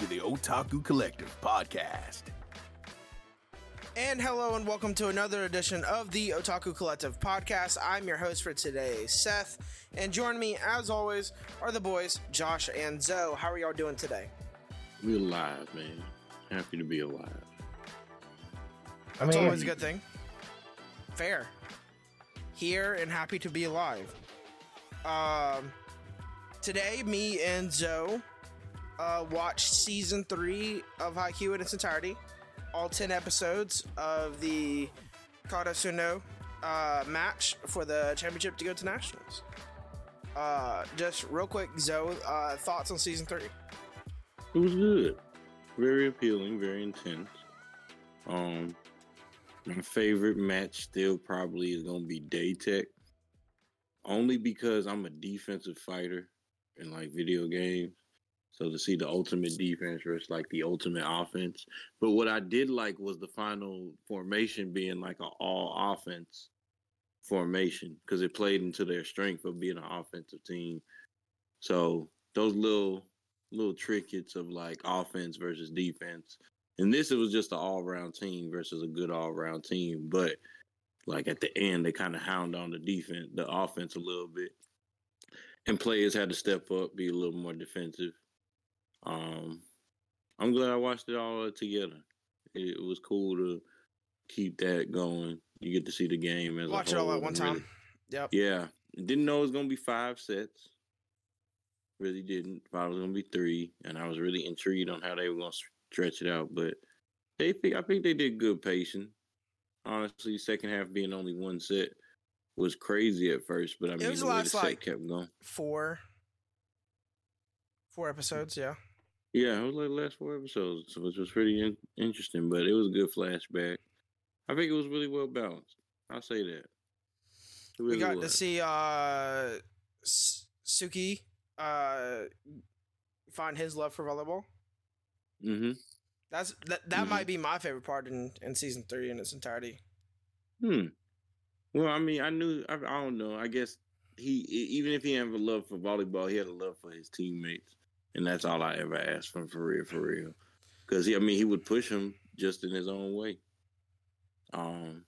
now listening to the Otaku Collective podcast. And hello and welcome to another edition of the Otaku Collective podcast. I'm your host for today, Seth, and join me as always are the boys, Josh and Zoe. How are y'all doing today? We alive, man. Happy to be alive. I That's always a good thing. Fair. Here and happy to be alive. Um, today, me and Zoe uh, watched season three of Haikyuu in its entirety. All 10 episodes of the Karasuno uh, match for the championship to go to nationals. Uh, just real quick, Zoe, uh, thoughts on season three? It was good. Very appealing, very intense. Um, my favorite match still probably is gonna be Date Tech, only because I'm a defensive fighter in like video games. So to see the ultimate defense versus like the ultimate offense. But what I did like was the final formation being like an all offense formation because it played into their strength of being an offensive team. So those little little trinkets of like offense versus defense. And this it was just an all round team versus a good all round team. But like at the end they kind of hound on the defense, the offense a little bit. And players had to step up, be a little more defensive. Um I'm glad I watched it all together. It, it was cool to keep that going. You get to see the game as watch it all at one time. Really, yep. Yeah. Didn't know it was gonna be five sets. Really didn't. Thought it was gonna be three, and I was really intrigued on how they were gonna stretch it out. But they, I think they did good pacing. Honestly, second half being only one set was crazy at first, but I mean, was the way the set like kept going. Four, four episodes, yeah. Yeah, it was like the last four episodes, which was pretty in- interesting. But it was a good flashback. I think it was really well balanced. I'll say that. Really we got was. to see uh, Tsuki uh, find his love for volleyball. Mm-hmm. That's that. That mm-hmm. might be my favorite part in in season three in its entirety. Hmm. Well, I mean, I knew. I, I don't know. I guess he, even if he had a love for volleyball, he had a love for his teammates, and that's all I ever asked from for real, for real. Because he, I mean, he would push him just in his own way. Um,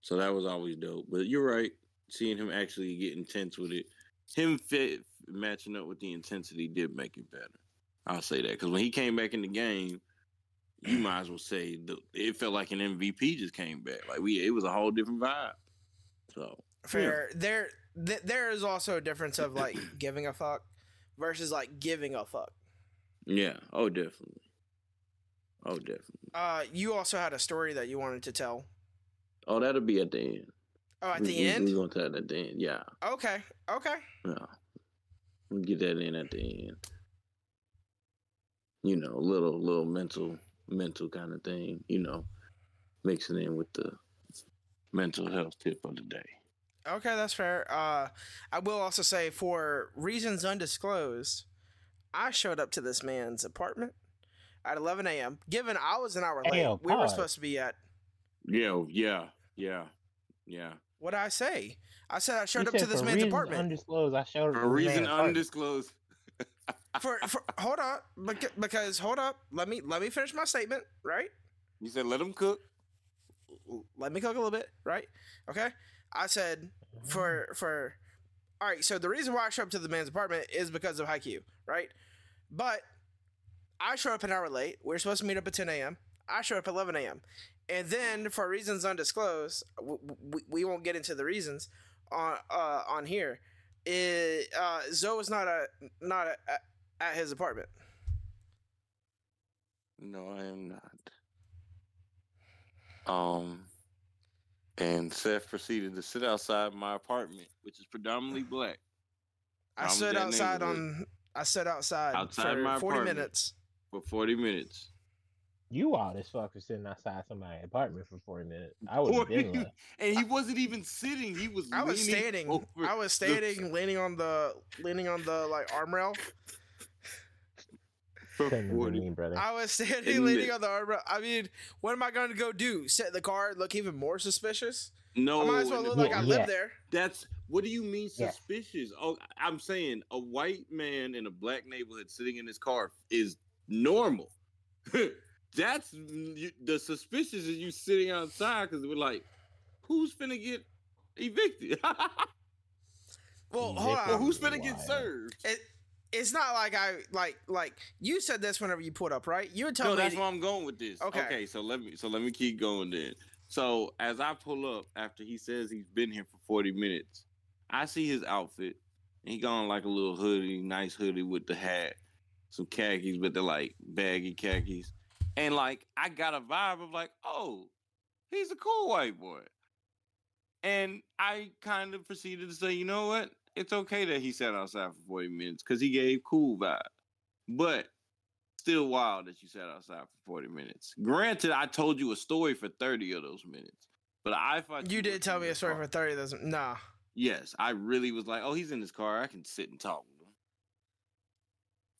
so that was always dope. But you're right, seeing him actually get intense with it, him fit matching up with the intensity did make it better. I'll say that because when he came back in the game, you might as well say the, it felt like an MVP just came back. Like we, it was a whole different vibe. So fair. Yeah. There, th- there is also a difference of like giving a fuck versus like giving a fuck. Yeah. Oh, definitely. Oh, definitely. Uh, you also had a story that you wanted to tell. Oh, that'll be at the end. Oh, at the we, end. We're gonna tell it at the end. Yeah. Okay. Okay. Yeah. We'll get that in at the end. You know, little little mental mental kind of thing. You know, mixing in with the mental health tip of the day. Okay, that's fair. Uh, I will also say, for reasons undisclosed, I showed up to this man's apartment at 11 a.m. Given I was an hour late, we were supposed to be at. Yeah, yeah, yeah, yeah. What did I say? I said I showed up to this man's apartment. Undisclosed. I showed up. For a reason undisclosed. for, for hold on, because, because hold up. Let me let me finish my statement. Right. You said let him cook. Let me cook a little bit. Right. Okay. I said for for. All right. So the reason why I showed up to the man's apartment is because of Haikyuu. Right. But I showed up an hour late. We are supposed to meet up at 10 a.m. I showed up at 11 a.m. And then, for reasons undisclosed, we, we won't get into the reasons on uh, on here. It, uh, Zoe is not a not a, a, at his apartment. No, I am not. Um, and Seth proceeded to sit outside my apartment, which is predominantly mm. black. I stood outside on. I sat outside, outside for forty minutes. For forty minutes. You all this fucker sitting outside somebody's apartment for 40 minutes. I would have been And he wasn't even sitting. He was I was standing. I was standing the... leaning on the leaning on the like armrail. Mean, brother. I was standing and leaning on the armrail. I mean, what am I going to go do? Sit in the car look even more suspicious? No, I might as well look like I yeah. live there. That's what do you mean suspicious? Yeah. Oh, I'm saying a white man in a black neighborhood sitting in his car is normal. That's the suspicious is you sitting outside because we're like, who's finna get evicted? well, hold on. Well, who's finna get served? It, it's not like I like like you said this whenever you put up, right? You were telling no, me. that's where I'm going with this. Okay. Okay, so let me so let me keep going then. So as I pull up after he says he's been here for 40 minutes, I see his outfit. He got on like a little hoodie, nice hoodie with the hat, some khakis, but they're like baggy khakis. And like I got a vibe of like, oh, he's a cool white boy. And I kind of proceeded to say, you know what? It's okay that he sat outside for 40 minutes because he gave cool vibe. But still wild that you sat outside for 40 minutes. Granted, I told you a story for 30 of those minutes. But I thought you, you did tell me a story car. for 30 of those. Nah. Yes, I really was like, oh, he's in his car. I can sit and talk with him.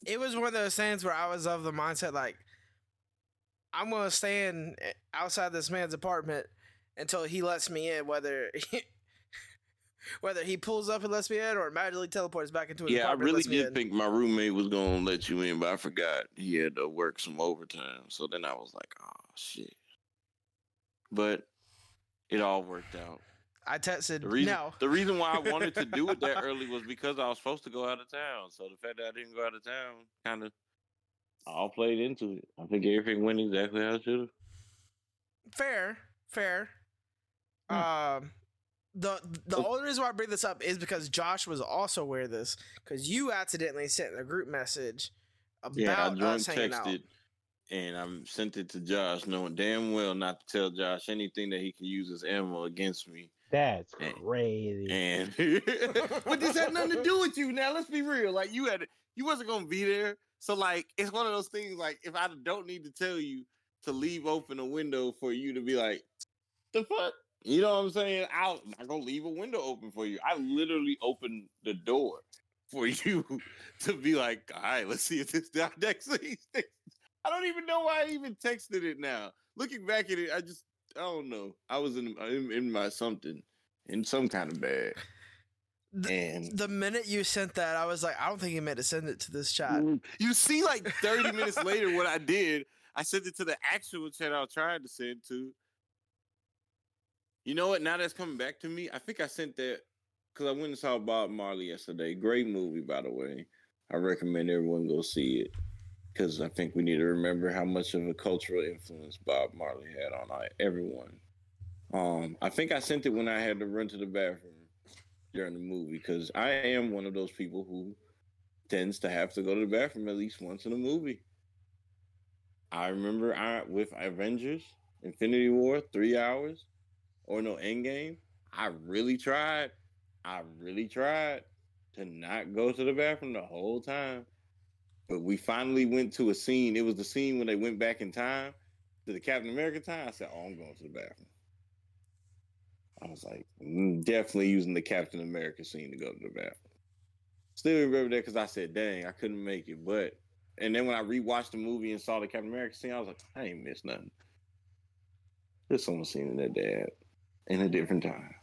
It was one of those things where I was of the mindset like, I'm gonna stand eh, outside this man's apartment until he lets me in, whether he, whether he pulls up and lets me in or magically teleports back into his yeah. Yeah, I really did think my roommate was gonna let you in, but I forgot he had to work some overtime. So then I was like, oh shit. But it all worked out. I texted the reason, no. The reason why I wanted to do it that early was because I was supposed to go out of town. So the fact that I didn't go out of town kind of all played into it. I think everything went exactly how it should have. Fair, fair. Hmm. Um, the the oh. only reason why I bring this up is because Josh was also aware of this because you accidentally sent a group message about yeah, I us hanging texted, out. And I sent it to Josh, knowing damn well not to tell Josh anything that he can use as ammo against me. That's and, crazy. And but this had nothing to do with you. Now let's be real. Like you had, you wasn't gonna be there. So like it's one of those things like if I don't need to tell you to leave open a window for you to be like, the fuck? You know what I'm saying? I'll, I'm not gonna leave a window open for you. I literally opened the door for you to be like, all right, let's see if this next thing. I don't even know why I even texted it now. Looking back at it, I just I don't know. I was in in, in my something in some kind of bag. The, and the minute you sent that, I was like, I don't think he meant to send it to this chat. Mm, you see, like 30 minutes later, what I did, I sent it to the actual chat I was trying to send to. You know what? Now that's coming back to me. I think I sent that because I went and saw Bob Marley yesterday. Great movie, by the way. I recommend everyone go see it because I think we need to remember how much of a cultural influence Bob Marley had on everyone. Um, I think I sent it when I had to run to the bathroom during the movie because I am one of those people who tends to have to go to the bathroom at least once in a movie. I remember I with Avengers, Infinity War, three hours, or no Endgame. I really tried. I really tried to not go to the bathroom the whole time. But we finally went to a scene. It was the scene when they went back in time to the Captain America time. I said, "Oh, I'm going to the bathroom." I was like, mm, definitely using the Captain America scene to go to the bathroom. Still remember that because I said, dang, I couldn't make it. But and then when I rewatched the movie and saw the Captain America scene, I was like, I ain't missed nothing. This There's someone in their dad in a different time.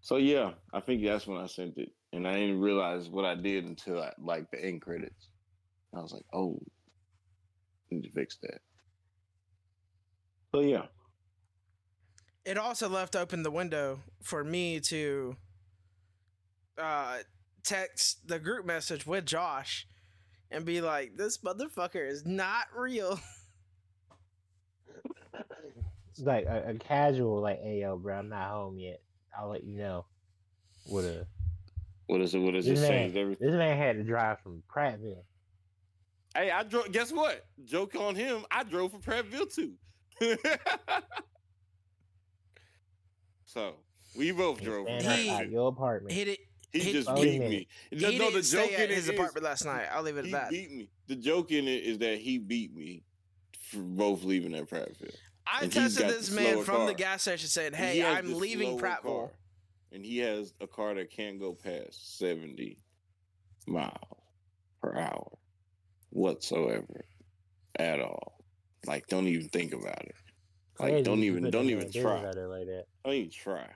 So yeah, I think that's when I sent it. And I didn't realize what I did until I like the end credits. I was like, oh, I need to fix that. So yeah, it also left open the window for me to uh, text the group message with Josh and be like, "This motherfucker is not real." like a, a, casual, like, "Hey, yo, bro, I'm not home yet. I'll let you know." What a what is it? What is it saying? This man had to drive from Prattville. Hey, I drove. Guess what? Joke on him. I drove from Prattville too. So we both drove. He, at your apartment. Hit it. He, he just beat me. He no, didn't the joke stay at his apartment last night. I'll leave it at that. Beat me. The joke in it is that he beat me for both leaving at Prattville. I and tested this man from car. the gas station saying, "Hey, I'm leaving Prattville." Car, and he has a car that can't go past 70 miles per hour whatsoever at all. Like, don't even think about it. Like, don't even, don't even try. Like that. Don't even try.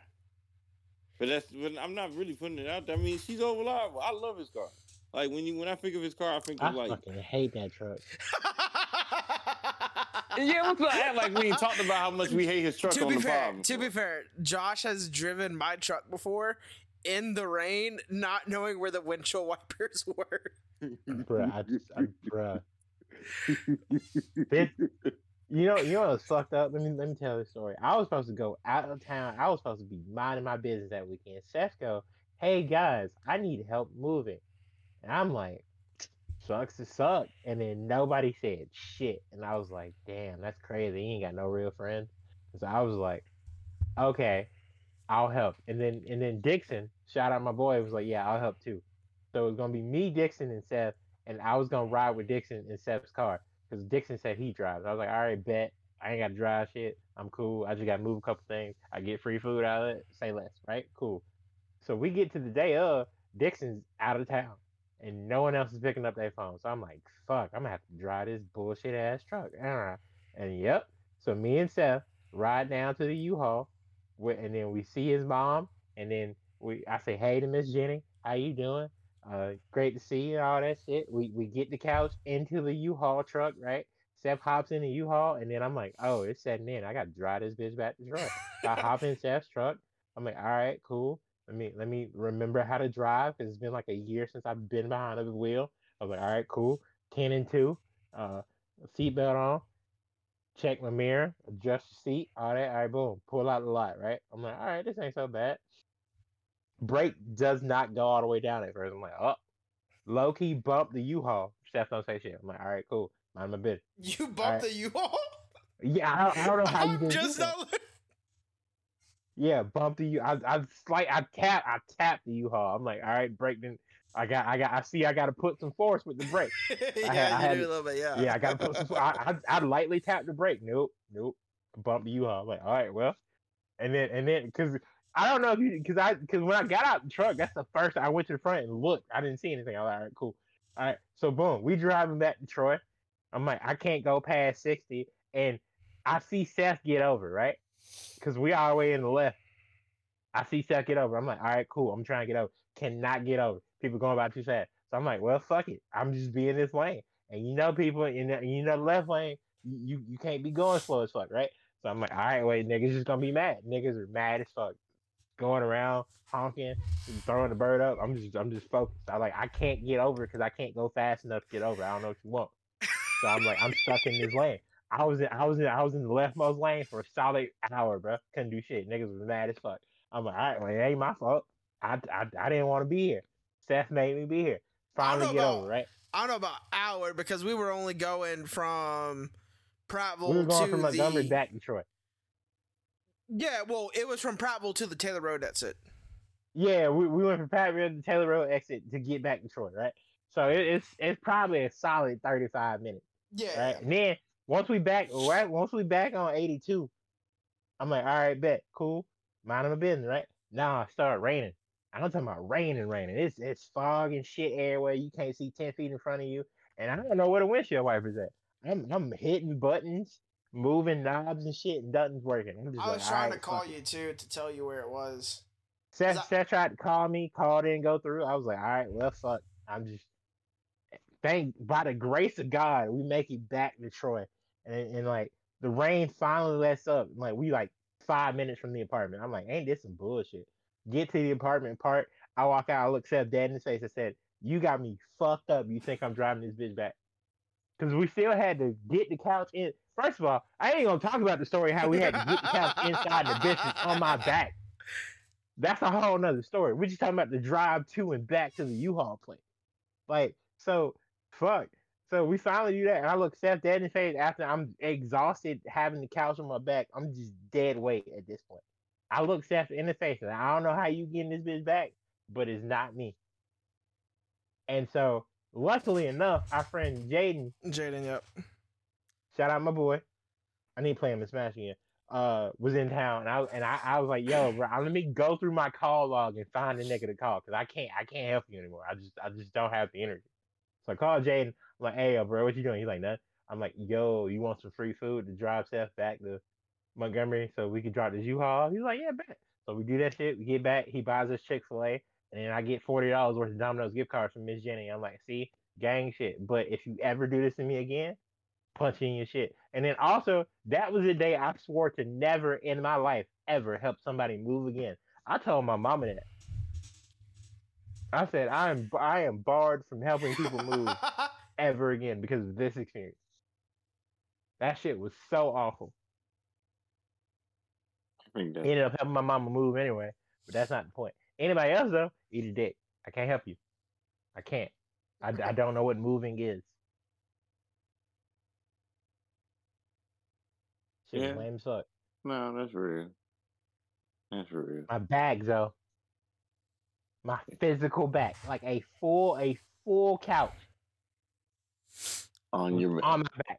But that's, but I'm not really putting it out there. I mean, she's over I love his car. Like when you when I think of his car, I think I of like fucking hate that truck. yeah, let's not act like we ain't talked about how much we hate his truck to on be the fair, pod. to be fair, Josh has driven my truck before in the rain, not knowing where the windshield wipers were. bruh, I just, I, bruh. This- you know, you know what's fucked up? Let me let me tell this story. I was supposed to go out of town. I was supposed to be minding my business that weekend. Seth go, hey guys, I need help moving, and I'm like, sucks to suck. And then nobody said shit, and I was like, damn, that's crazy. You ain't got no real friends. So I was like, okay, I'll help. And then and then Dixon, shout out my boy, was like, yeah, I'll help too. So it was gonna be me, Dixon, and Seth, and I was gonna ride with Dixon in Seth's car because Dixon said he drives. I was like, all right, bet. I ain't gotta drive shit. I'm cool. I just gotta move a couple things. I get free food out of it. Say less, right? Cool. So we get to the day of Dixon's out of town, and no one else is picking up their phone. So I'm like, fuck, I'm gonna have to drive this bullshit ass truck. And yep. So me and Seth ride down to the U-Haul, and then we see his mom, and then we I say, hey to Miss Jenny, how you doing? Uh, great to see you, and all that shit. We we get the couch into the U-Haul truck, right? Seth hops in the U-Haul, and then I'm like, oh, it's setting in. I got to drive this bitch back to truck. I hop in Seth's truck. I'm like, all right, cool. Let me let me remember how to drive it's been like a year since I've been behind the wheel. I was like, all right, cool. Ten and two. Uh, seatbelt on. Check my mirror. Adjust the seat. All that. All right, boom. Pull out the lot. Right. I'm like, all right, this ain't so bad. Brake does not go all the way down at first. I'm like, oh, low key bump the U-Haul. Steph don't say shit. I'm like, all right, cool. Mind my business. You bumped Alright. the U-Haul? Yeah, I don't, I don't know how you I'm did just not. Yeah, bump the U. I I slight. I tap. I tap the U-Haul. I'm like, all right, brake. Then I got. I got. I see. I got to put some force with the brake. yeah, had- I had- do a little bit. Yeah. Yeah, I got to put some. I, I I lightly tap the brake. Nope. Nope. Bump the U-Haul. I'm like, all right, well, and then and then because I don't know if you because I because when I got out the truck, that's the first I went to the front and looked. I didn't see anything. I was like, all right, cool. All right, so boom, we driving back to Troy. I'm like, I can't go past sixty, and I see Seth get over right because we the way in the left. I see Seth get over. I'm like, all right, cool. I'm trying to get over. Cannot get over. People going by too fast. So I'm like, well, fuck it. I'm just being this lane. And you know, people in the you know the left lane, you you can't be going slow as fuck, right? So I'm like, all right, wait, niggas just gonna be mad. Niggas are mad as fuck, going around honking, throwing the bird up. I'm just I'm just focused. I like I can't get over because I can't go fast enough to get over. I don't know what you want. So I'm like I'm stuck in this lane. I was in I was in I was in the leftmost lane for a solid hour, bro. Couldn't do shit. Niggas was mad as fuck. I'm like, all right, well, it ain't my fault. I I, I didn't want to be here. Seth made me be here. Finally get about- over, right? I don't know about hour because we were only going from Prattville We were going to from Montgomery the. back to Detroit. Yeah, well, it was from Prattville to the Taylor Road. That's it. Yeah, we, we went from River to Taylor Road exit to get back to Troy, right? So it, it's it's probably a solid thirty five minutes, Yeah. right? And then once we back, right? Once we back on eighty two, I'm like, all right, bet, cool, mind of my business, right? Now it started raining. I'm talking about raining, raining. It's it's fog and shit everywhere. You can't see ten feet in front of you, and I don't know where the windshield wipers at. I'm I'm hitting buttons, moving knobs and shit, and nothing's working. I'm just I like, was trying to call fuck it." you too to tell you where it was. Seth, I- Seth tried to call me, called in, go through. I was like, all right, well, fuck. I'm just thank by the grace of God, we make it back to Troy, and, and like the rain finally lets up. Like we like five minutes from the apartment. I'm like, ain't this some bullshit? Get to the apartment part. I walk out. I look Seth dead in his face. I said, "You got me fucked up. You think I'm driving this bitch back?" Because we still had to get the couch in. First of all, I ain't gonna talk about the story how we had to get the couch inside the business on my back. That's a whole nother story. We're just talking about the drive to and back to the U-Haul place. Like, so fuck. So we finally do that, and I look Seth dead in the face after I'm exhausted having the couch on my back. I'm just dead weight at this point. I look Seth in the face, and I don't know how you getting this bitch back, but it's not me. And so, luckily enough, our friend Jaden Jaden, yep. shout out my boy. I need to play him in Smash again. Uh, was in town, and I and I, I was like, "Yo, bro, let me go through my call log and find the nigga to call, cause I can't, I can't help you anymore. I just, I just don't have the energy." So I called Jaden. I'm like, "Hey, bro, what you doing?" He's like, "Nothing." I'm like, "Yo, you want some free food to drive Seth back to Montgomery so we can drop this U-Haul?" He's like, "Yeah, bet." So we do that shit. We get back. He buys us Chick Fil A, and then I get forty dollars worth of Domino's gift cards from Miss Jenny. I'm like, see, gang shit. But if you ever do this to me again, punch in your shit. And then also, that was the day I swore to never in my life ever help somebody move again. I told my mama that. I said I am I am barred from helping people move ever again because of this experience. That shit was so awful. I Ended up helping my mama move anyway, but that's not the point. Anybody else though, eat a dick. I can't help you. I can't. I, I don't know what moving is. Shit Yeah. lame as fuck. no, that's real. That's real. My back though. My physical back, like a full a full couch On your back. on my back.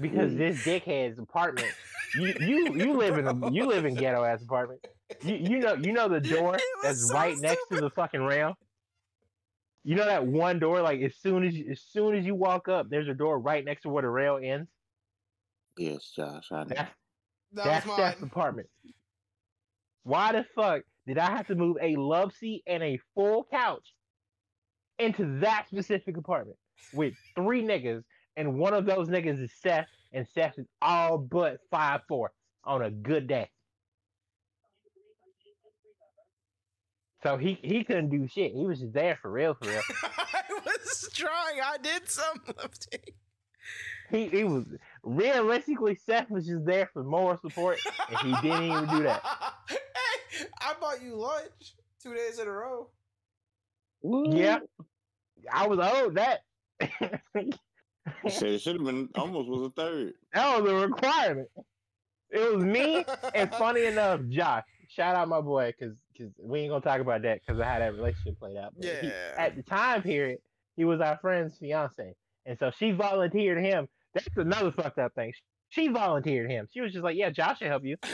Because this dickhead's apartment, you you you live in a you live in ghetto ass apartment. You you know you know the door that's so right next to the fucking rail. You know that one door, like as soon as you, as soon as you walk up, there's a door right next to where the rail ends. Yes, Josh. I know. That's That that's Steph's apartment. Why the fuck did I have to move a love seat and a full couch into that specific apartment with three niggas, and one of those niggas is Seth, and Seth is all but five four on a good day. So he he couldn't do shit. He was just there for real, for real. I was trying. I did some lifting. he he was realistically Seth was just there for moral support, and he didn't even do that. hey, I bought you lunch two days in a row. Yeah, I was owed that. I said it should have been almost was a third. That was a requirement. It was me, and funny enough, Josh. Shout out my boy, because because we ain't gonna talk about that because of how that relationship played out. But he- Yeah. at the time period, he was our friend's fiance, and so she volunteered him. That's another fucked up thing. She volunteered him. She was just like, "Yeah, Josh should help you."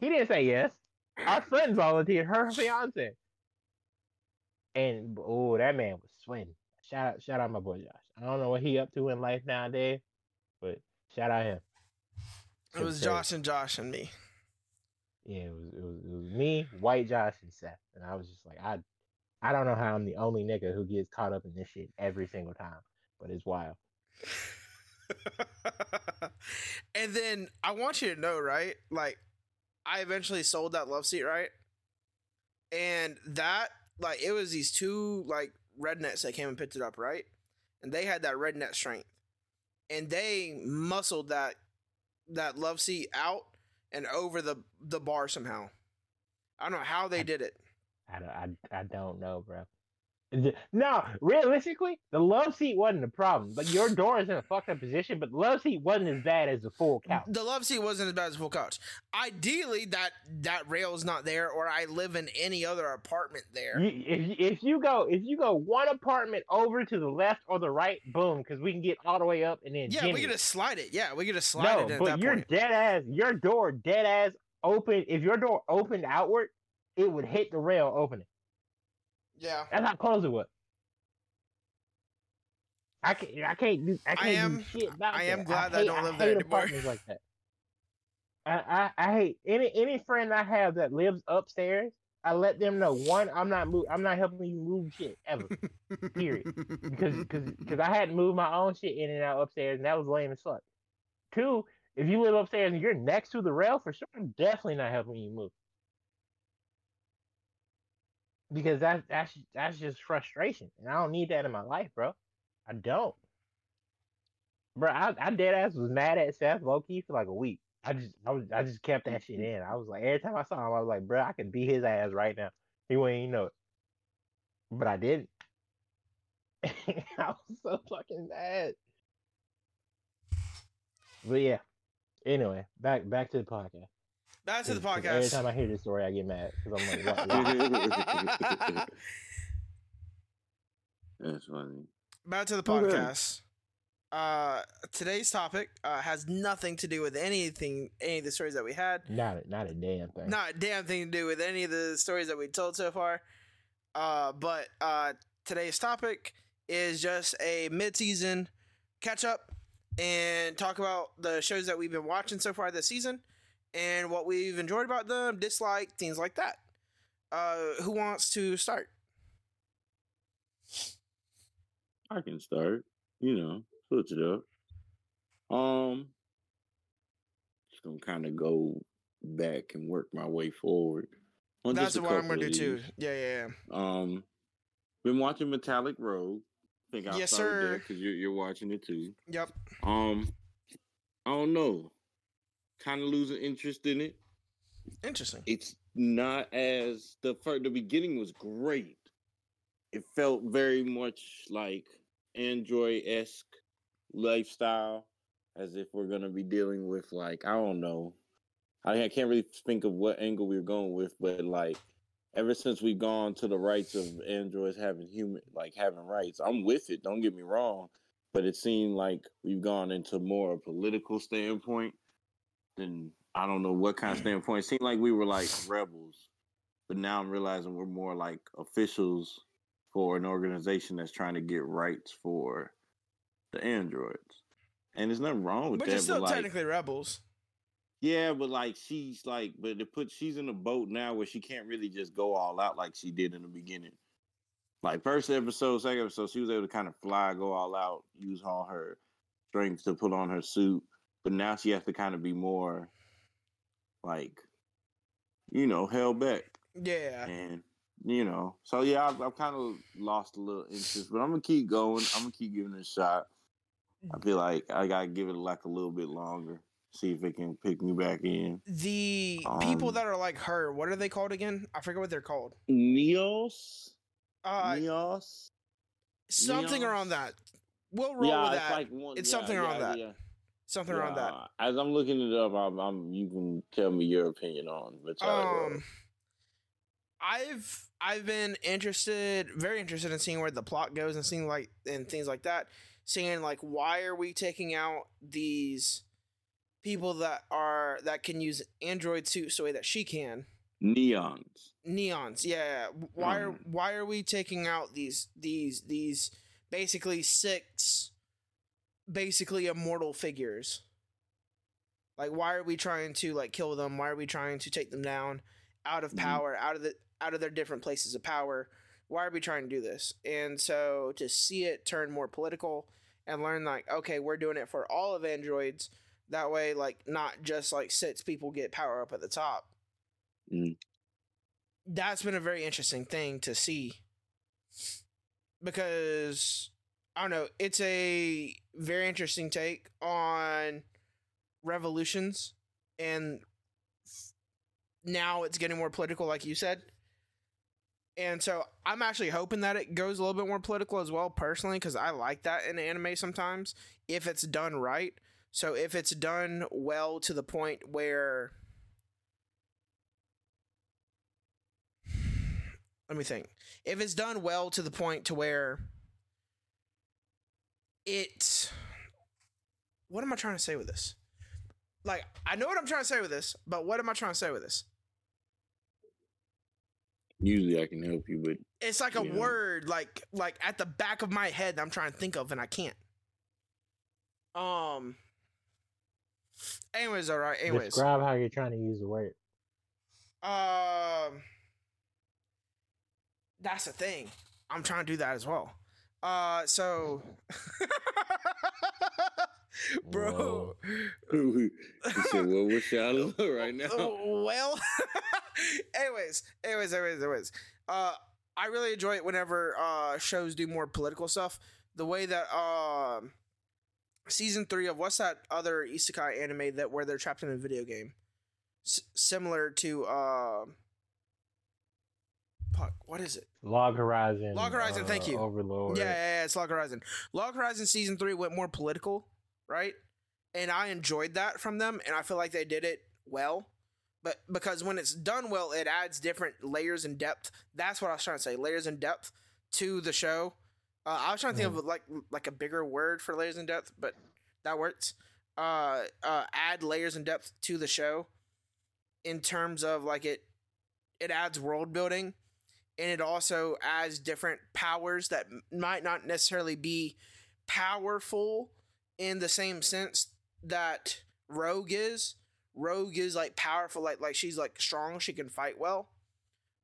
He didn't say yes. Our friend volunteered her fiance, and oh, that man was sweating. Shout out, shout out my boy Josh. I don't know what he up to in life nowadays, but shout out him. It was Josh and Josh and me. Yeah, it was, it was it was me, White Josh, and Seth, and I was just like, I, I don't know how I'm the only nigga who gets caught up in this shit every single time, but it's wild. and then I want you to know, right? Like, I eventually sold that love seat, right? And that, like, it was these two like rednecks that came and picked it up, right? And they had that redneck strength, and they muscled that that love seat out and over the the bar somehow. I don't know how they did it. I don't, I, I don't know, bro. The- No, realistically, the love seat wasn't a problem. Like your door is in a fucked up position, but the love seat wasn't as bad as the full couch. The love seat wasn't as bad as full couch. Ideally, that that rail is not there, or I live in any other apartment there. You, if if you go if you go one apartment over to the left or the right, boom, because we can get all the way up and then Yeah, Jimmy. we could just slide it. Yeah, we could just slide no, it but your dead ass, your door dead ass open. If your door opened outward, it would hit the rail opening. Yeah. That's how close it was. I can't. I can't do. I can't am- do shit about I that. am glad I hate, don't live hate there anymore. like that. I, I I hate any any friend I have that lives upstairs. I let them know one, I'm not move, I'm not helping you move shit ever. Period. Because because because I had to move my own shit in and out upstairs, and that was lame as fuck. Two, if you live upstairs and you're next to the rail, for sure, I'm definitely not helping you move. Because that's that's that's just frustration, and I don't need that in my life, bro. I don't, bro. I, I dead ass was mad at Seth lowkey for like a week. I just I was I just kept that shit mm-hmm. in. I was like every time I saw him, I was like, bro, I could beat his ass right now. He wouldn't even know it, but I didn't. I was so fucking mad. But yeah. Anyway, back back to the podcast. Back to the podcast. Every time I hear this story, I get mad because I'm like, what, why? That's funny. Back to the Okay. podcast. Uh, today's topic uh, has nothing to do with anything, any of the stories that we had. not a, not a damn thing. Not a damn thing to do with any of the stories that we told so far. Uh, but uh, today's topic is just a mid-season catch-up and talk about the shows that we've been watching so far this season and what we've enjoyed about them, disliked, things like that. Uh, who wants to start? I can start. You know, switch it up. Um, just gonna kind of go back and work my way forward. That's what I'm gonna do too. Yeah, yeah, yeah. Um, been watching Metallic Rouge. I think I'll yes, sir. because you're you're watching it too. Yep. Um, I don't know. Kind of losing interest in it. Interesting. It's not as the first, the beginning was great. It felt very much like Android esque lifestyle, as if we're gonna be dealing with like I don't know. I, I can't really think of what angle we are going with, but like ever since we've gone to the rights of androids having human like having rights, I'm with it. Don't get me wrong, but it seemed like we've gone into more of a political standpoint than I don't know what kind of mm. standpoint. It seemed like we were like rebels, but now I'm realizing we're more like officials for an organization that's trying to get rights for the androids. And there's nothing wrong with that. but that. You're still but still technically rebels. Yeah, but like she's like, but it put she's in a boat now where she can't really just go all out like she did in the beginning. Like first episode, second episode, she was able to kind of fly, go all out, use all her strength to put on her suit. But now she has to kind of be more like, you know, held back. Yeah. And you know, so yeah, I've, I've kind of lost a little interest, but I'm gonna keep going. I'm gonna keep giving it a shot. I feel like I gotta give it like a little bit longer, see if it can pick me back in. The um, people that are like her, what are they called again? I forget what they're called. Neos. Uh, Neos. Something Neos? around that. We'll roll yeah, with that. It's, like one, it's yeah, something yeah, around that. Something around that. As I'm looking it up, I'm, I'm, you can tell me your opinion on. Um, I've I've been interested, very interested in seeing where the plot goes and seeing like and things like that. Seeing like why are we taking out these people that are that can use android suits the way that she can? Neons. Neons, yeah. Why are hmm. why are we taking out these these these basically six basically immortal figures? Like why are we trying to like kill them? Why are we trying to take them down out of hmm. power, out of the out of their different places of power. Why are we trying to do this? And so to see it turn more political and learn like, okay, we're doing it for all of androids. That way, like not just like six people get power up at the top. Mm. That's been a very interesting thing to see. Because I don't know, it's a very interesting take on revolutions and now it's getting more political like you said and so I'm actually hoping that it goes a little bit more political as well, personally, because I like that in anime sometimes if it's done right. So if it's done well to the point where. Let me think. If it's done well to the point to where it. What am I trying to say with this? Like, I know what I'm trying to say with this, but what am I trying to say with this? Usually I can help you, but it's like a know. word, like like at the back of my head that I'm trying to think of and I can't. Um. Anyways, all right. Anyways, describe how you're trying to use the word. Um. That's the thing. I'm trying to do that as well. Uh, so. bro. he said, "Well, we're shallow right now." well, anyways, anyways, anyways, anyways. Uh, I really enjoy it whenever uh shows do more political stuff. The way that uh, season three of what's that other isekai anime that where they're trapped in a video game, S- similar to uh, fuck, what is it? Log Horizon. Log Horizon. Uh, thank you. Overlord. Yeah, yeah, yeah, it's Log Horizon. Log Horizon season three went more political, right? And I enjoyed that from them, and I feel like they did it well but because when it's done well, it adds different layers and depth. That's what I was trying to say, layers and depth to the show. Uh, I was trying to think mm. of like like a bigger word for layers and depth, but that works. Uh, uh, add layers and depth to the show in terms of like it it adds world building and it also adds different powers that might not necessarily be powerful in the same sense that Rouge is Rouge is like powerful, like like she's like strong, she can fight well.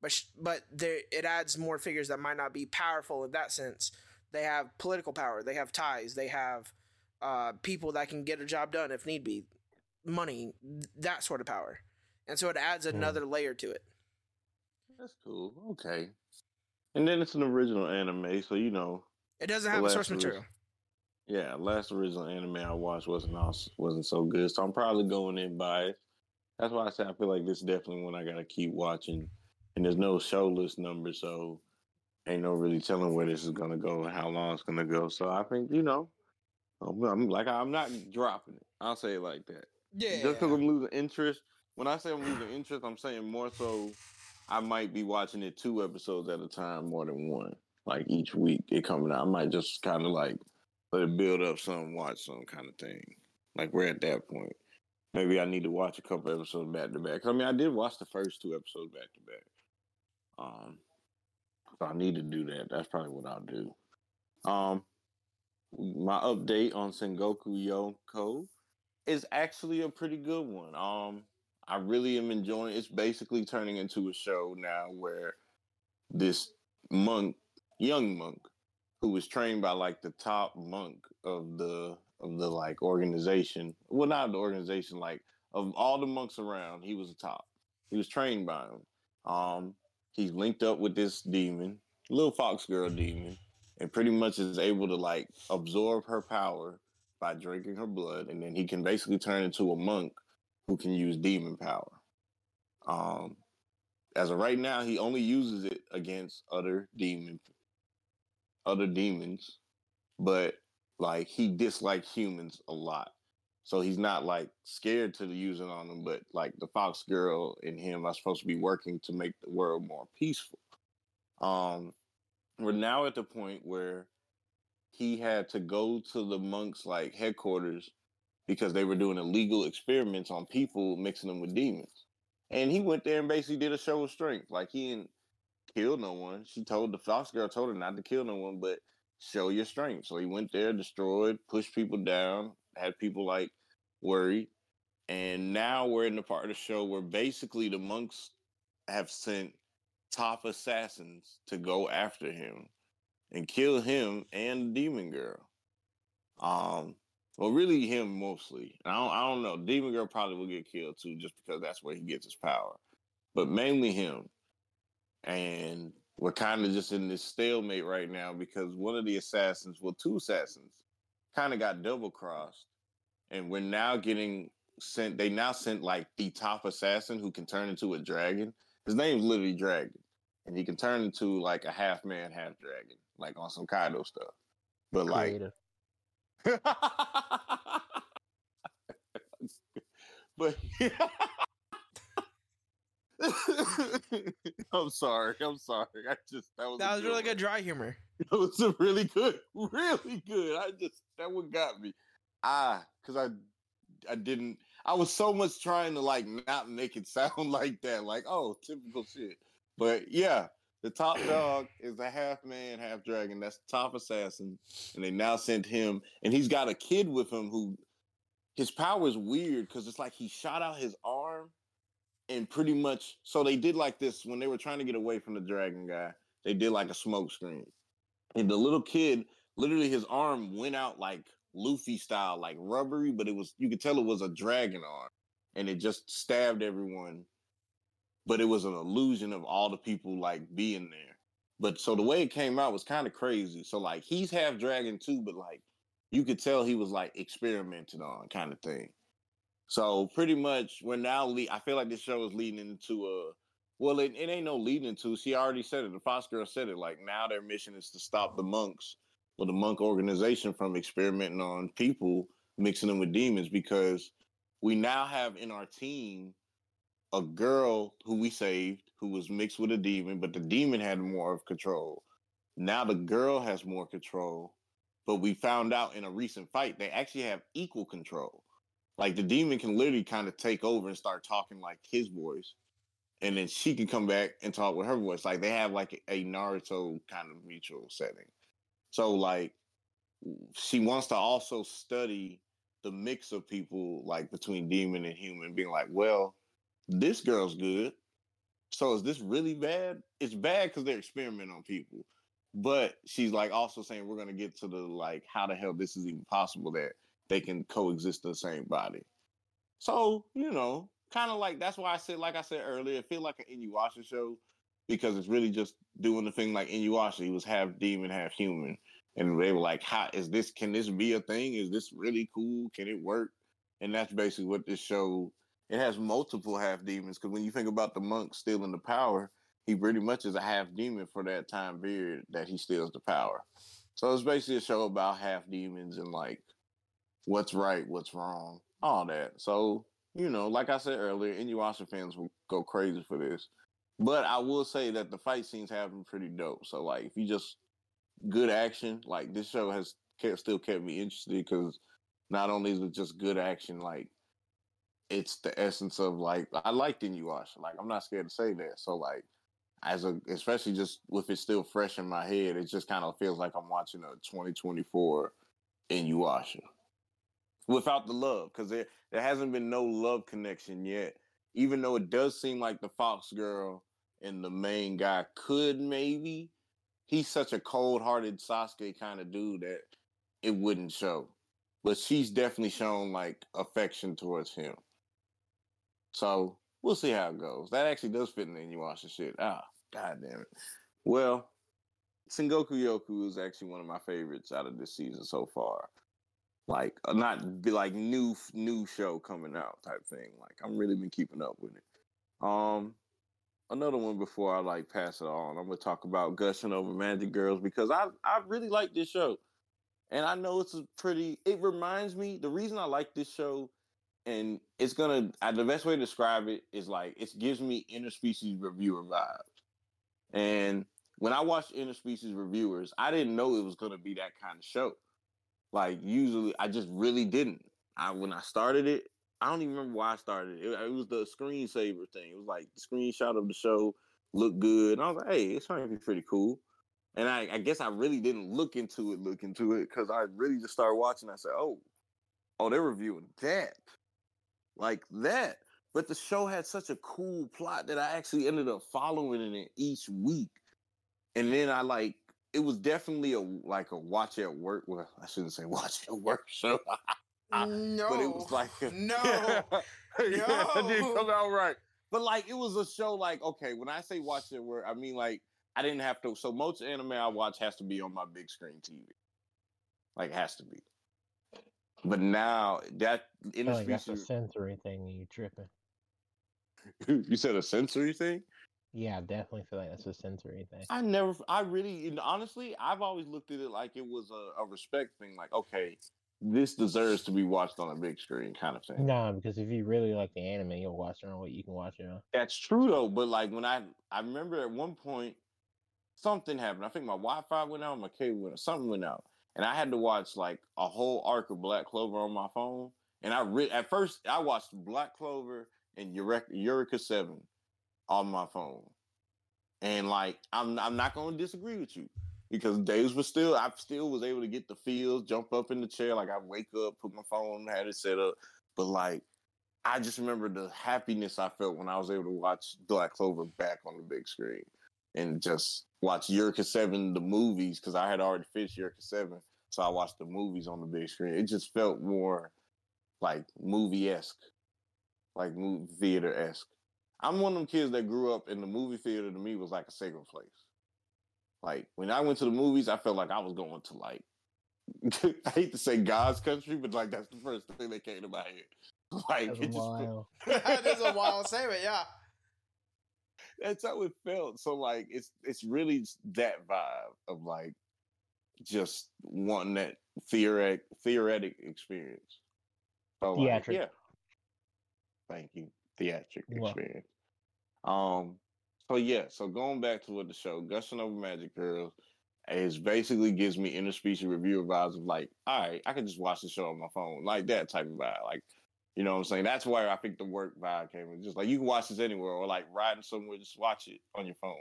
but sh- but there it adds more figures that might not be powerful in that sense. They have political power, they have ties, they have uh, people that can get a job done if need be, money, that sort of power, and so it adds Hmm. another mm. layer to it. That's cool. Okay, and then it's an original anime, so you know it doesn't have a source material. Yeah, last original anime I watched wasn't wasn't so good, so I'm probably going in biased. That's why I say I feel like this is definitely one I gotta keep watching. And there's no show list number, so ain't no really telling where this is gonna go and how long it's gonna go. So I think you know, I'm, I'm like I'm not dropping it. I'll say it like that. Yeah. Just because I'm losing interest. When I say I'm losing interest, I'm saying more so. I might be watching it two episodes at a time more than one. Like each week it coming out. I might just kind of like let it build up some, watch some kind of thing. Like we're at that point. Maybe I need to watch a couple episodes back to back. I mean, I did watch the first two episodes back to back. Um, so I need to do that. That's probably what I'll do. Um, my update on Sengoku Yoko is actually a pretty good one. Um, I really am enjoying. It's basically turning into a show now where this monk, young monk, who was trained by like the top monk of the of the like organization. Well, not the organization, like of all the monks around, he was the top. He was trained by him. Um, he's linked up with this demon, little fox girl demon, and pretty much is able to like absorb her power by drinking her blood, and then he can basically turn into a monk who can use demon power. Um, as of right now, he only uses it against other demon, other demons, but like he dislikes humans a lot. So he's not like scared to use it on them, but like the Fox girl and him are supposed to be working to make the world more peaceful. Um, we're now at the point where he had to go to the monks like headquarters because they were doing illegal experiments on people, mixing them with demons. And he went there and basically did a show of strength. Like he didn't kill no one. She told the Fox girl told her not to kill no one, but show your strength. So he went there, destroyed, pushed people down, had people like worried. And now we're in the part of the show where basically the monks have sent top assassins to go after him and kill him and the demon girl. Um, well, really him mostly. I don't, I don't know. Demon girl probably will get killed too, just because that's where he gets his power. But mainly him. And we're kind of just in this stalemate right now because one of the assassins, well, two assassins, kind of got double crossed, and we're now getting sent. They now sent like the top assassin who can turn into a dragon. His name's literally Dragon, and he can turn into like a half man, half dragon, like on some Kaido stuff. But Creative. but. I'm sorry. I'm sorry. I just that was That was really one. good dry humor. That was a really good, really good. I just that one got me. Ah, because I I didn't. I was so much trying to like not make it sound like that. Like oh, typical shit. But yeah, the top dog is a half man, half dragon. That's the top assassin, and they now sent him, and he's got a kid with him who his power is weird because it's like he shot out his arm and pretty much so they did like this when they were trying to get away from the dragon guy they did like a smoke screen and the little kid literally his arm went out like luffy style like rubbery but it was you could tell it was a dragon arm and it just stabbed everyone but it was an illusion of all the people like being there but so the way it came out was kind of crazy so like he's half dragon too but like you could tell he was like experimented on kind of thing so pretty much, we're now. Le- I feel like this show is leading into a. Well, it, it ain't no leading into. She already said it. The Fox girl said it. Like now, their mission is to stop the monks or the monk organization from experimenting on people, mixing them with demons, because we now have in our team a girl who we saved who was mixed with a demon, but the demon had more of control. Now the girl has more control, but we found out in a recent fight they actually have equal control. Like the demon can literally kind of take over and start talking like his voice and then she can come back and talk with her voice. Like they have like a naruto kind of mutual setting. So like she wants to also study the mix of people like between demon and human being like well this girl's good So is this really bad? It's bad because they're experimenting on people. But she's like also saying we're gonna get to the like how the hell this is even possible that they can coexist in the same body. So, you know, kind of like that's why I said, like I said earlier, it feel like an Inuyasha show because it's really just doing the thing like Inuyasha. He was half demon, half human. And they were like, how is this can this be a thing? Is this really cool? Can it work? And that's basically what this show it has multiple half demons because when you think about the monk stealing the power, he pretty much is a half demon for that time period that he steals the power. So it's basically a show about half demons and like what's right, what's wrong, all that. So, you know, like I said earlier, Inuyasha fans will go crazy for this. But I will say that the fight scenes have been pretty dope. So like if you just good action, like this show has kept, still kept me interested because not only is it just good action, like it's the essence of like I liked Inuyasha. Like I'm not scared to say that. So like as a especially just with it still fresh in my head, it just kind of feels like I'm watching a 2024 Inuyasha without the love because there there hasn't been no love connection yet. Even though it does seem like the Fox girl and the main guy could maybe, he's such a cold-hearted Sasuke kind of dude that it wouldn't show. But she's definitely shown like affection towards him. So we'll see how it goes. That actually does fit in the Inuyasha shit. Ah, god damn it. Well, Sengoku Youko is actually one of my favorites out of this season so far. Like uh, not be like new new show coming out type thing. Like I'm really been keeping up with it. Um another one before I like pass it on. I'm gonna talk about gushing over Magic Girls because I I really like this show. And I know it's a pretty it reminds me the reason I like this show and it's gonna uh, the best way to describe it is like it gives me interspecies reviewer vibes. And when I watched interspecies reviewers, I didn't know it was gonna be that kind of show. Like usually, I just really didn't. I when I started it, I don't even remember why I started it. It, it was the screensaver thing. It was like the screenshot of the show looked good, and I was like, "Hey, it's to be pretty cool." And I, I guess I really didn't look into it, look into it, because I really just started watching. I said, "Oh, oh, they're reviewing that." Like that. But the show had such a cool plot that I actually ended up following it each week. And then I like it was definitely a like a watch at work. Well, I shouldn't say watch at work show. no, but it was like a, no, yeah, no. it didn't come out right. But like it was a show. Like okay, when I say watch at work, I mean like I didn't have to. So most anime I watch has to be on my big screen TV. Like has to be. But now that in I feel like that's a sensory thing and you tripping. you said a sensory thing? Yeah, I definitely feel like that's a sensory thing. I never, I really, honestly, I've always looked at it like it was a, a respect thing. Like, okay, this deserves to be watched on a big screen, kind of thing. No, because if you really like the anime, you'll watch it on what you can watch it on. That's true though. But like when I, I remember at one point something happened. I think my Wi-Fi went out, my cable went out, something went out, and I had to watch like a whole arc of Black Clover on my phone. And I re- at first I watched Black Clover and Eureka, Eureka Seven on my phone, and like I'm I'm not going to disagree with you because days were still I still was able to get the feels, jump up in the chair, like I wake up, put my phone, had it set up, but like I just remember the happiness I felt when I was able to watch Black Clover back on the big screen and just watch Eureka Seven, the movies, because I had already finished Eureka Seven. So I watched the movies on the big screen. It just felt more like movie esque, like movie theater esque. I'm one of them kids that grew up in the movie theater to me was like a sacred place. Like when I went to the movies, I felt like I was going to like I hate to say God's country, but like that's the first thing that came to my head. Like That's it just wild. That's a wild statement. Yeah. That's how it felt. So like it's it's really that vibe of like just wanting that theoretic theoretic experience. So like, yeah. Thank you. Theatric You're welcome. experience. Um so yeah, so going back to what the show, Gushing Over Magic Girls is basically gives me interspecies reviewer vibes of like, all right, I can just watch the show on my phone, like that type of vibe. Like, you know what I'm saying? That's where I think the work vibe came in. Just like you can watch this anywhere or like riding somewhere, just watch it on your phone.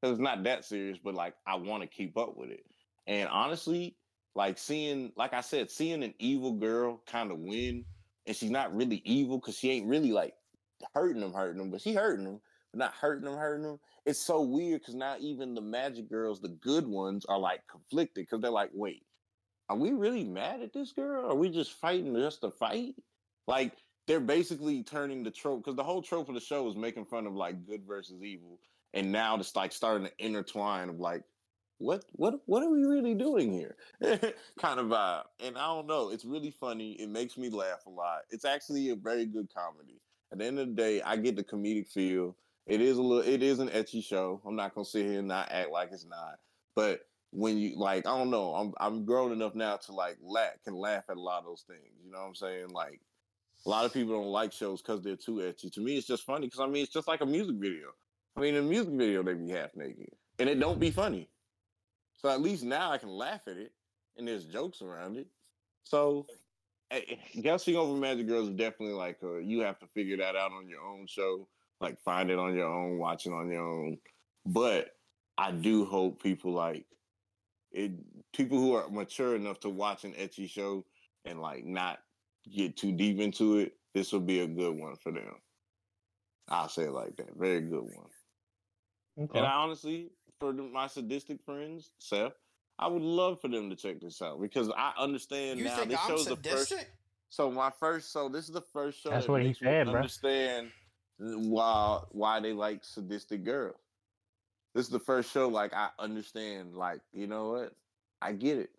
Because it's not that serious, but like I want to keep up with it. And honestly, like seeing, like I said, seeing an evil girl kind of win, and she's not really evil because she ain't really like hurting them, hurting them, but she hurting them. but not hurting them, hurting them. It's so weird because now even the magic girls, the good ones, are like conflicted because they're like, wait, are we really mad at this girl? Are we just fighting just to fight? Like they're basically turning the trope because the whole trope of the show is making fun of like good versus evil, and now it's like starting to intertwine of like what what what are we really doing here? Kind of vibe and i don't know it's really funny it makes me laugh a lot it's actually a very good comedy. At the end of the day i get the comedic feel it is a little it is an ecchi show i'm not gonna sit here and not act like it's not but when you like i don't know i'm i'm grown enough now to like laugh can laugh at a lot of those things you know what i'm saying? Like a lot of people don't like shows because they're too ecchi to me it's just funny because i mean it's just like a music video i mean in a music video they be half naked and it don't be funny so at least now I can laugh at it, and there's jokes around it. So Gushing Over Magic Girls is definitely like a, you have to figure that out on your own show, like find it on your own, watch it on your own. But I do hope people like it, people who are mature enough to watch an ecchi show and like not get too deep into it. This will be a good one for them. I'll say it like that. Very good one. Okay. And I honestly, for my sadistic friends, Seth, I would love for them to check this out because I understand you now. Think this I'm show's sadistic? the first. So my first, so this is the first show That's that what he said, bro. understand why why they like sadistic girls. This is the first show like I understand. Like you know what, I get it.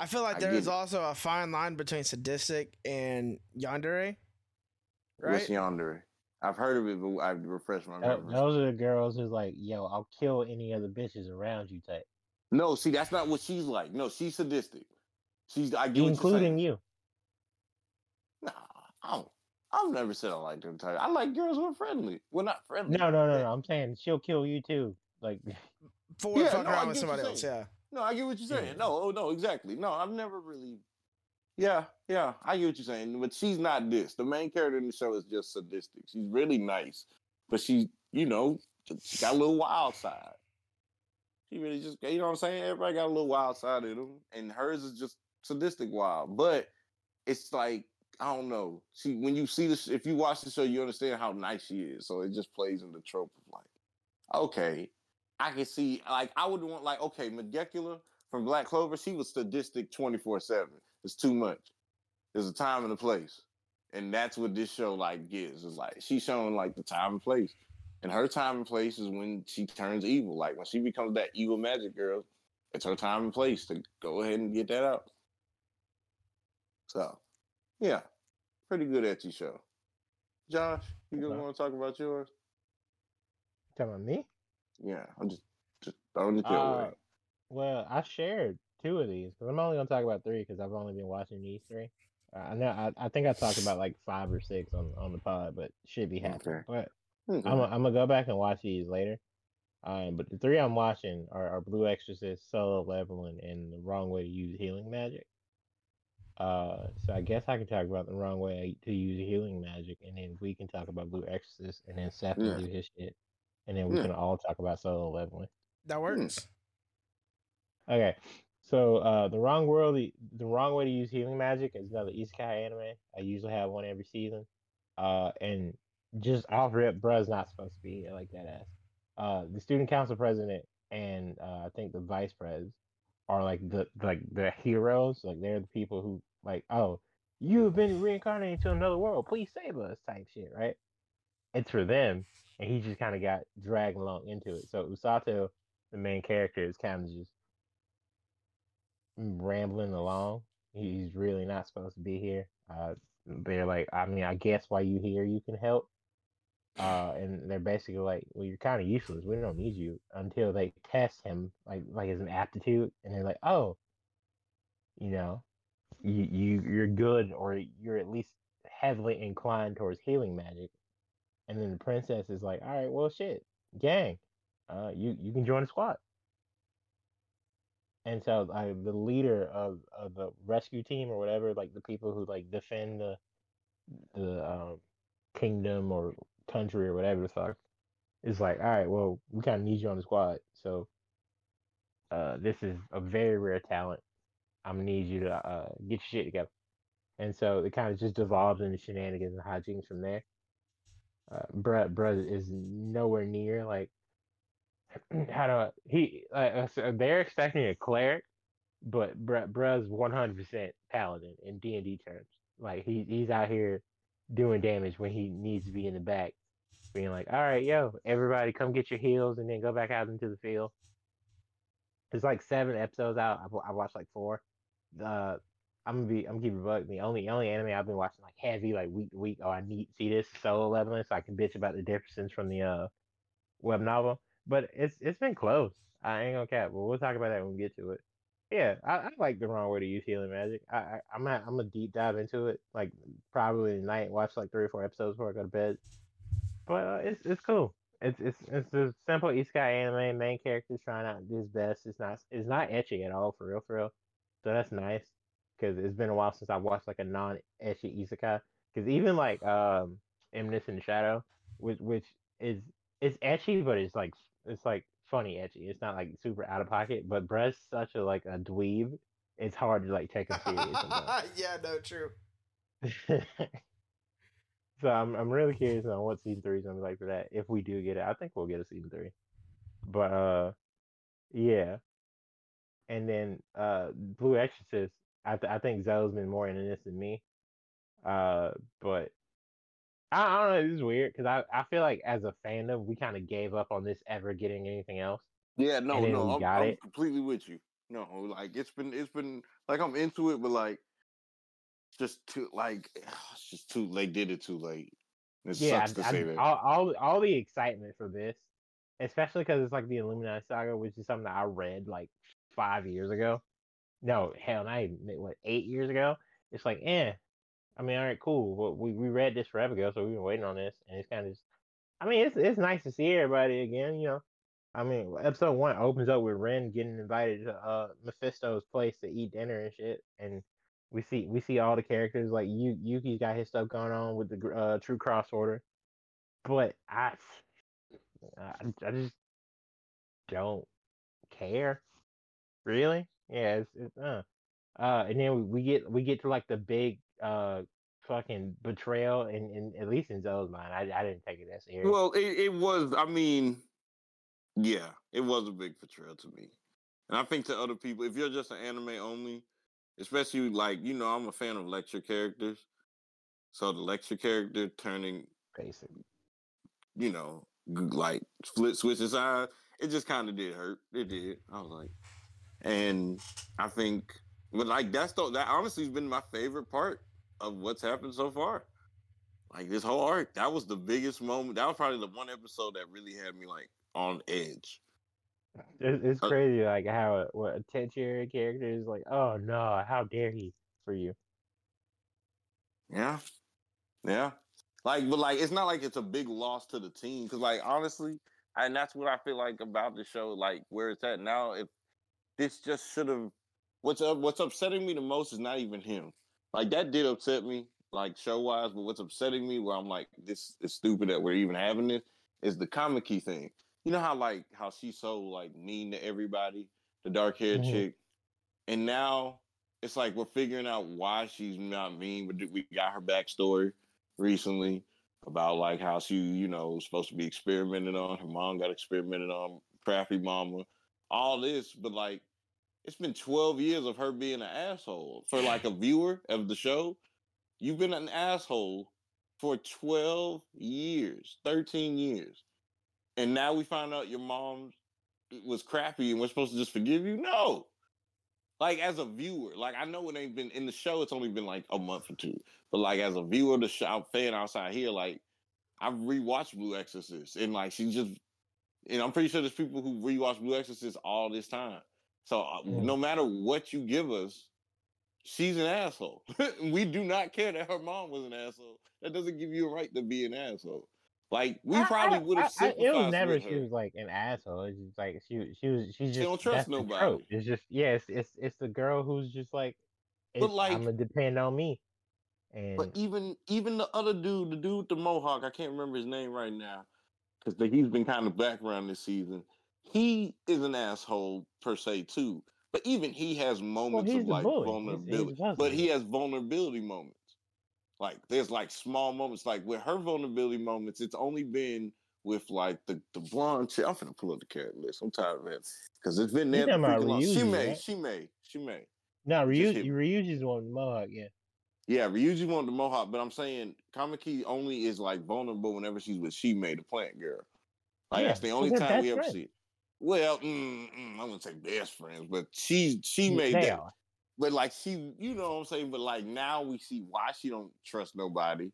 I feel like I there get is it. also a fine line between sadistic and yandere. Right? What's yandere? I've heard of it, but I've refreshed my Tho- memory. Those are the girls who's like, yo, I'll kill any other bitches around you type, No, see, that's not what she's like. No, she's sadistic. She's I get including you. Nah, I don't. I've never said I like them type. I like girls who are friendly. Well, not friendly. No, no, no, no. I'm saying she'll kill you too. Like, For Yeah, fucking no, around with somebody else, yeah. No, I get what you're saying. Yeah. No, oh no, exactly. No, I've never really. Yeah, yeah, I get what you're saying. But she's not this. The main character in the show is just sadistic. She's really nice, but she, you know, she got a little wild side. She really just, you know what I'm saying? Everybody got a little wild side in them, and hers is just sadistic wild. But it's like I don't know. She when you see this, if you watch the show, you understand how nice she is. So it just plays in the trope of like, okay, I can see. Like I would want like, okay, Megicula from Black Clover, she was sadistic twenty four seven. It's too much. There's a time and a place, and that's what this show like gives. Is like she's showing like the time and place, and her time and place is when she turns evil. Like when she becomes that evil magic girl, it's her time and place to go ahead and get that out. So, yeah, pretty good ecchi show. Josh, you Okay. want to talk about yours? talking about me? Yeah, I'm just just throwing it your Uh, well, I shared two of these because I'm only gonna talk about three because I've only been watching these three. Uh, I know I, I think I talked about like five or six on on the pod, but should be happy. Okay. But Mhm. I'm I'm gonna go back and watch these later. Um, but the three I'm watching are, are Blue Exorcist, Solo Leveling, and The Wrong Way to Use Healing Magic. Uh, so I guess I can talk about the wrong way to use healing magic, and then we can talk about Blue Exorcist, and then Seth Yeah. can do his shit, and then we Yeah. can all talk about Solo Leveling. That works. Okay, so uh, the wrong world, the wrong way to use healing magic is another isekai anime. I usually have one every season, uh, and just off rip, bruh's not supposed to be here like that ass. Uh, the student council president and uh, I think the vice pres are like the like the heroes. Like they're the people who like, oh, you have been reincarnated to another world. Please save us, type shit, right? It's for them, and he just kind of got dragged along into it. So Usato, the main character, is kind of just rambling along. He's really not supposed to be here. Uh, they're like, I mean, I guess why you here, you can help. Uh, and they're basically like, well, you're kind of useless. We don't need you until they test him, like like as an aptitude, and they're like, oh, you know, you you you're good, or you're at least heavily inclined towards healing magic. And then the princess is like, all right, well, shit, gang, uh, you you can join the squad. And so uh, the leader of, of the rescue team or whatever, like the people who like defend the the um, kingdom or country or whatever the fuck, is like, all right, well, we kind of need you on the squad. So uh, this is a very rare talent. I'm gonna need you to uh, get your shit together. And so it kind of just devolves into shenanigans and hijinks from there. Uh, Brett Brett is nowhere near like how do I, he like uh, so they're expecting a cleric, but Brett Brett's one hundred percent paladin in D and D terms. Like he he's out here doing damage when he needs to be in the back, being like, all right, yo, everybody come get your heals and then go back out into the field. There's like seven episodes out. I've, I've watched like four. Uh, I'm gonna be I'm keeping bug. The only only anime I've been watching like heavy like week to week. Oh, I need to see this solo leveling so I can bitch about the differences from the uh web novel. But it's it's been close. I ain't gonna cap, but we'll talk about that when we get to it. Yeah, I, I like the wrong way to use healing magic. I, I I'm a, I'm a deep dive into it, like probably tonight. Watch like three or four episodes before I go to bed. But uh, it's it's cool. It's it's it's a simple isekai anime. Main character's trying out his best. It's not it's not ecchi at all for real for real. So that's nice because it's been a while since I've watched like a non ecchi isekai. Because even like um Eminence in the Shadow, which which is it's ecchi, but it's like it's like funny ecchi. It's not like super out of pocket. But Brett's such a like a dweeb. It's hard to like take him serious. yeah, no, true. so I'm I'm really curious on what season three is gonna be like for that. If we do get it, I think we'll get a season three. But uh, yeah. And then uh, Blue Exorcist. I th- I think Zoe's been more into this than me. Uh, but I, I don't know. This is weird because I, I feel like as a fandom, we kind of gave up on this ever getting anything else. Yeah, no, no, I'm, I'm completely with you. No, like it's been it's been like I'm into it, but like just too like it's just too they did it too late. It yeah, sucks to I, say that. All, all all the excitement for this, especially because it's like the Illuminati saga, which is something that I read like five years ago. No, hell, even what eight years ago. It's like, eh, I mean, all right, cool. Well, we we read this forever ago, so we've been waiting on this, and it's kind of just. I mean, it's it's nice to see everybody again. You know, I mean, episode one opens up with Rin getting invited to uh Mephisto's place to eat dinner and shit, and we see we see all the characters like Yu, Yuki's got his stuff going on with the uh, True Cross Order, but I, I, I just don't care, really. Yeah, it's, it's uh, uh, and then we, we get we get to like the big uh fucking betrayal and, and at least in Zoe's mind, I, I didn't take it that serious. Well, it, it was. I mean, yeah, it was a big betrayal to me, and I think to other people, if you're just an anime only, especially like you know, I'm a fan of lecture characters, so the lecture character turning basic, you know, like split switches side, it just kind of did hurt. It did. I was like, and I think, but like that's the that honestly has been my favorite part of what's happened so far. Like this whole arc, that was the biggest moment. That was probably the one episode that really had me like on edge. It's, it's uh, crazy, like how what a titular character is like. Oh no, how dare he for you? Yeah, yeah. Like, but like, it's not like it's a big loss to the team because, like, honestly, and that's what I feel like about the show. Like, where it's at now, if this just should have, what's up, what's upsetting me the most is not even him. Like that did upset me, like show wise. But what's upsetting me, where I'm like, this is stupid that we're even having this, is the Kamiki thing. You know how like how she's so like mean to everybody, the dark haired mm-hmm. chick, and now it's like we're figuring out why she's not mean. But we got her backstory recently about like how she, you know, was supposed to be experimented on. Her mom got experimented on, crafty mama, all this. But like it's been 12 years of her being an asshole. For like a viewer of the show, you've been an asshole for 12 years, 13 years. And now we find out your mom was crappy and we're supposed to just forgive you? No. Like as a viewer, like I know it ain't been in the show, it's only been like a month or two. But like as a viewer of the show, fan outside here, like I've rewatched Blue Exorcist and like she just and I'm pretty sure there's people who rewatch Blue Exorcist all this time. So mm. no matter what you give us, she's an asshole. we do not care that her mom was an asshole. That doesn't give you a right to be an asshole. Like we probably would have. It was never she was like an asshole. It's just like she she was she's just she don't trust nobody. It's just yeah, it's, it's, it's the girl who's just like, but like I'm gonna depend on me. And but even even the other dude, the dude with the mohawk, I can't remember his name right now, because he's been kind of background this season he is an asshole per se too. But even he has moments well, of like vulnerability. He's, he's but he has vulnerability moments. Like there's like small moments, like with her vulnerability moments, it's only been with like the the blonde chick. I'm gonna pull up the character list. I'm tired of it because it's been there. Shiemi, right? she may, Shiemi. No, Ryuji, Ryuji's one mohawk, yeah. Yeah, Ryuji wanted the mohawk, but I'm saying Kamiki only is like vulnerable whenever she's with Shiemi, the plant girl. Like yeah, that's the only time we ever see it. Well, mm, mm, I'm gonna say best friends, but she she made they that. Are. But like she, you know what I'm saying. But like now we see why she don't trust nobody.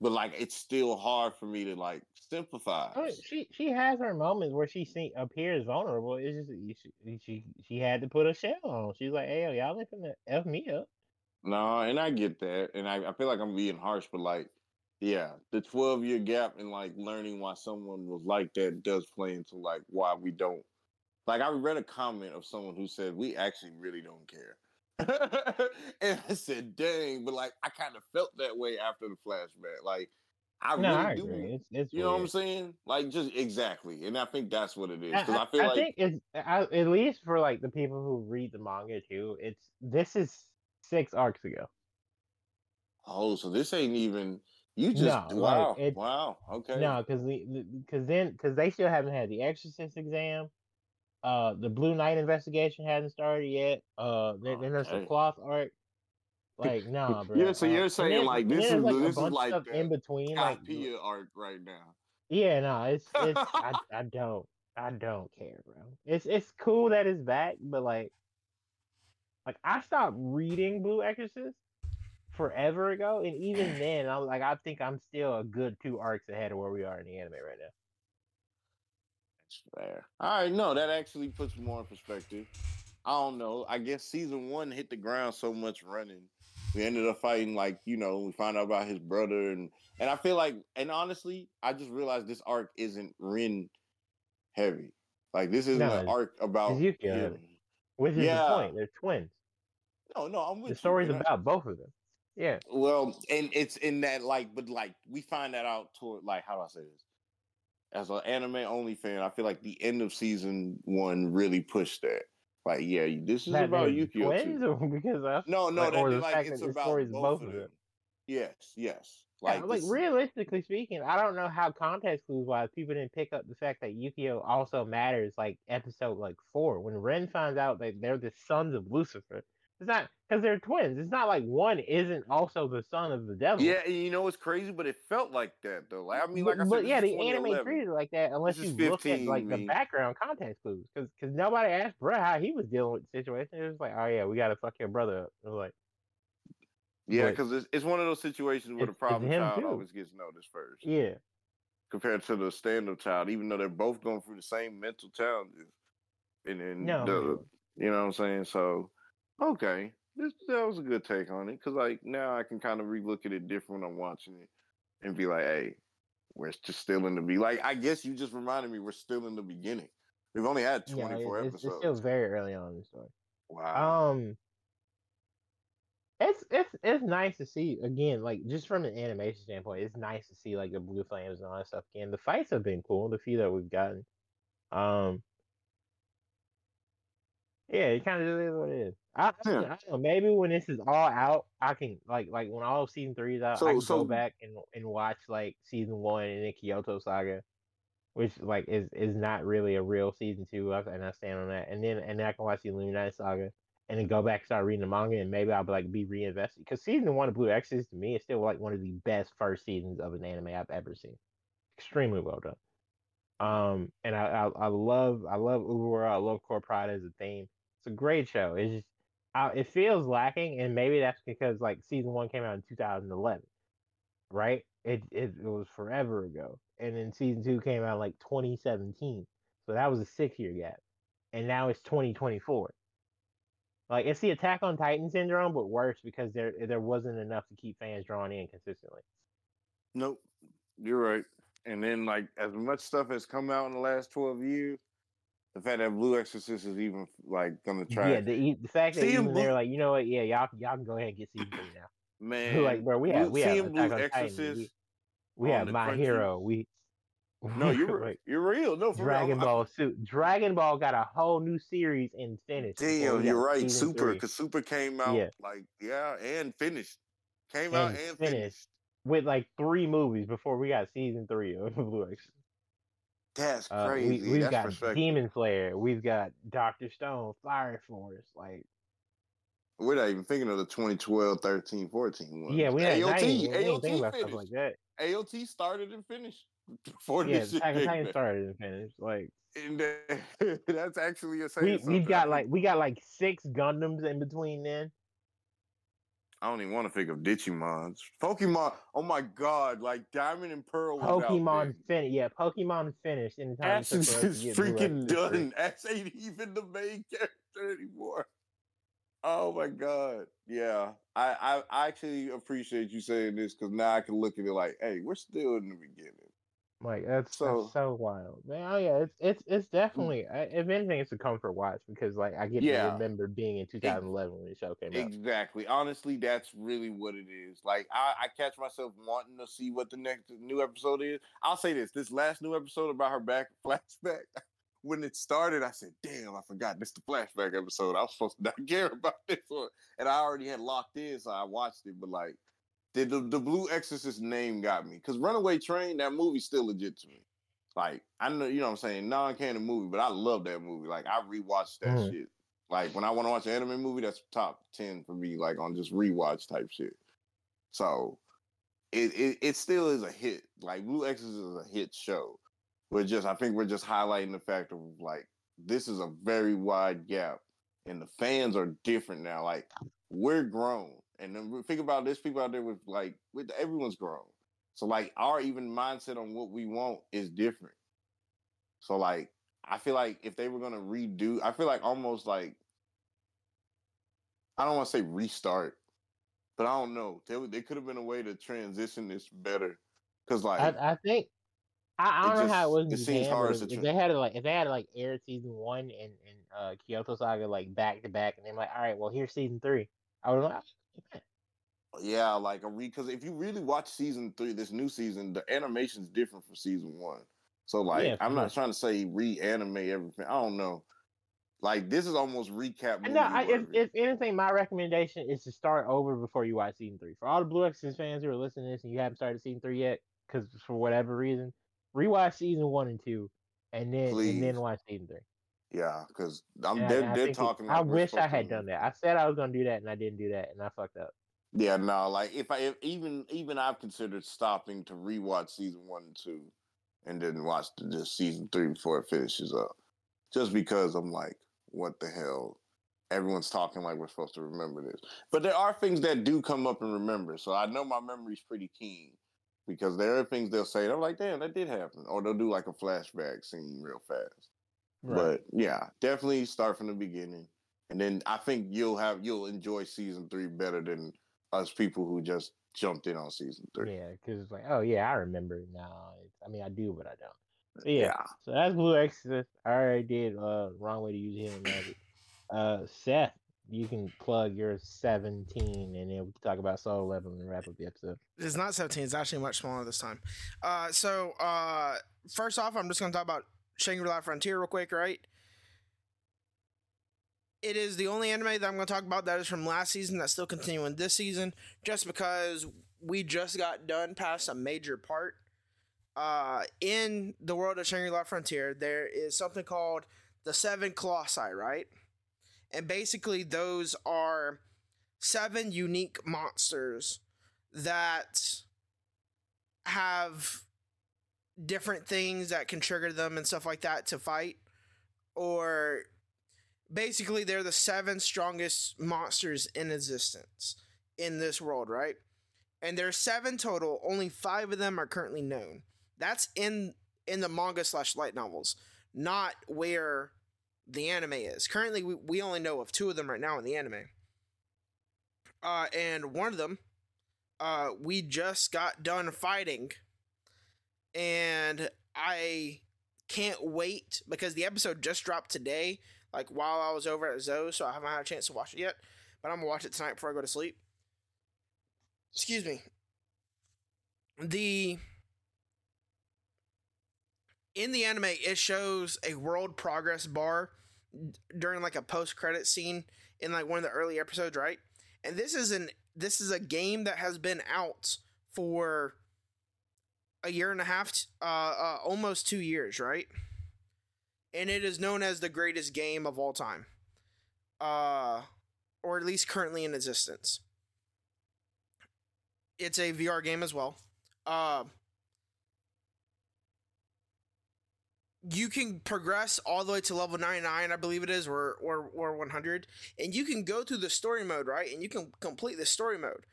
But like it's still hard for me to like sympathize. I mean, she she has her moments where she see, appears vulnerable. It's just she, she she had to put a shell on. She's like, "Hey, y'all ain't finna f me up." No, and I get that, and I, I feel like I'm being harsh, but like, yeah, the 12 year gap and like learning why someone was like that does play into like why we don't. Like, I read a comment of someone who said we actually really don't care. and I said, dang, but like I kind of felt that way after the flashback. Like I no, really I do. It's, it's you weird. know what I'm saying? Like just exactly, and I think that's what it is. Because I, I, feel I like think it's I, at least for like the people who read the manga too. It's this is six arcs ago. Oh, so this ain't even. You just no, wow, like wow, okay. No, because because then because they still haven't had the Exorcist exam. Uh, the Blue Knight investigation hasn't started yet. Uh, then, then there's the cloth art. Like, nah, bro. yeah, so you're uh, saying then, like this is like this is like in between, like arc right now. Yeah, no, it's it's I, I don't I don't care, bro. It's it's cool that it's back, but like, like I stopped reading Blue Exorcist forever ago, and even then, I'm like, I think I'm still a good two arcs ahead of where we are in the anime right now That's fair. All right, no, that actually puts more in perspective. I don't know. I guess season one hit the ground so much running. We ended up fighting like you know. We found out about his brother and and I feel like and honestly, I just realized this arc isn't Rin heavy. Like this isn't no, an arc about him. Which is yeah. the point? They're twins. No, no, I'm with the story's you, about both of them. Yeah. Well, and it's in that like, but like we find that out toward like how do I say this? as an anime only fan, I feel like the end of season one really pushed that. Like, yeah, this is that about Yukio because that's no, no, like, that, like it's about both, both of them. them. Yes, yes. Like, yeah, like realistically speaking, I don't know how context clues wise people didn't pick up the fact that Yukio also matters. Like episode like four, when Rin finds out that they're the sons of Lucifer, it's not because they're twins. It's not like one isn't also the son of the devil. Yeah, you know it's crazy, but it felt like that though. Like, I mean, like I said, but yeah, the anime treated it like that unless you 15, look at like the background context clues. Because because nobody asked Brett how he was dealing with the situation. It was like, oh yeah, we got to fuck your brother up. It was like. Yeah, because it's, it's one of those situations where the problem child too. always gets noticed first. Yeah. Compared to the stand-up child, even though they're both going through the same mental challenges, and then no, the, you know what I'm saying. So, okay, this that was a good take on it because like now I can kind of relook at it different when I'm watching it and be like, hey, we're just still in the be like I guess you just reminded me we're still in the beginning. We've only had 24 yeah, it's, episodes. It's still very early on in the story. Wow. Um it's it's it's nice to see again, like just from an animation standpoint, it's nice to see like the blue flames and all that stuff again. The fights have been cool, the few that we've gotten. Um yeah, it kind of just is what it is. I, yeah. I, don't know. Maybe when this is all out, I can like like when all of season three is out, so, I can so, go back and and watch like season one and the Kyoto Saga, which like is is not really a real season two, and I stand on that. And then and then I can watch the Illuminati Saga, and then go back and start reading the manga, and maybe I'll be like be reinvested because season one of Blue Exorcist to me is still like one of the best first seasons of an anime I've ever seen. Extremely well done. Um, and I I, I love I love Uber, I love Core Pride as a theme it's a great show. It's just uh, it feels lacking, and maybe that's because like season one came out in 2011, right? It, it it was forever ago, and then season two came out like 2017, so that was a six year gap, and now it's 2024. Like it's the Attack on Titan syndrome, but worse because there there wasn't enough to keep fans drawn in consistently. Nope, you're right. And then like as much stuff has come out in the last 12 years, the fact that Blue Exorcist is even like gonna try. Yeah, the, the fact that even Blue... they're like, you know what? Yeah, y'all y'all can go ahead and get season three now. Man, like bro, we have we have Blue Exorcist. we, we have my hero. We no, you're like, you're real. No, Dragon real. Ball suit. Dragon Ball got a whole new series and finished. Damn, you're right. Super, because Super came out yeah. like yeah, and finished Came out and finished. finished. with like three movies before we got season three of Blue X. That's crazy. Uh, we, have got Demon Slayer. We've got Doctor Stone, Fire Force. Like we're not even thinking of the 2012, 13, 14 one. Yeah, we had AOT. Ain't, AOT finished. stuff like that. AOT started and finished before yeah, this Attack Titan started and finished. Like, and uh, that's actually a we, we've got like we got like six Gundams in between then. I don't even want to think of Digimons. Pokemon. Oh my god! Like Diamond and Pearl. Pokemon finished. Yeah, Pokemon finished in time. Essence is freaking done. Ash ain't even the main character anymore. Oh my god! Yeah, I I, actually appreciate you saying this because now I can look at it like, hey, we're still in the beginning. Like that's so that's so wild, man. Oh yeah, it's it's it's mm. definitely. if anything, it's a comfort watch because like I get yeah. to remember being in 2011 when the show came exactly. out. Exactly. Honestly, that's really what it is. Like I, I catch myself wanting to see what the next new episode is. I'll say this: this last new episode about her back flashback when it started, I said, "Damn, I forgot this is the flashback episode. I was supposed to not care about this one, and I already had locked in, so I watched it. But like, the the, the Blue Exorcist name got me because Runaway Train, that movie's still legit to me. Like, I know, you know, what I'm saying non-canon movie, but I love that movie. Like, I rewatched that mm. shit. Like when I want to watch an anime movie, that's top ten for me. Like on just rewatch type shit. So it, it it still is a hit. Like Blue Exorcist is a hit show we're just I think we're just highlighting the fact of like this is a very wide gap and the fans are different now. Like we're grown. And then think about this people out there with like with everyone's grown. So like our even mindset on what we want is different. So like I feel like if they were gonna redo, I feel like almost like I don't want to say restart, but I don't know. There, there could have been a way to transition this better. Cause like I, I think I, I don't just, know how it was. It seems hard if, if they had like if they had like air season one and and uh Kyoto Saga like back to back, and they're like, all right, well here's season three. I would like, yeah, like a re because if you really watch season three, this new season, the animation's different from season one. So like, yeah, I'm not trying to say reanimate everything. I don't know. Like this is almost recap. No, I, if, if, anything, my recommendation is to start over before you watch season three. For all the Blue Exorcist fans who are listening to this and you haven't started season three yet, because for whatever reason, rewatch season one and two, and then Please. and then watch season three. Yeah, because I'm and they're, they're talking. It, like I wish I had done that. I said I was gonna do that, and I didn't do that, and I fucked up. Yeah, no, like if I if even even I've considered stopping to rewatch season one and two, and then watch the, just season three before it finishes up, just because I'm like, what the hell? Everyone's talking like we're supposed to remember this, but there are things that do come up and remember. So I know my memory's pretty keen because there are things they'll say. I'm like, damn, that did happen, or they'll do like a flashback scene real fast. Right. But yeah, definitely start from the beginning, and then I think you'll have you'll enjoy season three better than us people who just jumped in on season three. Yeah, because it's like, oh yeah, I remember now. I mean, I do, but I don't. But yeah, yeah. So that's Blue Exorcist. I already did uh wrong way to use him magic. Uh, Seth, you can plug your 17 and then we can talk about soul level and wrap up the episode. It's not 17, it's actually much smaller this time. Uh, so, uh, first off, I'm just going to talk about Shangri La Frontier real quick, right? It is the only anime that I'm going to talk about that is from last season that's still continuing this season, just because we just got done past a major part. Uh, in the world of Shangri La Frontier, there is something called the Seven Colossi, right? And basically, those are seven unique monsters that have different things that can trigger them and stuff like that to fight. Or basically, they're the seven strongest monsters in existence in this world, right? And there's seven total. Only five of them are currently known. That's in in the manga slash light novels, not where the anime is. Currently, we, we only know of two of them right now in the anime. Uh, and one of them, uh, we just got done fighting. And I can't wait because the episode just dropped today, like while I was over at Zoe, so I haven't had a chance to watch it yet. But I'm gonna watch it tonight before I go to sleep. Excuse me. The in the anime, it shows a world progress bar during like a post credit scene in like one of the early episodes, right? And this is an this is a game that has been out for a year and a half, uh, uh, almost two years, right? And it is known as the greatest game of all time, uh, or at least currently in existence. It's a VR game as well. Uh, you can progress all the way to level 99 i believe it is or or or 100 and you can go through the story mode right and you can complete the story mode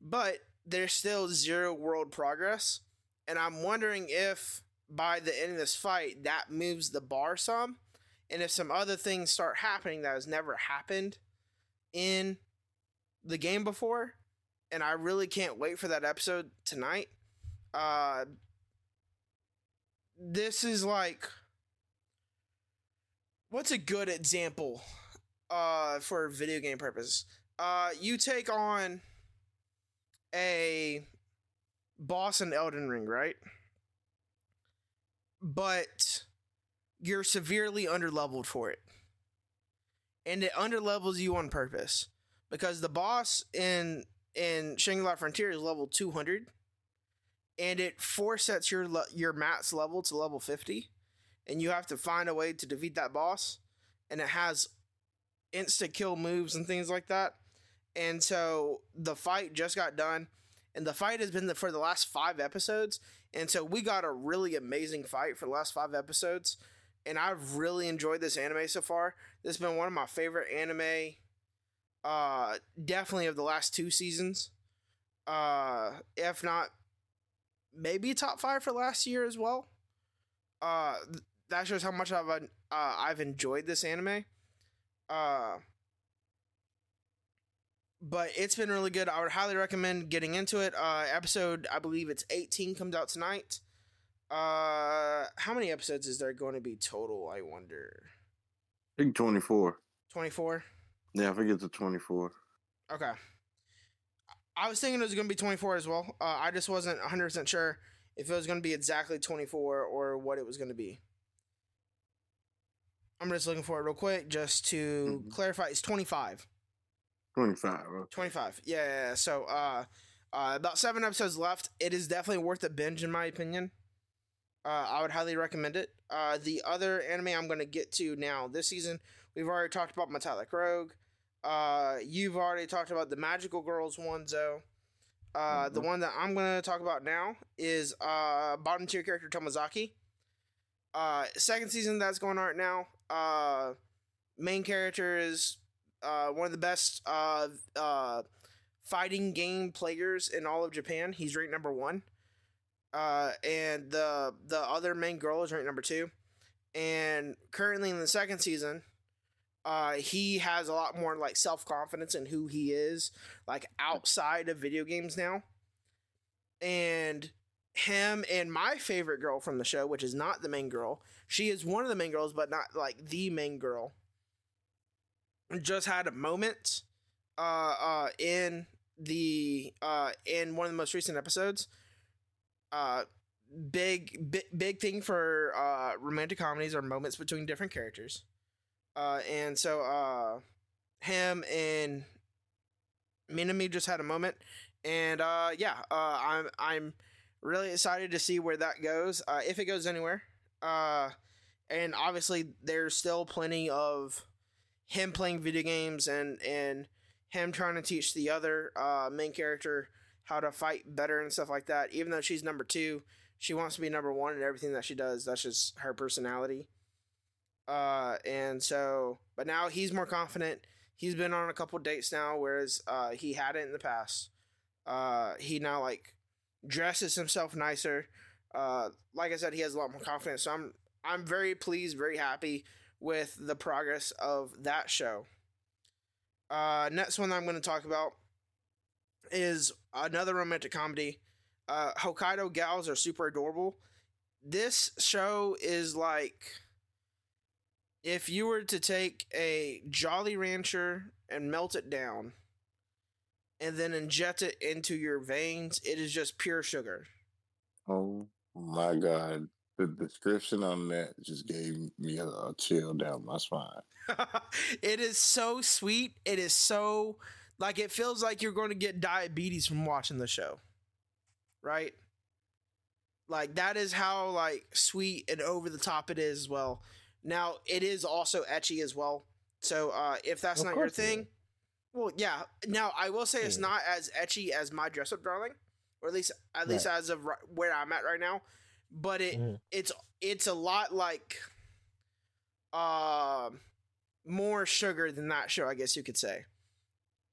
but there's still zero world progress and i'm wondering if by the end of this fight that moves the bar some and if some other things start happening that has never happened in the game before and i really can't wait for that episode tonight. Uh this is like what's a good example uh for video game purpose uh you take on a boss in elden ring right? But you're severely underleveled for it. And it underlevels you on purpose. Because the boss in in Shangri-La Frontier is level 200 and it sets your your max level to level 50 and you have to find a way to defeat that boss. And it has instant kill moves and things like that. And so the fight just got done and the fight has been the, for the last five episodes and so we got a really amazing fight for the last five episodes and i've really enjoyed this anime so far this has been one of my favorite anime uh definitely of the last two seasons uh if not maybe top five for last year as well. Uh, that shows how much I've uh, I've enjoyed this anime. Uh, but it's been really good. I would highly recommend getting into it. Uh, episode I believe it's 18 comes out tonight. Uh, how many episodes is there going to be total? I wonder. I think 24. 24. Yeah, I think it's a 24. Okay. I was thinking it was going to be 24 as well. Uh, I just wasn't 100% sure if it was going to be exactly 24 or what it was going to be. I'm just looking for it real quick just to mm-hmm. clarify. It's 25. 25. Okay. 25. Yeah, yeah, yeah. So, uh, uh, about seven episodes left. It is definitely worth a binge, in my opinion. Uh, I would highly recommend it. Uh, the other anime I'm going to get to now this season, we've already talked about Metallic Rouge. Uh, you've already talked about the Magical Girls one, Zoe. Uh, mm-hmm. The one that I'm going to talk about now is uh, bottom tier character Tomozaki. Uh, second season that's going on right now. Uh, main character is uh, one of the best uh, uh, fighting game players in all of Japan. He's ranked number one. Uh, and the the other main girl is ranked number two. And currently in the second season, uh, he has a lot more like self confidence in who he is, like outside of video games now. And him and my favorite girl from the show, which is not the main girl, she is one of the main girls, but not like the main girl. Just had a moment uh, uh, in the uh, in one of the most recent episodes. Uh, big big big thing for uh, romantic comedies are moments between different characters uh, and so uh, him and Minami just had a moment, and uh, yeah, uh, I'm I'm really excited to see where that goes, uh, if it goes anywhere. Uh, and obviously, there's still plenty of him playing video games and and him trying to teach the other uh, main character how to fight better and stuff like that. Even though she's number two, she wants to be number one in everything that she does. That's just her personality. Uh, and so, but now he's more confident. He's been on a couple dates now, whereas uh, he hadn't in the past. Uh, he now like dresses himself nicer. Uh, like I said, he has a lot more confidence. So I'm I'm very pleased, very happy with the progress of that show. Uh, next one I'm going to talk about is another romantic comedy. Uh, Hokkaido Gals are super adorable. This show is like if you were to take a Jolly Rancher and melt it down and then inject it into your veins, it is just pure sugar. Oh my god. The description on that just gave me a, a chill down my spine. it is so sweet. It is so like it feels like you're going to get diabetes from watching the show. Right? Like that is how like sweet and over the top it is as well. Now it is also ecchi as well. So uh if that's Of not your thing, is. well yeah. Now I will say it's not as ecchi as my dress up darling, or at least at least as of ri- where I'm at right now. But it Mhm. it's it's a lot like um more sugar than that show, I guess you could say.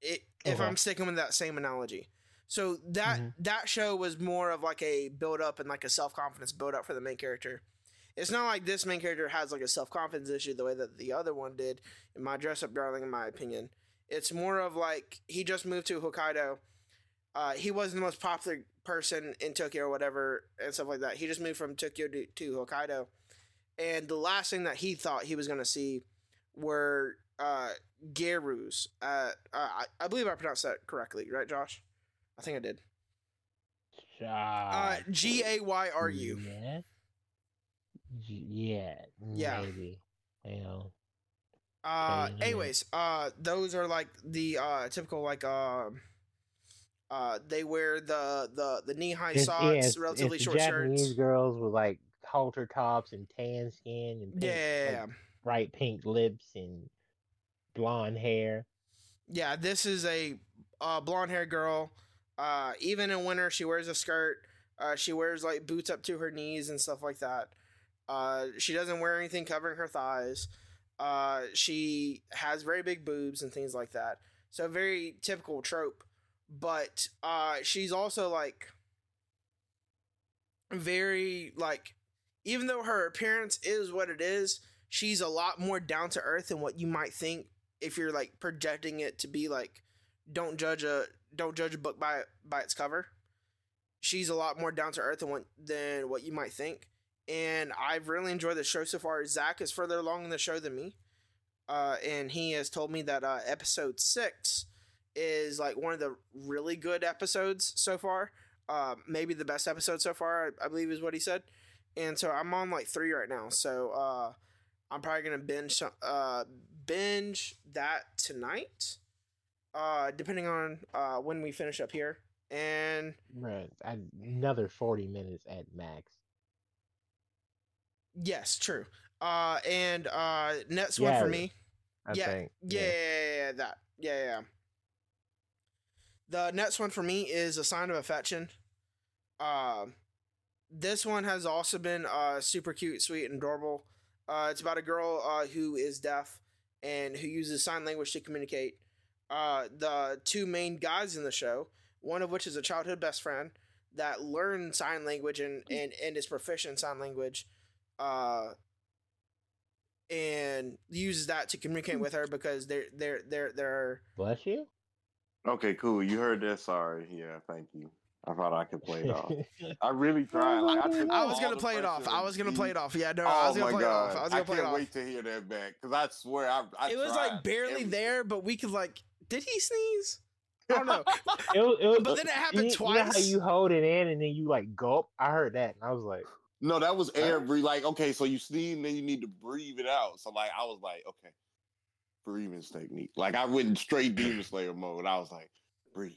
It if I'm sticking with that same analogy. So that Mhm. that show was more of like a build up and like a self confidence build up for the main character. It's not like this main character has like a self confidence issue the way that the other one did in my dress up darling, in my opinion. It's more of like he just moved to Hokkaido. Uh, he wasn't the most popular person in Tokyo or whatever and stuff like that. He just moved from Tokyo to, to Hokkaido, and the last thing that he thought he was going to see were uh, gyarus. Uh, I, I believe I pronounced that correctly, right, Josh? I think I did. Uh, G A Y R U. Yeah. G- Yeah. Yeah. Maybe. You know. Uh, anyways, uh, those are like the uh typical like um. Uh, they wear the the the knee high socks, it's, relatively it's short Japanese shirts. girls with like halter tops and tan skin and pink, Yeah, like, bright pink lips and blonde hair. yeah. This is a uh, blonde haired girl. Uh, even in winter, she wears a skirt. Uh, she wears like boots up to her knees and stuff like that. Uh, she doesn't wear anything covering her thighs. Uh, she has very big boobs and things like that. So very typical trope. But uh, she's also like very like even though her appearance is what it is, she's a lot more down to earth than what you might think if you're like projecting it to be like don't judge a don't judge a book by by its cover. She's a lot more down to earth than what than what you might think, and I've really enjoyed the show so far. Zach is further along in the show than me, uh, and he has told me that uh, episode six is like one of the really good episodes so far. Uh, maybe the best episode so far, I, I believe, is what he said. And so I'm on like three right now. So uh, I'm probably gonna binge some- uh, binge that tonight, uh, depending on uh, when we finish up here. And I- another forty minutes at max. yes, true. Uh, and uh, next one for me. I yeah, think. yeah, yeah, yeah, yeah, that. Yeah, yeah, yeah. The next one for me is a sign of affection. Um, this one has also been uh super cute, sweet, and adorable. Uh, it's about a girl uh who is deaf and who uses sign language to communicate. Uh, the two main guys in the show, one of which is a childhood best friend that learned sign language and and and is proficient in sign language. Uh, and uses that to communicate with her because they're they're they're they're Bless you. Okay, cool. You heard that. Sorry. Yeah, thank you. I thought I could play it off. I really tried. Like, I, I was gonna play it off. I was gonna play it off. Yeah, no, Oh I was oh gonna my play it god! off. I was gonna play can't it off. wait to hear that back because I swear I. I it was like barely everything. there, but we could like. Did he sneeze? I don't know. It, was- it was- But then it happened you, You know how twice. you hold it in and then you like gulp? I heard that and I was like, No, that was air breathe. Like, okay, so you sneeze, and then you need to breathe it out. So, like, I was like, okay, breathing technique. Like, I went in straight Demon Slayer mode. I was like, breathe,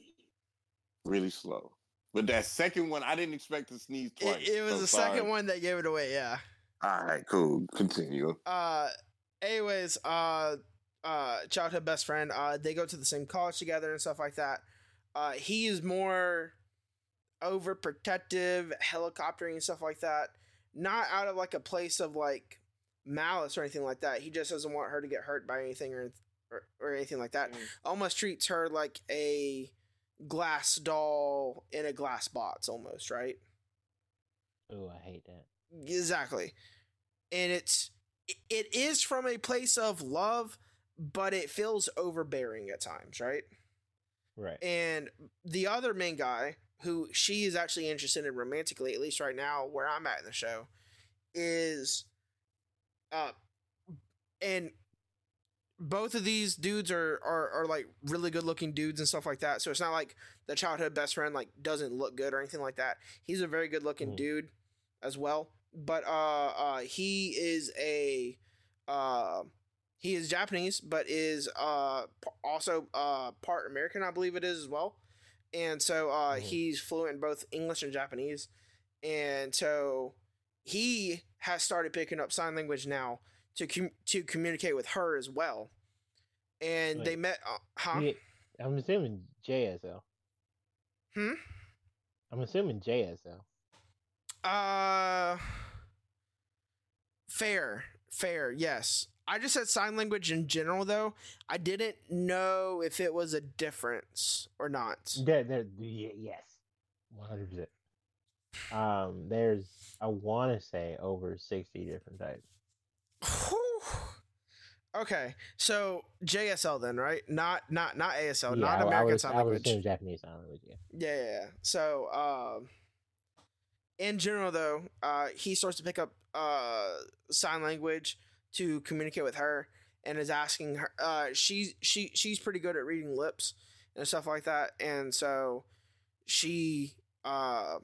really slow. But that second one, I didn't expect to sneeze twice. It, it was so the sorry. second one that gave it away. Yeah. All right, cool. Continue. Uh, anyways, uh, uh, childhood best friend. Uh, they go to the same college together and stuff like that. Uh, he is more overprotective, helicoptering and stuff like that. Not out of like a place of like malice or anything like that. He just doesn't want her to get hurt by anything or or, or anything like that. Mm. Almost treats her like a glass doll in a glass box, almost right. oh, I hate that. Exactly. And it's it is from a place of love, but it feels overbearing at times, right? Right. And the other main guy, who she is actually interested in romantically, at least right now where I'm at in the show, is uh and both of these dudes are, are are like really good looking dudes and stuff like that. So it's not like the childhood best friend like doesn't look good or anything like that. He's a very good looking Mhm. dude as well. But uh uh he is a uh he is Japanese, but is uh also uh part American, I believe it is as well. And so uh, mm-hmm. he's fluent in both English and Japanese, and so he has started picking up sign language now to com- to communicate with her as well. And Wait. they met, uh, huh? Yeah, I'm assuming JSL. Hmm. I'm assuming JSL. Uh, fair, fair. Yes, I just said sign language in general, though. I didn't know if it was a difference or not. There, there, yes, one hundred percent. Um, there's I want to say over sixty different types. Okay, so JSL then, right? Not not not ASL, yeah, not I, American I Sign Language. I Japanese Sign Language. Yeah. Yeah, yeah. yeah. So, um, in general, though, uh, he starts to pick up uh sign language to communicate with her, and is asking her. Uh, she's she she's pretty good at reading lips and stuff like that, and so she uh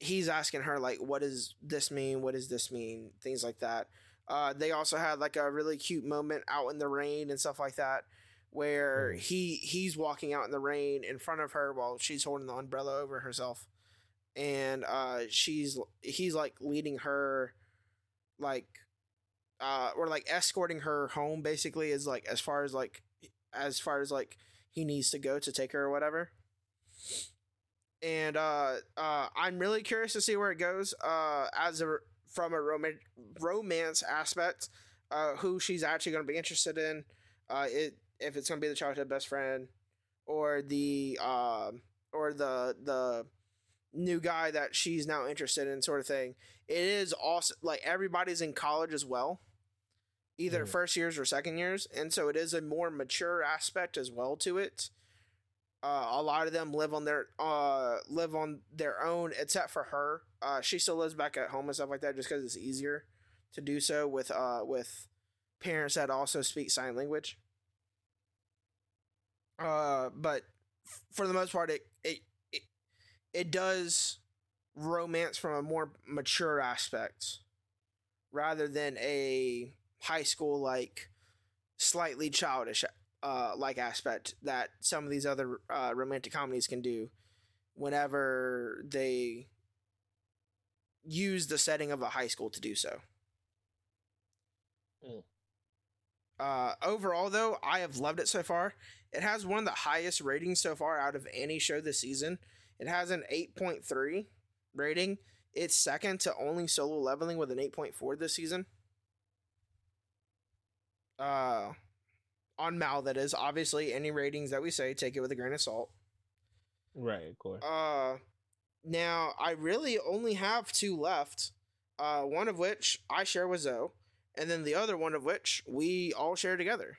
he's asking her like, what does this mean? What does this mean? Things like that uh, they also had like a really cute moment out in the rain and stuff like that, where mm. he he's walking out in the rain in front of her while she's holding the umbrella over herself, and uh, she's he's like leading her, like, uh, or like escorting her home basically is like as far as like as far as like he needs to go to take her or whatever and uh, uh, I'm really curious to see where it goes. Uh, as a from a rom- romance aspect, uh, who she's actually going to be interested in, uh, it if it's going to be the childhood best friend, or the uh, or the the new guy that she's now interested in, sort of thing. It is also like everybody's in college as well, either mm. first years or second years, and so it is a more mature aspect as well to it. Uh, a lot of them live on their uh, live on their own, except for her. Uh, she still lives back at home and stuff like that, just because it's easier to do so with uh, with parents that also speak sign language. Uh, but for the most part, it it it, it does romance from a more mature aspect rather than a high school like slightly childish uh, like aspect that some of these other uh, romantic comedies can do whenever they use the setting of a high school to do so. Mm. Uh, overall, though, I have loved it so far. It has one of the highest ratings so far out of any show this season. It has an 8.3 rating. It's second to only Solo Leveling with an 8.4 this season. Uh, on Mal that is obviously any ratings that we say take it with a grain of salt. Right, of course. Uh now I really only have two left. Uh one of which I share with Zoe, and then the other one of which we all share together.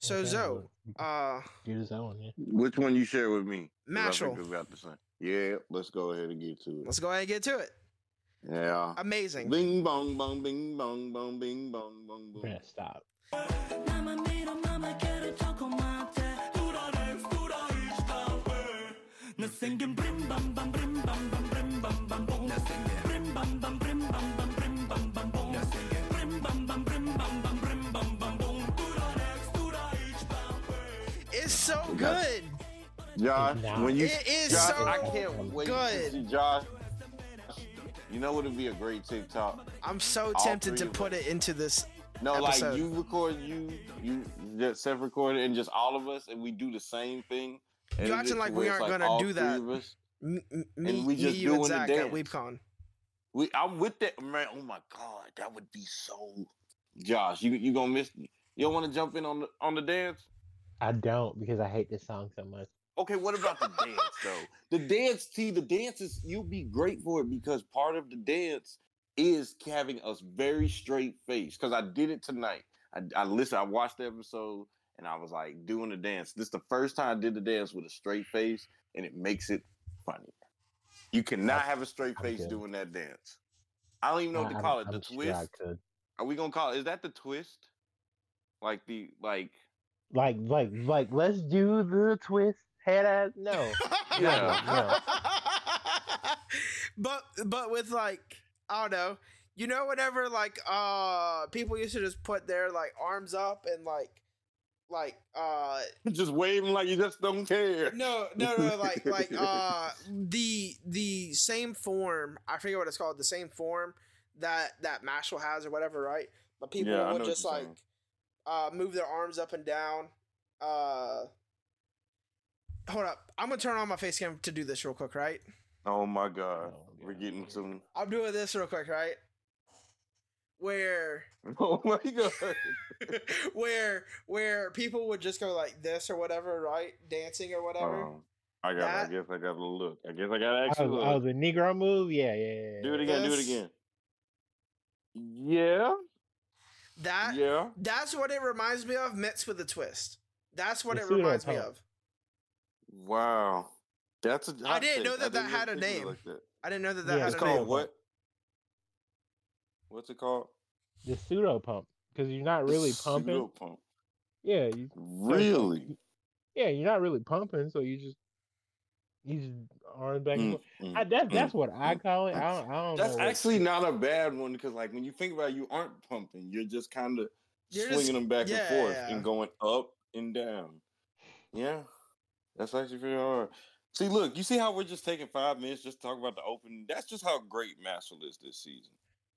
So okay, Zoe, uh get his own, yeah. Which one you share with me? Mashle. About the same. Yeah, let's go ahead and get to it. Let's go ahead and get to it. Yeah. Amazing. Bing bong bong bing bong bong bing bong bong bong. Yeah, stop. Singing brim bam bam brim bam bam brim bam bam boom. Brim bam bam brim bam bam brim bam bam boom. Brim bam bam brim bam bam brim bam bam boom. It's so good. Josh, when you it is Josh, so I can't wait good. to see Josh. You know what would be a great TikTok? I'm so tempted to put it into this. No, episode. like you record you you just self record and just all of us, and we do the same thing you acting like we aren't like gonna do that. Me, me, we just me, you and Zach at WeebCon. We, I'm with that man. Oh my god, that would be so. Josh, you you gonna miss? You don't want to jump in on the on the dance? I don't because I hate this song so much. Okay, what about the dance though? The dance, see, the dance is you'll be great for it because part of the dance is having us very straight face. Because I did it tonight. I, I listened, I watched the episode, and I was like doing the dance. This is the first time I did the dance with a straight face, and it makes it funny. You cannot have a straight face doing that dance. I don't even know what to call it. The I'm twist. Sure Are we gonna call it? Is that the twist? Like the like. Like like like let's do the twist head ass no yeah no. but but with like I don't know You know, whenever like uh people used to just put their like arms up and like like uh just waving like you just don't care. no no no like like uh the the same form I forget what it's called the same form that that Mashle has or whatever right but people Yeah, would just like saying. uh move their arms up and down uh hold up I'm gonna turn on my face cam to do this real quick right Oh my god. Oh, We're God. getting some I'm doing this real quick right where Oh my god. where where people would just go like this or whatever right dancing or whatever Um, I got That- I guess I got a look. I guess I got to Oh, actually oh, look. the Negro move? Yeah, yeah, yeah. Do it again, do it again. Yeah. that Yeah. That's what it reminds me of, mixed with a twist. That's what The it reminds me of. Wow. That's a I didn't know that that had a think of it name. I didn't know that that Yeah, had It's a called name. what? What's it called? The pseudo pump. Because you're not really pumping. Pseudo pump. Yeah, you, Really? yeah, you're not really pumping, so you just you just arms back and Mm, forth. mm, I, that's mm, that's what I mm. call it. I don't, I don't That's know. what- actually not a bad one because, like, when you think about it, you aren't pumping. You're just kind of You're swinging just- them back yeah, and forth yeah. and going up and down. Yeah, that's actually pretty hard. See, look, you see how we're just taking five minutes just to talk about the opening? That's just how great Mashle is this season.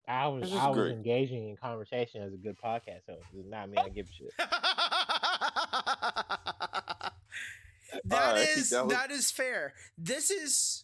I was I was great. engaging in conversation as a good podcast host. It's not me. I give a shit. That Alright, is that was- that is fair. This is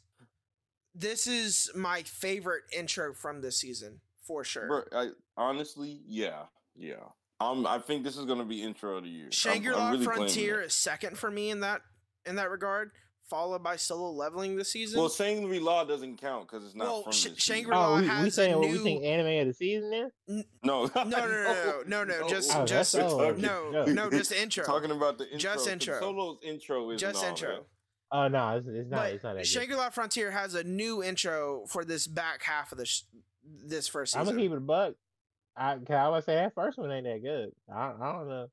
this is my favorite intro from this season for sure. Bro, I, honestly, yeah, yeah. Um, I think this is gonna be intro of the year. I'm- I'm Shangri-La really Frontier is second for me in that in that regard, followed by solo leveling this season. Well, Shangri-La doesn't count because it's not Well, from Sh- Shangri-La- Oh, we, we has a saying what we new- think anime of the season then? season. No, No, no, no, no, no, no, just- Oh, just- that's no, no, just the intro. Talking about the intro. Just 'cause intro. Solo's intro is just intro. Oh no, it's, it's not. But It's not that good. Shangri-La Frontier has a new intro for this back half of the sh- this first Season. I'm gonna keep it a buck. I, I would say that first one ain't that good. I, I don't know.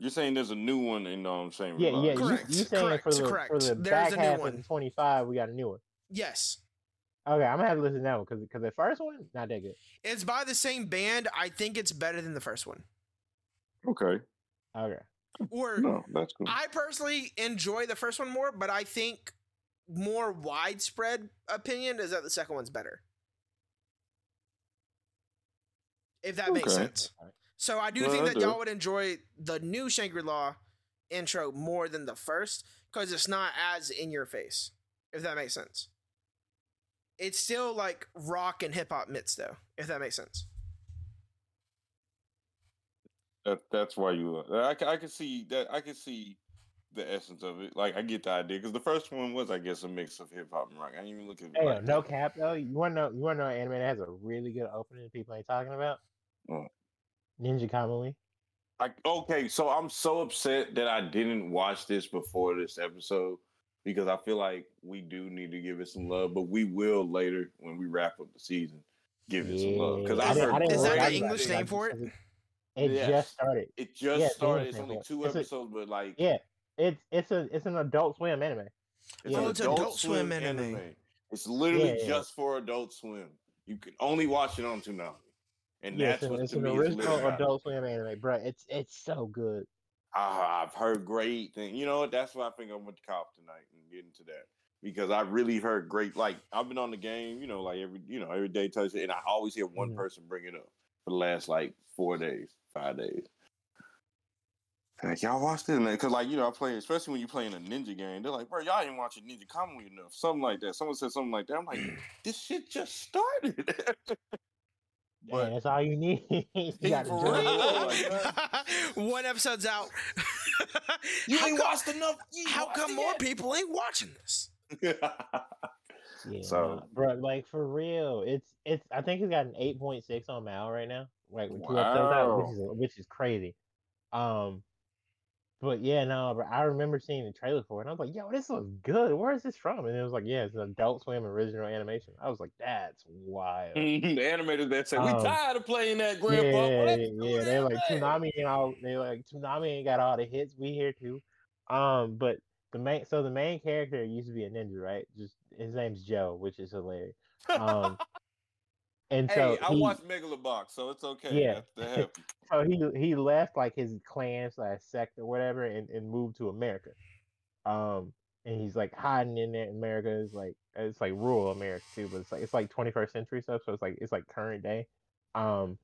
You're saying there's a new one in um Shangri-La. Yeah, yeah. You, Correct, you saying correct, for the correct. for the There's back a new half one. of 25, we got a new one. yes, Okay, I'm gonna have to listen to that one because because the first one not that good. it's by the same band. I think it's better than the first one. Okay. Okay. Or No, that's cool. I personally enjoy the first one more, but I think more widespread opinion is that the second one's better. If that makes Okay. sense. So I do No, think I that do. y'all would enjoy the new Shangri-La intro more than the first because it's not as in your face. If that makes sense. It's still like rock and hip hop mix though, if that makes sense. That that's why you. Uh, I, I can see that. I can see the essence of it. Like I get the idea because the first one was, I guess, a mix of hip hop and rock. I didn't even look at. Hey, like no cap though. You wanna know? You wanna know an anime that has a really good opening that people ain't talking about? What? Ninja Kamui. I, okay, so I'm so upset that I didn't watch this before this episode because I feel like we do need to give it some love, but we will later when we wrap up the season give it some love because Yeah, I Is- heard is that the. English name for it? It Yes. just started. It just Yeah, started. It's only for it. two It's a- episodes, but like Yeah, it's it's a it's an Adult Swim anime. It's Yeah. an Oh, it's Adult Swim anime. It's literally Yeah, yeah. just for Adult Swim. You can only watch it on Toonami, and Yeah, that's it's an, what it's Toonami original. Adult Swim anime, bro. It's it's so good. Ah, I've heard great things. You know what? That's why I think I'm with the cop tonight and get into that because I really heard great. Like I've been on the game, you know, like every you know every day touch it, and I always hear one Mhm. person bring it up for the last like four days, five days. Like y'all watched it, because like you know I play, especially when you're playing a ninja game. They're like, bro, y'all ain't watching Ninja Kamui enough, something like that. Someone said something like that. I'm like, this shit just started. But but that's all you need. you got to for join real? it. like, One episode's out. you how ain't come, watched enough. You how watched come more yet. people ain't watching this? Yeah, So- bro, like for real, it's it's. I think it's got an eight point six on Mal right now, like with two episodes out, which is which is crazy. Um, but yeah, no, but I remember seeing the trailer for it, and I was like, "Yo, this looks good. Where is this from?" And it was like, "Yeah, it's an Adult Swim original animation." I was like, "That's wild." the animators that say we Um, tired of playing that Yeah, grandpa. yeah, do yeah. They're like anime." Toonami and all. They like Toonami ain't got all the hits. We here too. Um, but the main so the main character used to be a ninja, right? Just his name's Joe, which is hilarious. Um, And Hey, so I he, watched Megalobox, so it's okay. Yeah. That, so he he left like his clan slash sect or whatever and, and moved to America. Um and he's like hiding in there. America is like it's like rural America too, but it's like it's like 21st century stuff, so it's like it's like current day. Um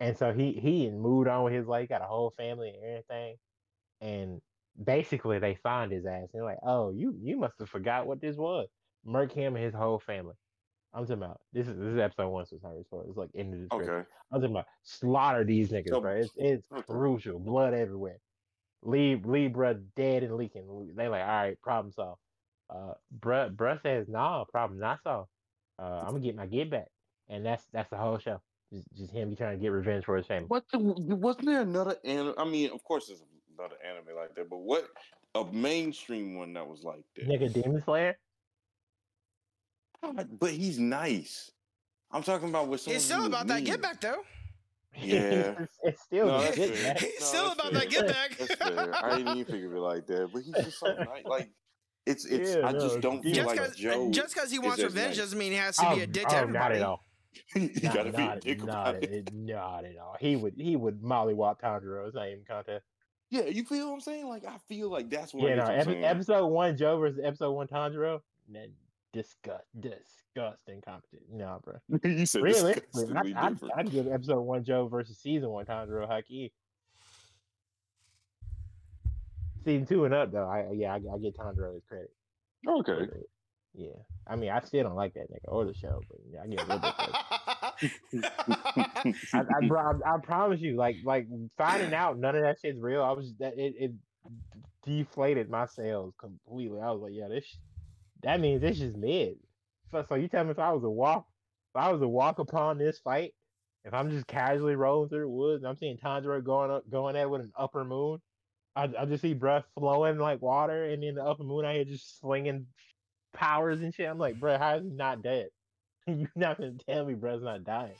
and so he he moved on with his life, got a whole family and everything. And basically they find his ass and they're like, Oh, you you must have forgot what this was. Murk him and his whole family. I'm talking about this is this is episode one, so sorry, so it's like in the description. Okay. I'm talking about slaughter these niggas, So- bro. It's it's okay. crucial. Blood everywhere. Leave leave bruh dead and leaking. They like, all right, problem solved. Uh bruh bruh says, nah, problem not solved. Uh I'm gonna get my get back. And that's that's the whole show. Just just him trying to get revenge for his family. What the, wasn't there another anime? I mean, of course, there's another anime like that, but what a mainstream one that was like that? Nigga Demon Slayer? But he's nice. I'm talking about with someone It's still about that mean. get back though. Yeah. it's, it's still No, that's good. fair. man. It's No, still about fair. that get back. That's fair. I didn't even think of it like that, but he's just so nice. Like it's it's. Yeah, I no, just don't feel just like because Joe. just because he wants revenge nice. doesn't mean he has to be Oh, a dick to oh, everybody. not at all. you Not, gotta be a dick not, about it. it- not at all. He would he would mollywop Tanjiro. It's not even contest. Yeah, you feel what I'm saying? Like I feel like that's what. Yeah, it no. is I'm Epi- episode one Joe versus episode one Tanjiro. Disgust, disgusting competition. Nah, bro. you said Realistically, I, I'd. I'd give episode one Joe versus season one Tanjiro Haki. Season two and up though, I yeah, I, I get Tanjiro his credit. okay. Yeah, I mean, I still don't like that nigga or the show, but yeah, I get a little bit. credit. I, I, I, I promise you, like, like finding out none of that shit's real. I was that it, it deflated my sails completely. I was like, yeah, this that means this is mid. So, so you tell me if I was a walk, if I was a walk upon this fight, if I'm just casually rolling through the woods, and I'm seeing Tanjiro going up, going at with an upper moon. I, I just see breath flowing like water, and then the upper moon I hear just slinging powers and shit. I'm like, bro, how is he not dead? You're not gonna tell me bro's not dying.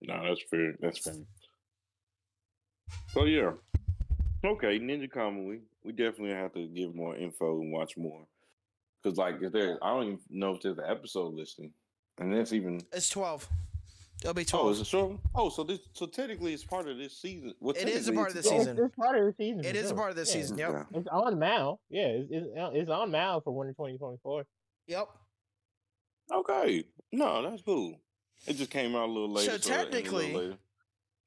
No, that's fair. That's fair. So yeah. Okay, Ninja Kamui. We definitely have to give more info and watch more. Cause like if there I don't even know if there's an episode listing. And that's even it's twelve. It'll be Oh, twelve. is it short? Oh, so this so technically it's part of this season. Well, It is a part of it's- the season. It's, it's part of the season. It for is a part of this Yeah. season. Yep. Okay. It's on Mal. Yeah, it's, it's, uh, it's on Mal for winter 2024. Yep. Okay. No, that's cool. It just came out a little later. So it ended a little technically- later.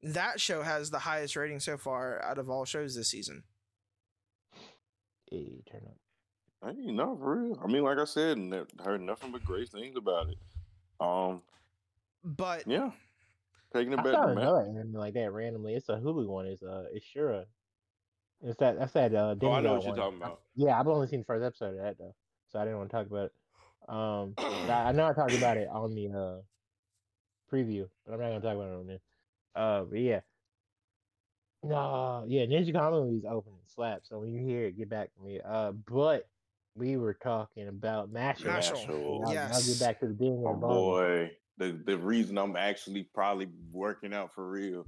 That show has the highest rating so far out of all shows this season. Hey, turn up. I mean, no, for real. I mean, like I said, ne- heard nothing but great things about it. Um, But yeah, taking it I back saw to another like that randomly. It's a Hulu one. It's uh, it's Shura. It's that that's that uh. Oh, I demigod know what you're talking about. Yeah, I've only seen the first episode of that though, so I didn't want to talk about it. Um, I, I know I talked about it on the uh preview, but I'm not gonna talk about it on this. Uh, but yeah, no, yeah, Ninja Kamui is open and slap. So when you hear it, get back to me. Uh, but we were talking about Mashle. Mashle. Mashle. I'll, I'll get back to the being Oh of the bone. boy, the the reason I'm actually probably working out for real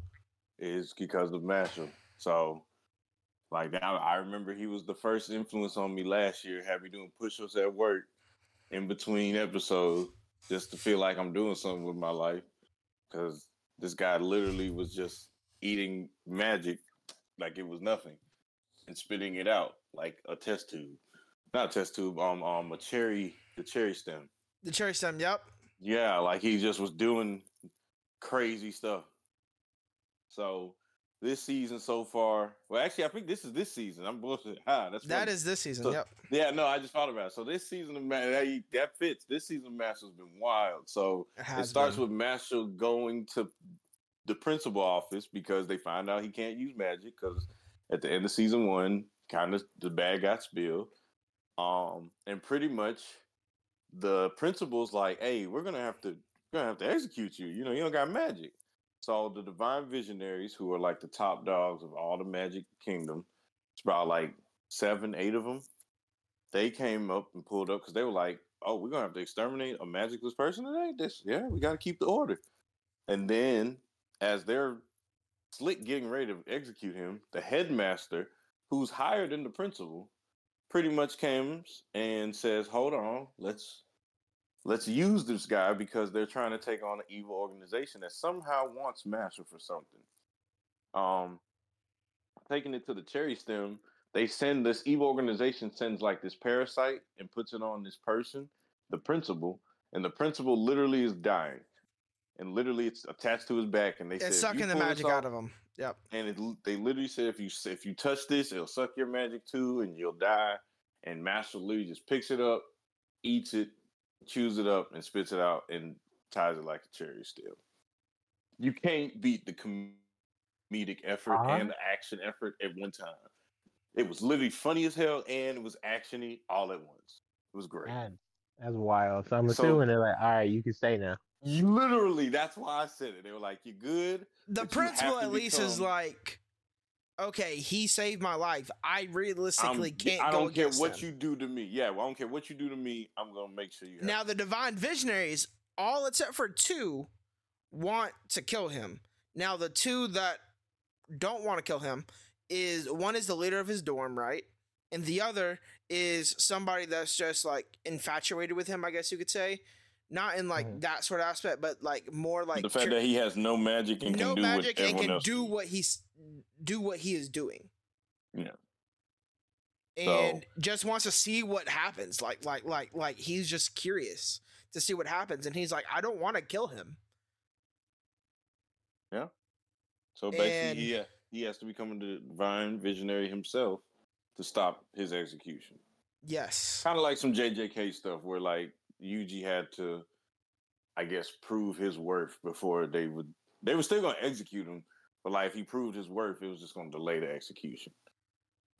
is because of Mashle. So, like now, I remember he was the first influence on me last year. Had me doing push-ups at work in between episodes just to feel like I'm doing something with my life. Because this guy literally was just eating magic like it was nothing and spitting it out like a test tube. Not a test tube, um, um, a cherry, the cherry stem. the cherry stem, yep. Yeah, like he just was doing crazy stuff. So this season so far, well, actually, I think this is this season. I'm bullshit. Ah, that's That is this season, So- yep. Yeah, no, I just thought about it. So this season of Man, that, that fits. This season of Master's been wild. So It it starts been. with Master going to the principal office because they find out he can't use magic because at the end of season one, kind of the bag got spilled. Um, and pretty much the principal's like, "Hey, we're gonna have to, gonna have to execute you. You know, you don't got magic." So the divine visionaries, who are like the top dogs of all the magic kingdom, it's about like seven, eight of them. They came up and pulled up because they were like, "Oh, we're gonna have to exterminate a magicless person today. This, yeah, we got to keep the order." And then, as they're slick getting ready to execute him, the headmaster, who's higher than the principal, pretty much comes and says, "Hold on, let's let's use this guy because they're trying to take on an evil organization that somehow wants Master for something. Um, taking it to the cherry stem, they send this evil organization sends like this parasite and puts it on this person, the principal, and the principal literally is dying, and literally it's attached to his back, and they It's said, sucking the magic off- out of him. Yep. and it, they literally said if you if you touch this, it'll suck your magic too, and you'll die. And Master literally just picks it up, eats it, chews it up, and spits it out, and ties it like a cherry stem. You can't beat the comedic effort Uh-huh. and the action effort at one time. It was literally funny as hell, and it was actiony all at once. It was great. Man, that's wild. So I'm So- assuming they're like, all right, you can stay now. You literally, that's why I said it. They were like, "You're good?" The But you have principal at least is like, okay, he saved my life. I I'm- realistically can't I don't care what him. you do to me. Yeah, well, I don't care what you do to me. I'm gonna make sure you. Have Now the divine visionaries, all except for two, want to kill him. Now the two that don't want to kill him is one is the leader of his dorm, right? And the other is somebody that's just like infatuated with him, I guess you could say. Not in like Mhm. that sort of aspect, but like more like the fact cur- that he has no magic and no can do magic what and can else do what he's do what he is doing. Yeah. And just wants to see what happens. Like like like like he's just curious to see what happens. And he's like, I don't want to kill him. Yeah. So basically, and- he he has to become a divine visionary himself to stop his execution. Yes. Kind of like some JJK stuff, where like Yuji had to, I guess, prove his worth before they would. They were still going to execute him, but like if he proved his worth, it was just going to delay the execution.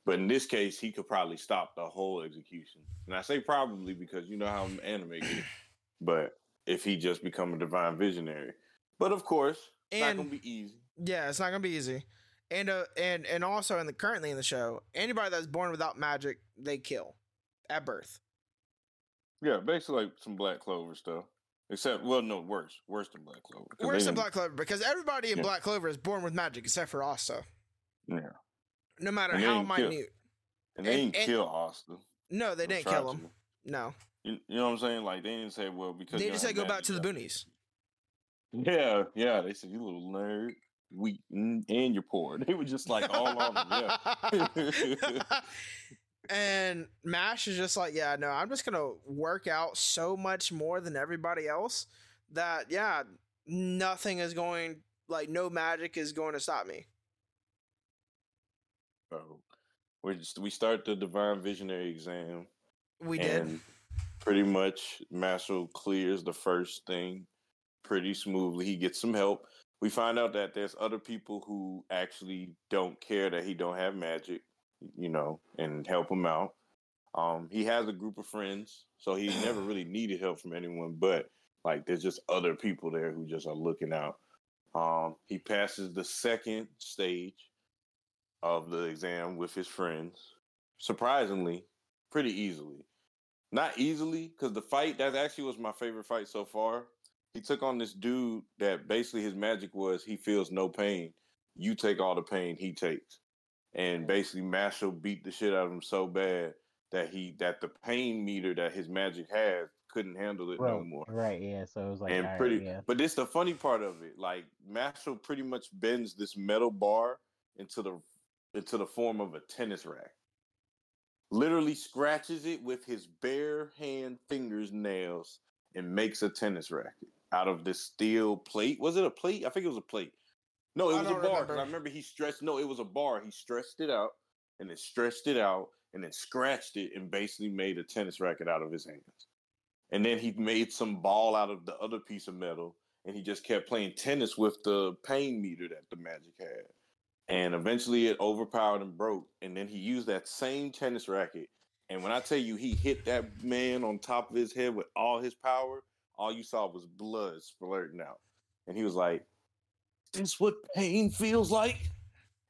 But in this case, he could probably stop the whole execution. And I say probably because you know how anime get. But if he just become a divine visionary, but of course, it's not going to be easy. Yeah, it's not gonna be easy. And uh and and also in the currently in the show, anybody that's born without magic, they kill at birth. Yeah, basically like some Black Clover stuff. Except, well, no, worse, worse than Black Clover. Worse than Black Clover, because everybody in Yeah. Black Clover is born with magic except for Asta. Yeah, No matter how ain't kill- minute. and they And- didn't and- kill Asta. No, they They didn't kill him. to. No. You, you know what I'm saying? Like they didn't say, well, because They just said go back to the boonies. Yeah, yeah. They said you little nerd, weak, and you're poor. They were just like all on them. Yeah. and Mash is just like, yeah, no, I'm just gonna work out so much more than everybody else that yeah, nothing is going like no magic is going to stop me. So we we start the divine visionary exam. We did. pretty much Marshall clears the first thing pretty smoothly. He gets some help. We find out that there's other people who actually don't care that he don't have magic, you know, and help him out. Um, he has a group of friends, so he never really needed help from anyone. But like, there's just other people there who just are looking out. Um, he passes the second stage of the exam with his friends, surprisingly, pretty easily. Not easily, because the fight that actually was my favorite fight so far. He took on this dude that basically his magic was he feels no pain. You take all the pain he takes. And basically Marshall beat the shit out of him so bad that he that the pain meter that his magic has couldn't handle it no more. Right, yeah. So it was like, and alright, pretty yeah. but this the funny part of it like Marshall pretty much bends this metal bar into the into the form of a tennis rack. Literally scratches it with his bare hand fingers nails and makes a tennis racket out of this steel plate. Was it a plate? I think it was a plate no it was a bar remember. i remember he stretched no it was a bar. He stretched it out and then stretched it out and then scratched it and basically made a tennis racket out of his hands. And then he made some ball out of the other piece of metal and he just kept playing tennis with the pain meter that the magic had. And eventually it overpowered and broke and then he used that same tennis racket. And when i tell you he hit that man on top of his head with all his power all you saw was blood splurting out. And he was like this what pain feels like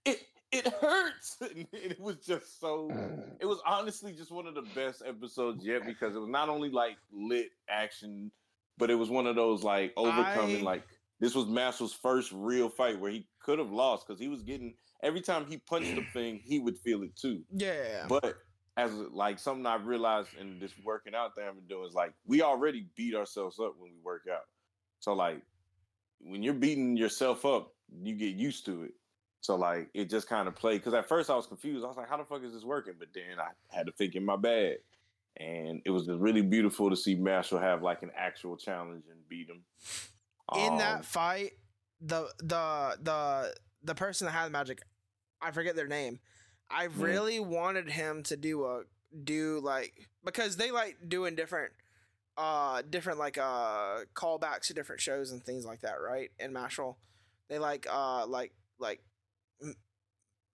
it it hurts and it was just so it was honestly just one of the best episodes yet because it was not only like lit action, but it was one of those like overcoming I- like this was Marshall's first real fight where he could have lost because he was getting every time he punched the thing, he would feel it too. yeah. But as like something I've realized in this working out thing I've been doing is like we already beat ourselves up when we work out. So like when you're beating yourself up, you get used to it. So like it just kind of played because at first I was confused. I was like, how the fuck is this working? But then I had to think in my bag. And it was just really beautiful to see Marshall have like an actual challenge and beat him. In Um, that fight, the the the the person that had the magic, I forget their name. I really wanted him to do a do like because they like doing different uh different like uh callbacks to different shows and things like that, right? In Mashle, they like uh like like m-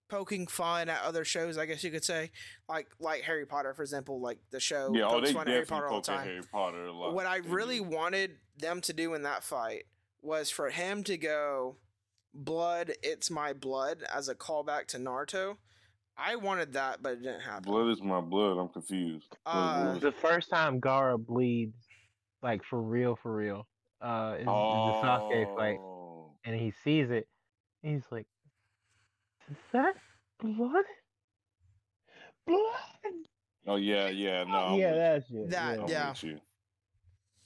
poking fun at other shows, I guess you could say, like like Harry Potter, for example, like the show yeah, oh, they fun Harry Potter all the time Harry Potter a lot. what I really do. wanted them to do in that fight was for him to go blood it's my blood as a callback to Naruto. I wanted that but it didn't happen. blood is my blood. I'm confused. What- what Uh, The first time Gaara bleeds, like for real, for real, uh, is, is the Sasuke fight, Oh. and he sees it, and he's like, "Is that blood? Blood?" Oh yeah, yeah, no. I'm yeah, that's it. That- you. Yeah. with you.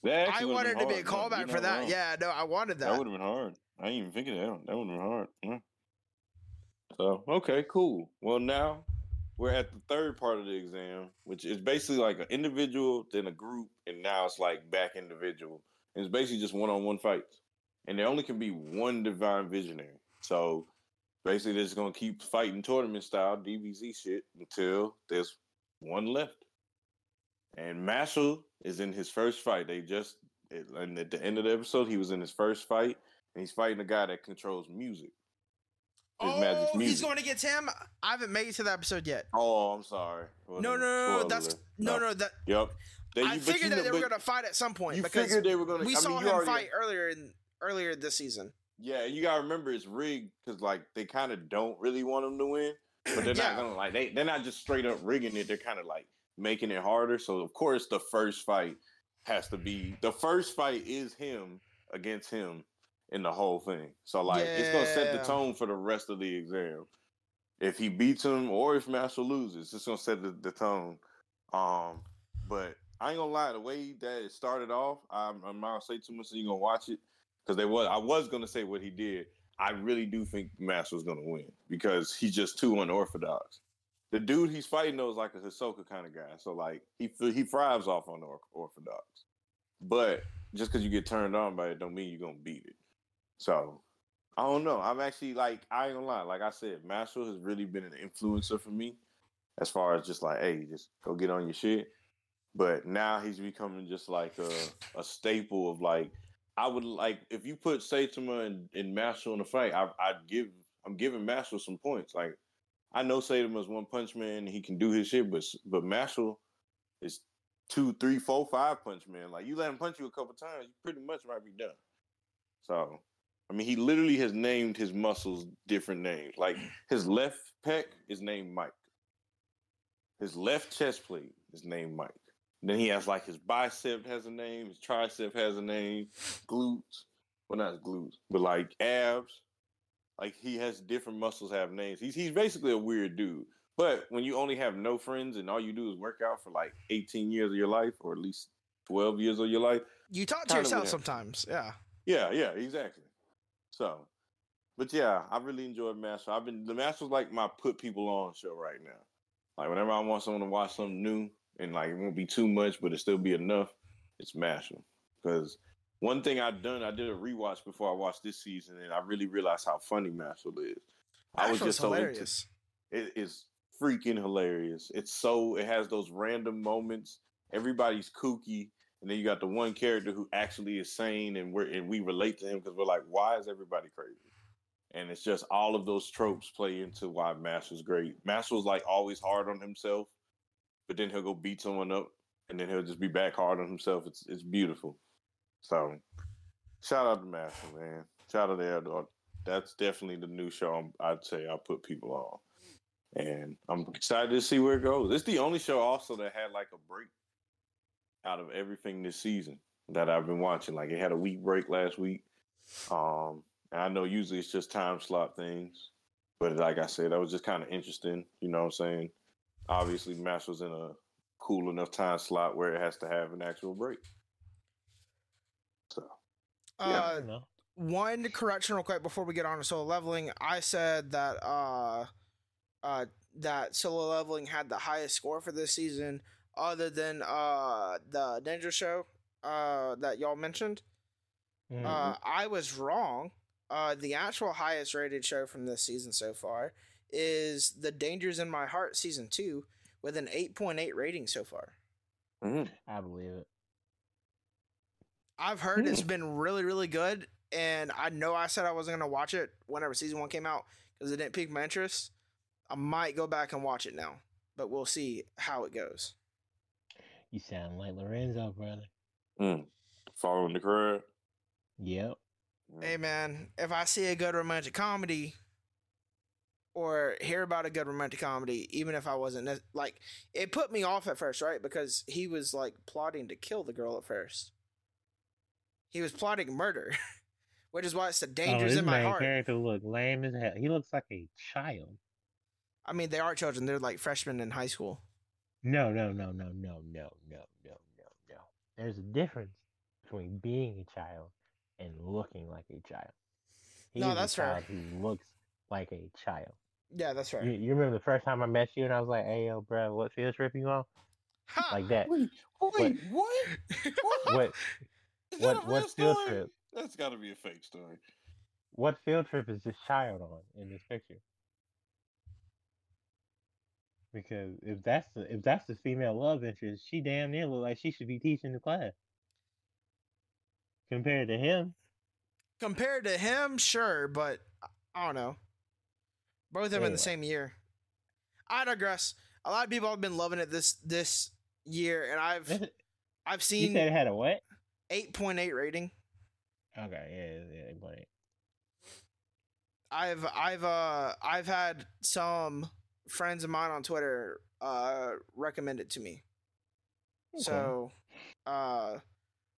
That I wanted to be a callback You're for that. wrong. Yeah, no, I wanted That that. would have been hard. I ain't even thinking of that. That would have been hard. Yeah. So okay, cool. Well, now we're at the third part of the exam, which is basically like an individual, then a group, and now it's like back individual. And it's basically just one-on-one fights, and there only can be one divine visionary. So basically, they're just gonna keep fighting tournament style DBZ shit until there's one left. And Mashle is in his first fight. They just and at the end of the episode, he was in his first fight, and he's fighting a guy that controls music. Oh, magic's he's music. going against him. I haven't made it to that episode yet. Oh, I'm sorry. Well, No, no, no, no, that's no, no. That Yep. They- I figured that know- they were going to fight at some point You because figured they were going to. we I saw mean, him already, fight earlier in earlier this season. Yeah, you gotta remember it's rigged because like they kind of don't really want him to win, but they're Yeah. not gonna like they they're not just straight up rigging it. They're kind of like making it harder. So of course the first fight has to be the first fight is him against him in the whole thing. So like it's gonna set the tone for the rest of the exam. If he beats him or if Master loses, it's gonna set the, the tone. Um, but I ain't gonna lie, the way that it started off, I'm, I'm not gonna say too much so you gonna watch it because they was I was gonna say what he did. I really do think Master was gonna win because he's just too unorthodox. The dude he's fighting though is like a Hisoka kind of guy, so like he he thrives off on orthodox. But just because you get turned on by it, don't mean you're gonna beat it. So I don't know. I'm actually like I ain't gonna lie. Like I said, Master has really been an influencer for me as far as just like, hey, just go get on your shit. But now he's becoming just like a, a staple of like I would like if you put Saitama and, and Master in a fight, I, I'd give I'm giving Master some points. Like I know Saitama's one punch man, he can do his shit, but but Master is two, three, four, five punch man. Like you let him punch you a couple times, you pretty much might be done. So I mean, he literally has named his muscles different names. Like mm. his left pec is named Mike. His left chest plate is named Mike. Then he has like his bicep has a name, his tricep has a name, glutes. Well, not glutes, but like abs. Like he has different muscles have names. He's he's basically a weird dude. But when you only have no friends and all you do is work out for like 18 years of your life, or at least 12 years of your life, You talk to yourself sometimes. Yeah. yeah, yeah, exactly. So, but yeah, I really enjoyed Master. I've been the Master's like my put people on show right now. Like whenever I want someone to watch something new and like it won't be too much, but it still be enough, it's Master. Because one thing I've done, I did a rewatch before I watched this season, and I really realized how funny Master is. I was just so into hilarious. it is freaking hilarious. It's so it has those random moments. Everybody's kooky, and then you got the one character who actually is sane, and we're and we relate to him because we're like, why is everybody crazy? And it's just all of those tropes play into why Master's great. Master's like always hard on himself, but then he'll go beat someone up, and then he'll just be back hard on himself. It's it's beautiful. So, shout out to Master, man. Shout out to Eldor. That's definitely the new show I'm, I'd say I put people on and I'm excited to see where it goes. It's the only show also that had like a break out of everything this season that I've been watching. Like it had a week break last week. Um, and I know usually it's just time slot things, but like I said, that was just kind of interesting. You know what I'm saying? obviously match was in a cool enough time slot where it has to have an actual break. So Uh, You know. one correction real quick before we get on to solo leveling. I said that uh, uh, that solo leveling had the highest score for this season, other than uh the Ninja Show uh that y'all mentioned. Mhm. Uh, I was wrong. Uh, the actual highest rated show from this season so far is The Dangers in My Heart season two with an eight point eight rating so far. mhm. I believe it. I've heard it's been really, really good, and I know I said I wasn't gonna watch it whenever season one came out because it didn't pique my interest. I might go back and watch it now, but we'll see how it goes. You sound like Lorenzo, brother. Mm. following the crowd. Yep. Hey man, if I see a good romantic comedy or hear about a good romantic comedy, even if I wasn't like, it put me off at first, right? Because he was like plotting to kill the girl at first. He was plotting murder, which is why it's the oh, dangers his in my heart. character look lame as hell. He looks like a child. I mean, they are children; they're like freshmen in high school. No, no, no, no, no, no, no, no, no, no. There's a difference between being a child and looking like a child. He No, is a that's fair. child who looks like a child. Yeah, that's right. You, you remember the first time I met you and I was like, "Hey, yo, bro, what field trip you on?" Ha! Like that. Wait, wait, what? What? Is what- that a what field story? trip? That's got to be a fake story. What field trip is this child on in this picture? Because if that's the if that's the female love interest, she damn near look like she should be teaching the class. Compared to him, Compared to him, sure, but I don't know. Both of them in the same year. I digress. A lot of people have been loving it this this year, and I've I've seen. You said it had a what? eight point eight rating. Okay, yeah, yeah, but I've I've uh I've had some friends of mine on Twitter uh recommend it to me. So uh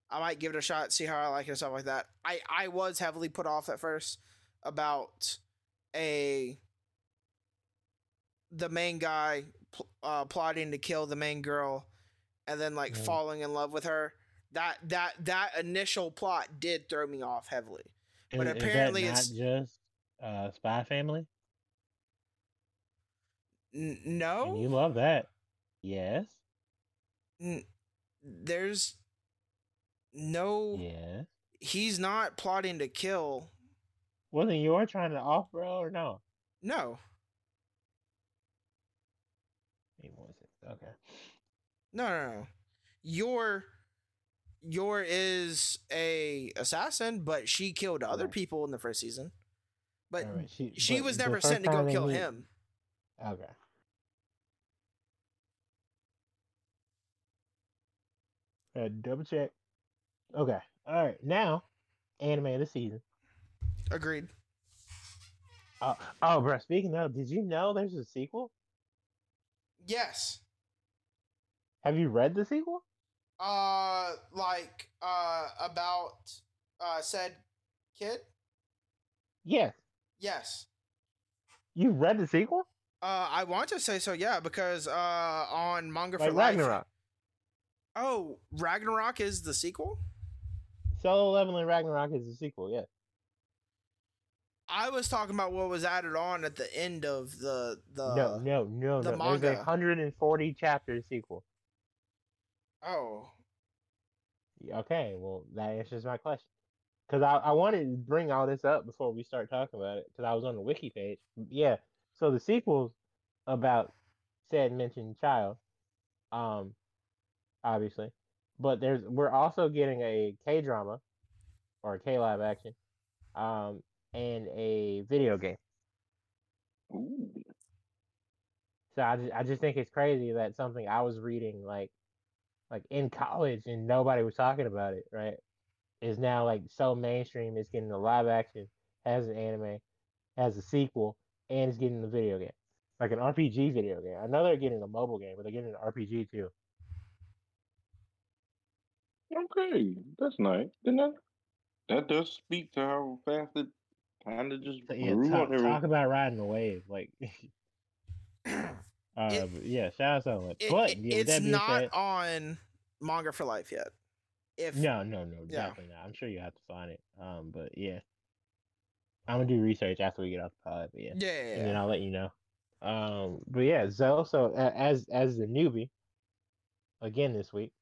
I might give it a shot, see how I like it and stuff like that. I I was heavily put off at first about a the main guy pl- uh plotting to kill the main girl and then like Mhm. falling in love with her. That that that initial plot did throw me off heavily. But Is- that apparently not it's- just uh, Spy Family. N- And no. you love that. Yes. N- there's no Yes. he's not plotting to kill Wasn't you trying to off bro or no? no He wasn't. Okay. no no no your your is a assassin but she killed other Right. people in the first season but Alright, she, she but was never sent to go kill meet- him Okay. Uh, double check. Okay. All right. Now, anime of the season. agreed Uh, oh, bro. Speaking of, did you know there's a sequel? yes Have you read the sequel? uh like uh about uh said kid Yes. yes You read the sequel? uh i want to say so yeah because uh on manga Like for life Ragnarok. Oh ragnarok is the sequel Solo Leveling Ragnarok is the sequel. Yeah. I was talking about what was added on at the end of the the. no, no, no, the no. There's a 140 chapter sequel. Oh, Okay, well, that answers my question. Because I, I wanted to bring all this up before we start talking about it, because I was on the wiki page. Yeah, so the sequels about said mentioned child, um, obviously, but there's we're also getting a K drama or a K live action, um, and a video game. Ooh. So I just, I just think it's crazy that something I was reading like like in college and nobody was talking about it, right? Is now like so mainstream. It's getting a live action, has an anime, has a sequel, and it's getting a video game, like an RPG video game. I know they're getting a mobile game, but they're getting an RPG too. Okay, that's nice. Then that that does speak to how fast it kind of just So, yeah, grew talk, on everyone. talk about riding the wave. Like, Uh, It- but yeah, shout out so much. It- but it- yeah, it's not said, on manga for life yet. If no, no, no, Yeah. definitely not. I'm sure you have to find it. Um, but yeah, I'm gonna do research after we get off the pod. But yeah, yeah, yeah, and then. I'll let you know. Um, but yeah, Zoe. So uh, as as the newbie, again this week,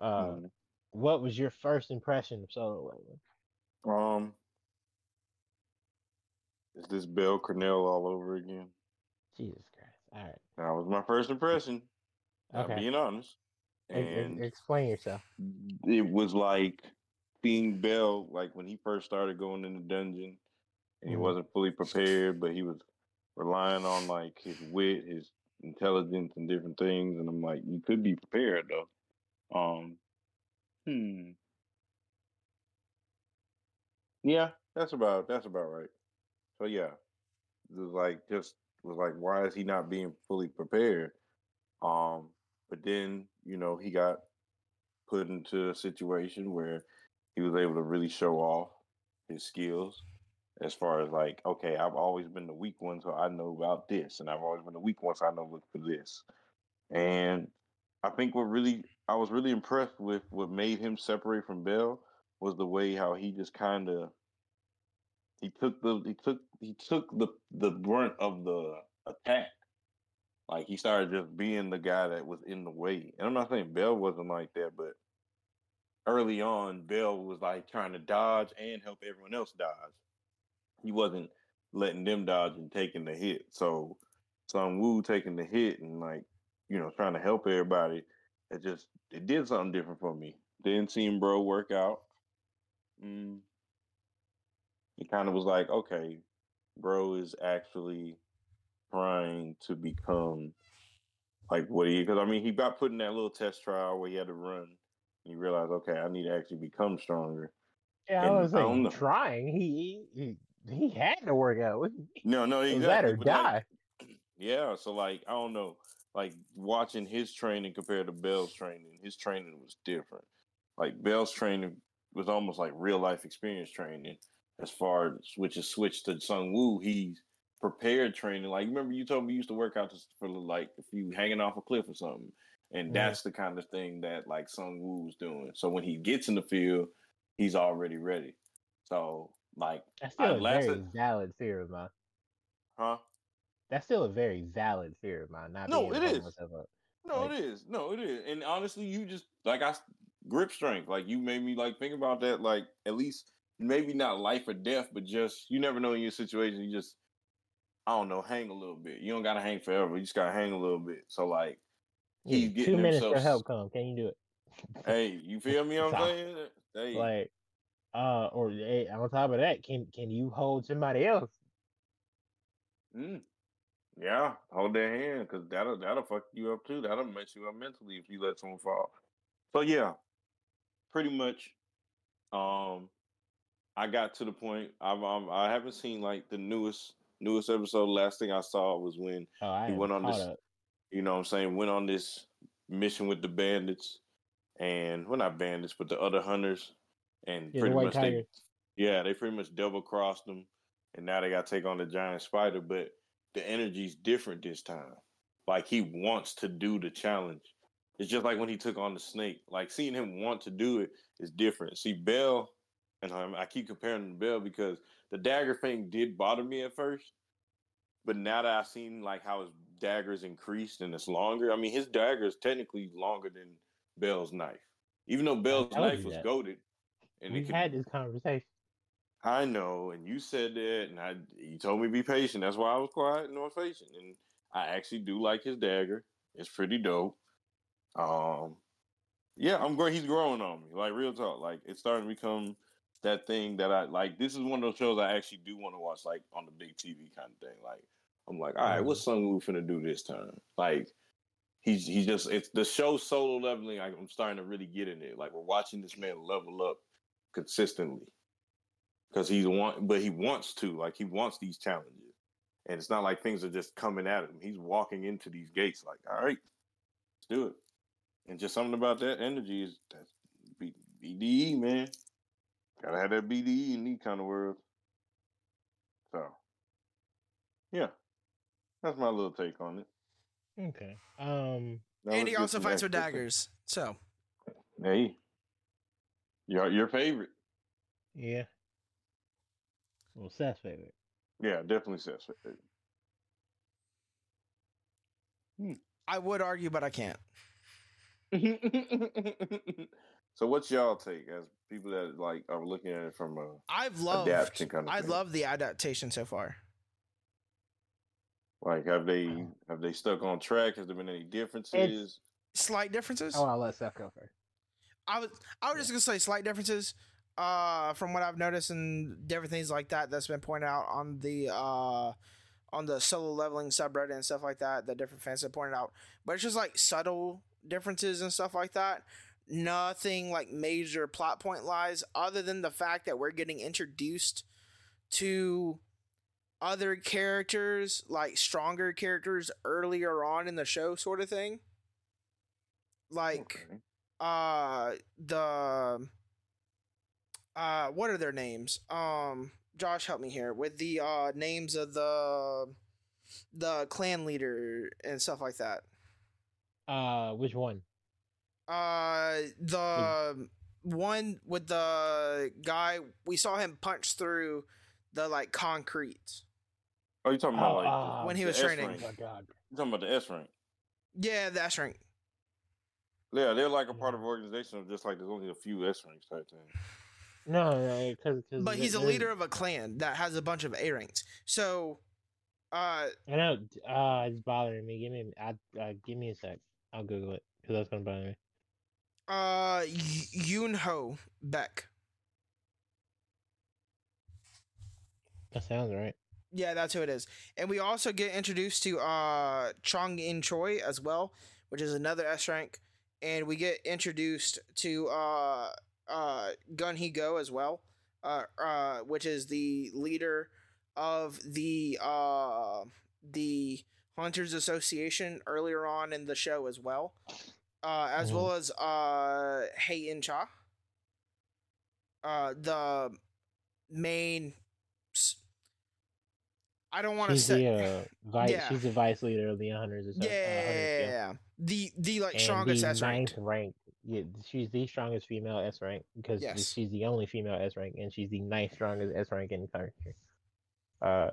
uh, Mhm. What was your first impression of Solo Leveling? Um, is this Bell Cranel all over again? Jesus Christ! All right, That was my first impression. I'm Okay. being honest. E- And explain yourself. it was like seeing Bell, like when he first started going in the dungeon, and he Mhm. wasn't fully prepared, but he was relying on like his wit, his intelligence, and different things. And I'm like, you could be prepared though. Um, hmm. Yeah, that's about that's about right. So yeah, it was like just was like, why is he not being fully prepared? Um, but then you know he got put into a situation where he was able to really show off his skills as far as like, okay, I've always been the weak one, so I know about this, and I've always been the weak one, so I know look for this. And I think what really I was really impressed with what made him separate from Bell was the way how he just kind of he took the he took he took the the brunt of the attack. Like he started just being the guy that was in the way. And I'm not saying Bell wasn't like that, but early on, Bell was like trying to dodge and help everyone else dodge. He wasn't letting them dodge and taking the hit. So Sung Woo taking the hit and like, you know, trying to help everybody, it just it did something different for me. Didn't seem bro work out. Mm. It kind of was like, okay, bro is actually trying to become like what he because I mean he got put in that little test trial where he had to run. And he realized, okay, I need to actually become stronger. Yeah, I And was I don't saying know. trying. He, he he had to work out. No, no, was exactly. but, like, die. Yeah, so like I don't know, like watching his training compared to Bell's training, his training was different. Like Bell's training was almost like real life experience training, as far as which is switched to Sung Woo. He's prepared training. Like remember you told me you used to work out just for like if you hanging off a cliff or something, and Mhm. that's the kind of thing that like Sung Woo's doing. So when he gets in the field, he's already ready. So like, That's still a very valid fear of mine. huh? That's still a very valid fear of mine. Not No, it is. up. No, Like- it is. No, it is. And honestly, you just like I grip strength. Like you made me like think about that. Like at least maybe not life or death, but just you never know in your situation. You just I don't know, hang a little bit. You don't gotta hang forever. You just gotta hang a little bit. So like Yeah, he's two getting minutes himself. for help come. Can you do it? Hey, you feel me? I'm saying. Hey, Like, uh, or hey, on top of that, can can you hold somebody else? mm, yeah, hold their hand because that'll that'll fuck you up too. That'll mess you up mentally if you let someone fall. So yeah, pretty much. Um, I got to the point. I'm I haven't seen like the newest newest episode. Last thing I saw was when Oh, He went on this- up. you know what I'm saying went on this mission with the bandits and well not bandits but the other hunters and Yeah, pretty white much they yeah they pretty much double crossed them and now they got to take on the giant spider but the energy's different this time like he wants to do the challenge it's just like when he took on the snake like seeing him want to do it is different see bell and i keep comparing him to bell because the dagger thing did bother me at first but now that I've seen like how his dagger's increased and it's longer, I mean his dagger is technically longer than Bell's knife. Even though Bell's knife was goaded. And We it could, had this conversation. I know, and you said that, and I you told me to be patient. That's why I was quiet and not patient. And I actually do like his dagger. It's pretty dope. Um, yeah, I'm great. He's growing on me. Like real talk. Like it's starting to become that thing that I like. This is one of those shows I actually do want to watch, like on the big TV kind of thing. Like I'm like, all right, what's Sung Woo finna do this time? Like he's he's just it's the show solo leveling. Like, I'm starting to really get in it. Like we're watching this man level up consistently because he's want, but he wants to. Like he wants these challenges, and it's not like things are just coming at him. He's walking into these gates like, all right, let's do it. And just something about that energy is that's B- BDE, man. Gotta have that BDE in these kind of worlds. So, yeah, that's my little take on it. Okay. Um. That and he also an fights with extra thing. daggers. So Hey, your your favorite? Yeah. Well, Seth's favorite. Yeah, definitely Seth's favorite. Hmm. I would argue, but I can't. so, what's y'all take as people that like are looking at it from a I've loved. adaptation kind of I thing? love the adaptation so far. Like, have they have they stuck on track? Has there been any differences? Slight differences. Oh, I'll let Seth go first. I was I was just gonna say slight differences uh from what I've noticed and different things like that that's been pointed out on the uh on the solo leveling subreddit and stuff like that that different fans have pointed out. But it's just like subtle differences and stuff like that. Nothing like major plot point lies other than the fact that we're getting introduced to other characters, like stronger characters earlier on in the show sort of thing. Like Okay. uh the uh what are their names um josh help me here with the uh names of the the clan leader and stuff like that Uh, which one? uh the one with the guy we saw him punch through the like concrete Oh, you talking about Oh, like uh, when he was training. rank. Oh my god. You talking about the S rank? yeah that's right Yeah, they're like a part of an organization of just like there's only a few S ranks type thing. No, no, because but he's a leader of a clan that has a bunch of a ranks so uh I know. Uh, it's bothering me. Give me. Uh, give me a sec. I'll Google it because that's gonna bother me. uh Yoon Ho Baek That sounds right. Yeah, that's who it is. And we also get introduced to uh Chong In Choi as well, which is another S rank. And we get introduced to uh uh Gun Hee Go as well. Uh uh which is the leader of the uh the Hunters Association earlier on in the show as well. Uh as Mhm. well as uh Hae In Cha. Uh the main I don't want to say the uh, vice. Yeah. She's the vice leader of the hunters. or yeah, uh, Hunters Guild. yeah, the the like strongest the S ninth rank. Yeah, she's the strongest female S rank because Yes. she's the only female S rank, and she's the ninth strongest S rank in the country. Uh,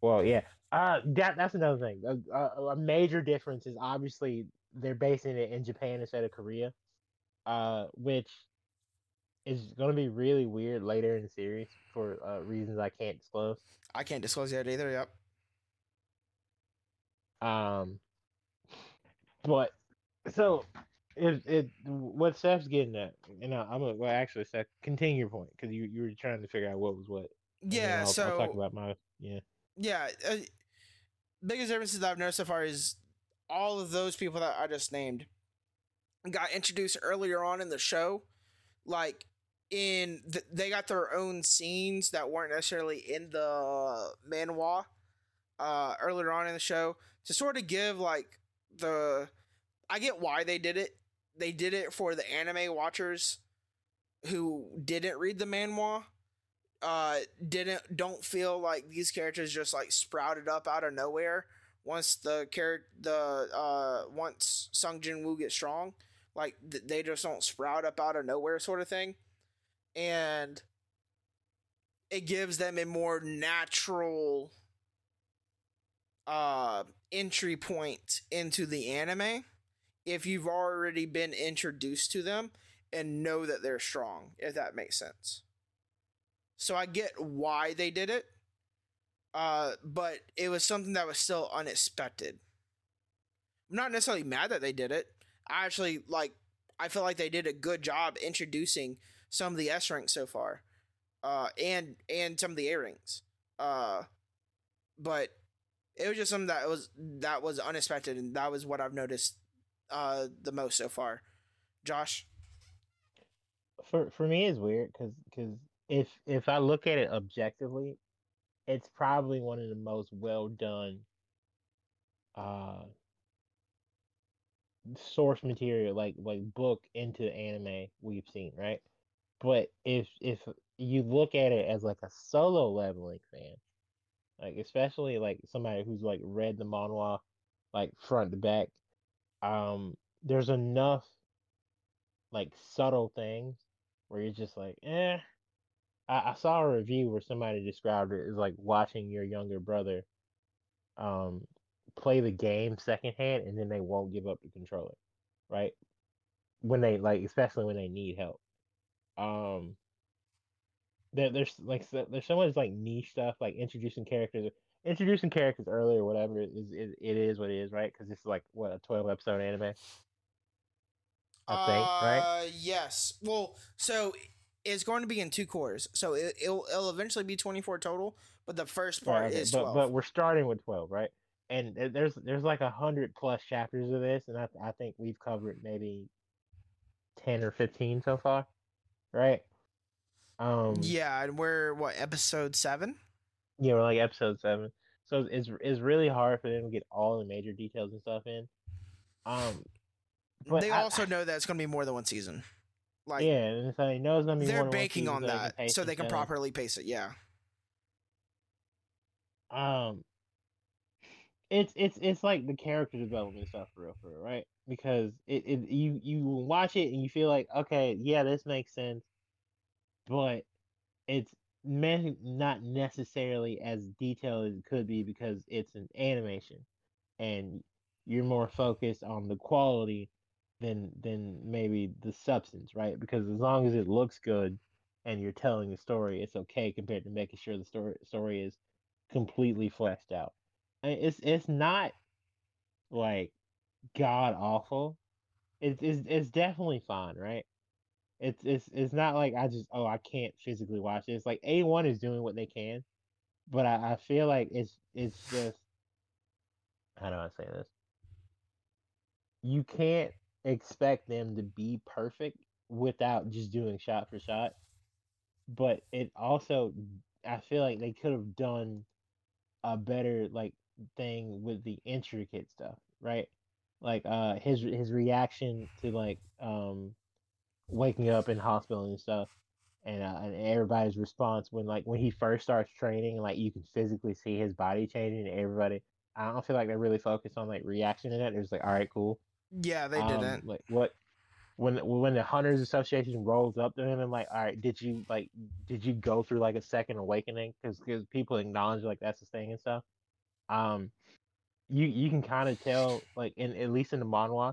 well, yeah. Uh, that that's another thing. A, a, a major difference is obviously they're basing it in Japan instead of Korea, uh, which is going to be really weird later in the series for uh, reasons I can't disclose. I can't disclose that either. Yep. Um, but so it it what Seth's getting at, and I, I'm gonna well actually Seth continue your point because you you were trying to figure out what was what. Yeah. I'll, so I'll talk about my yeah. yeah, uh, biggest differences that I've noticed so far is all of those people that I just named got introduced earlier on in the show, like in th- they got their own scenes that weren't necessarily in the manhwa uh earlier on in the show to sort of give like the I get why they did it. They did it for the anime watchers who didn't read the manhwa uh didn't don't feel like these characters just like sprouted up out of nowhere. Once the character the uh once Sung Jin Woo gets strong like th- they just don't sprout up out of nowhere sort of thing. And it gives them a more natural uh entry point into the anime if you've already been introduced to them and know that they're strong if that makes sense so I get why they did it, uh, but it was something that was still unexpected. I'm not necessarily mad that they did it. I actually like. I feel like they did a good job introducing some of the S ranks so far, uh, and and some of the A. Uh, but it was just something that was that was unexpected, and that was what I've noticed uh, the most so far. Josh, For for me, it's weird because because if if I look at it objectively, it's probably one of the most well done uh source material like like book into anime we've seen right but if if you look at it as like a solo leveling fan like especially like somebody who's like read the manhwa like front to back. Um, there's enough like subtle things where you're just like, eh. I, I saw a review where somebody described it as like watching your younger brother um play the game secondhand and then they won't give up the controller. Right? When they like especially when they need help. Um there, there's like there's so much like niche stuff like introducing characters introducing characters early or whatever is it, it is what it is right because this is like what a 12 episode anime I think, uh, right? Yes. Well, so it's going to be in two quarters, so it, will it'll eventually be twenty four total. But the first part right, okay. is twelve. But, but we're starting with twelve, right? And there's there's like a hundred plus chapters of this, and I I think we've covered maybe ten or fifteen so far, right? Um. Yeah, and we're what episode seven? Yeah, we're like episode seven. So it's it's really hard for them to get all the major details and stuff in. Um, but they I, also know that it's going to be more than one season. Like yeah, and so they know it's going to be. They're banking on that, so they can properly pace it. Yeah. Um, it's it's it's like the character development stuff for real, for real, right? Because it, it you you watch it and you feel like okay, yeah, this makes sense, but it's not necessarily as detailed as it could be because it's an animation, and you're more focused on the quality than than maybe the substance, right? Because as long as it looks good and you're telling a story, it's okay compared to making sure the story story is completely fleshed out. It's it's not like god awful. It's it's it's definitely fine, right? It's it's it's not like I just oh I can't physically watch it. It's like A-1 is doing what they can, but I, I feel like it's it's just how do I say this? You can't expect them to be perfect without just doing shot for shot. But it also, I feel like they could have done a better like thing with the intricate stuff, right? Like uh his his reaction to like um waking up in hospital and stuff, and uh, and everybody's response when like when he first starts training, like you can physically see his body changing. And everybody, I don't feel like they really focused on like reaction to that. It was like, all right, cool. Yeah, they um, didn't. Like what when when the hunters association rolls up to him and like, all right, did you like did you go through like a second awakening? Because because people acknowledge like that's the thing and stuff. Um, you you can kind of tell like in at least in the manhwa,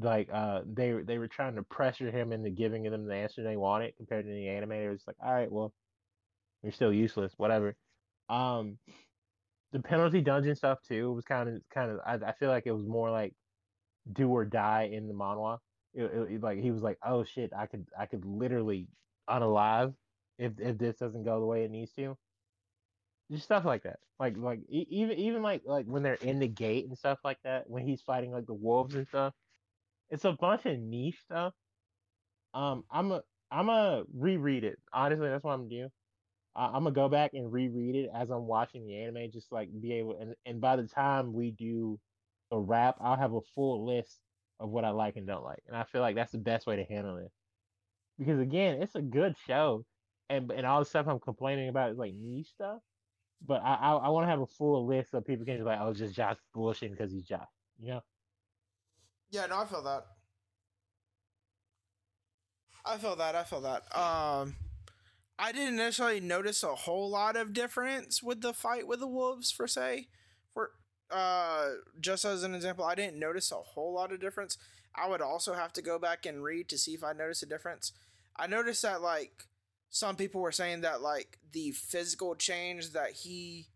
like uh they they were trying to pressure him into giving them the answer they wanted compared to the anime. It was like, all right, well, you're still useless, whatever. Um, the penalty dungeon stuff too was kind of kind of I, I feel like it was more like do or die in the manhwa. It, it, like he was like, oh shit, I could I could literally unalive if if this doesn't go the way it needs to. Just stuff like that, like like even even like like when they're in the gate and stuff like that, when he's fighting like the wolves and stuff. It's a bunch of niche stuff. Um, I'm a I'm a reread it. Honestly, that's what I'm gonna do. I, I'm gonna go back and reread it as I'm watching the anime, just like be able and and by the time we do the wrap, I'll have a full list of what I like and don't like. And I feel like that's the best way to handle it. Because again, it's a good show. And and all the stuff I'm complaining about is like niche stuff. But I I, I want to have a full list so people can be like, oh, just Josh bullshitting because he's Josh. You know? Yeah, no, I feel that. I feel that. I feel that. Um, I didn't necessarily notice a whole lot of difference with the fight with the wolves, for say. For uh, just as an example, I didn't notice a whole lot of difference. I would also have to go back and read to see if I noticed a difference. I noticed that like some people were saying that like the physical change that he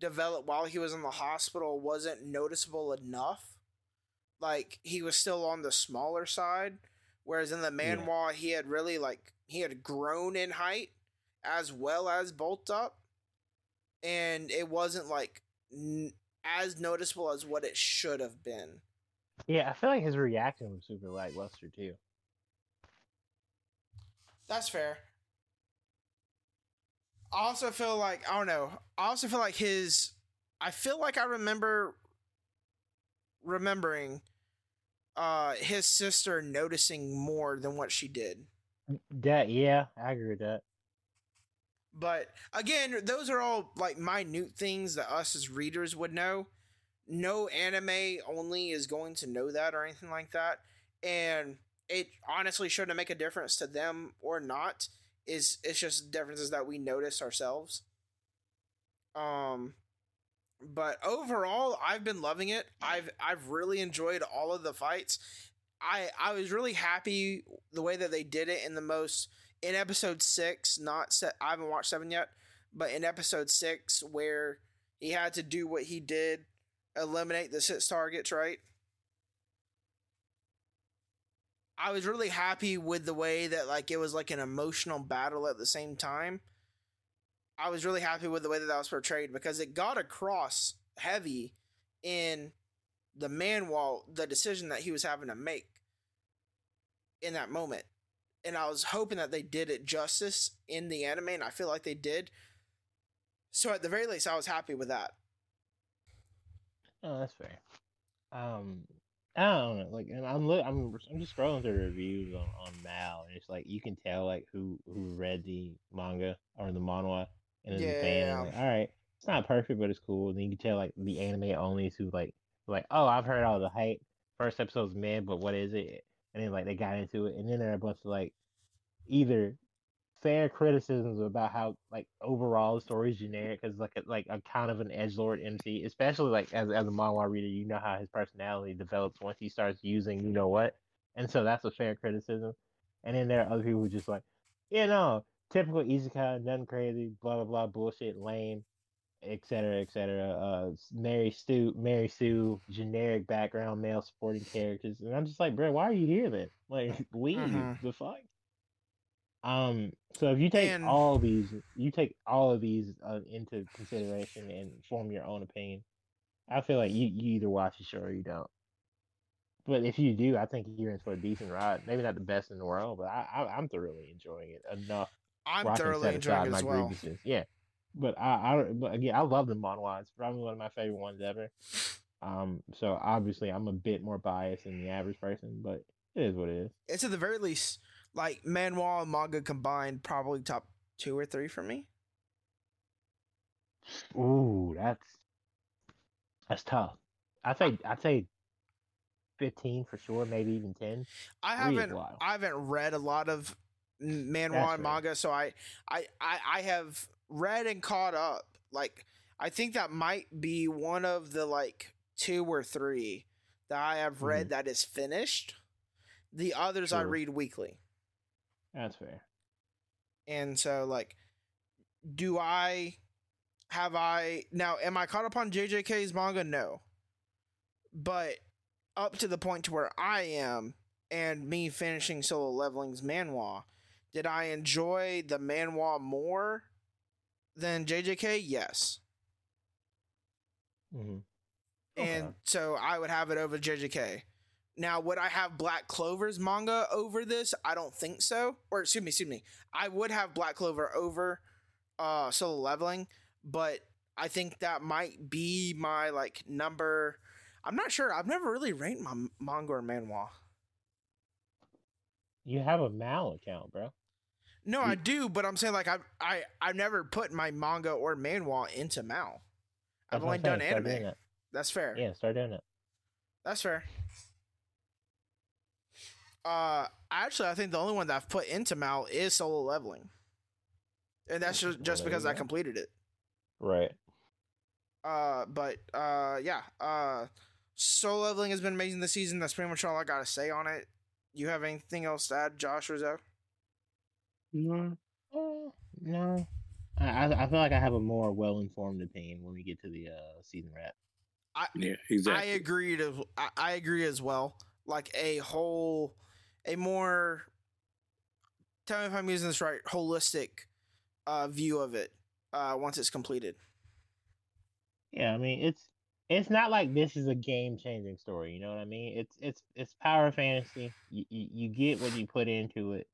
developed while he was in the hospital wasn't noticeable enough. Like he was still on the smaller side, whereas in the manhwa yeah. he had really like he had grown in height as well as bulked up, and it wasn't like n- as noticeable as what it should have been. Yeah, I feel like his reaction was super lackluster too. That's fair. I also feel like I don't know. I also feel like his. I feel like I remember remembering uh his sister noticing more than what she did. That yeah, I agree with that. But again, those are all like minute things that us as readers would know. no anime only is going to know that or anything like that. And it honestly shouldn't make a difference to them or not. Is it's just differences that we notice ourselves. Um but overall I've been loving it. I've I've really enjoyed all of the fights. I I was really happy the way that they did it in the most in episode 6, not set I haven't watched 7 yet, but in episode 6 where he had to do what he did eliminate the six targets, right? I was really happy with the way that like it was like an emotional battle at the same time. I was really happy with the way that that was portrayed because it got across heavy in the manhwa the decision that he was having to make in that moment. And I was hoping that they did it justice in the anime, and I feel like they did. So at the very least, I was happy with that. Oh, that's fair. Um, I don't know. Like, and I'm look, I'm I'm just scrolling through the reviews on on Mal, and it's like you can tell like who who read the manga or the manhwa and is a fan. Like, all right, it's not perfect, but it's cool. And then you can tell like the anime onlys who like like, oh, I've heard all the hype. First episode's mid, but what is it? And then like they got into it, and then there are a bunch of like either fair criticisms about how like overall the story is generic because like a, like a kind of an edge lord MC, especially like as as a manhwa reader, you know how his personality develops once he starts using you know what, and so that's a fair criticism. And then there are other people who just like, you know, typical isekai, nothing crazy, blah blah blah, bullshit, lame, etc. etc. Uh, Mary Sue, Mary Sue, generic background male supporting characters, and I'm just like, bro, why are you here then? Like, leave mm-hmm. the fuck. Um, so if you take and, all these, you take all of these uh, into consideration and form your own opinion. I feel like you, you either watch the show or you don't. But if you do, I think you're in for a decent ride. Maybe not the best in the world, but I, I am thoroughly enjoying it enough. I'm thoroughly enjoying as well. Grievances. Yeah, but I, I but again, I love the. It's probably one of my favorite ones ever. Um, so obviously I'm a bit more biased than the average person, but it is what it is. It's at the very least like manhwa and manga combined, probably top two or three for me. Ooh, that's that's tough. I'd say I'd say fifteen for sure, maybe even ten. I haven't I haven't read a lot of manhwa and manga, so I, I I I have read and caught up. Like I think that might be one of the like two or three that I have read mm-hmm. that is finished. The others I read weekly. That's fair. And so, like, do I have I now? Am I caught up on JJK's manga? No, but up to the point to where I am, and me finishing solo leveling's manhwa, did I enjoy the manhwa more than JJK? Yes. Mm-hmm. Okay. And so I would have it over JJK. Now, would I have Black Clover's manga over this? I don't think so. Or excuse me, excuse me. I would have Black Clover over uh solo leveling, but I think that might be my like number. I'm not sure. I've never really ranked my manga or manhwa. You have a Mal account, bro. No, I do, but I'm saying like I I I've never put my manga or manhwa into Mal. I've only done anime. That's fair. Yeah, start doing it. That's fair. Uh, actually, I think the only one that I've put into Mal is solo leveling, and that's just just because I completed it. Right. Uh, but uh, yeah. Uh, solo leveling has been amazing this season. That's pretty much all I gotta say on it. You have anything else to add, Josh or Zoe? No. Uh, no. I I feel like I have a more well informed opinion when we get to the uh season wrap. I yeah, exactly. I agree to I, I agree as well. Like a whole a more tell me if I'm using this right holistic uh, view of it uh, once it's completed. Yeah, I mean it's it's not like this is a game changing story. You know what I mean? It's it's it's power fantasy. You you, you get what you put into it.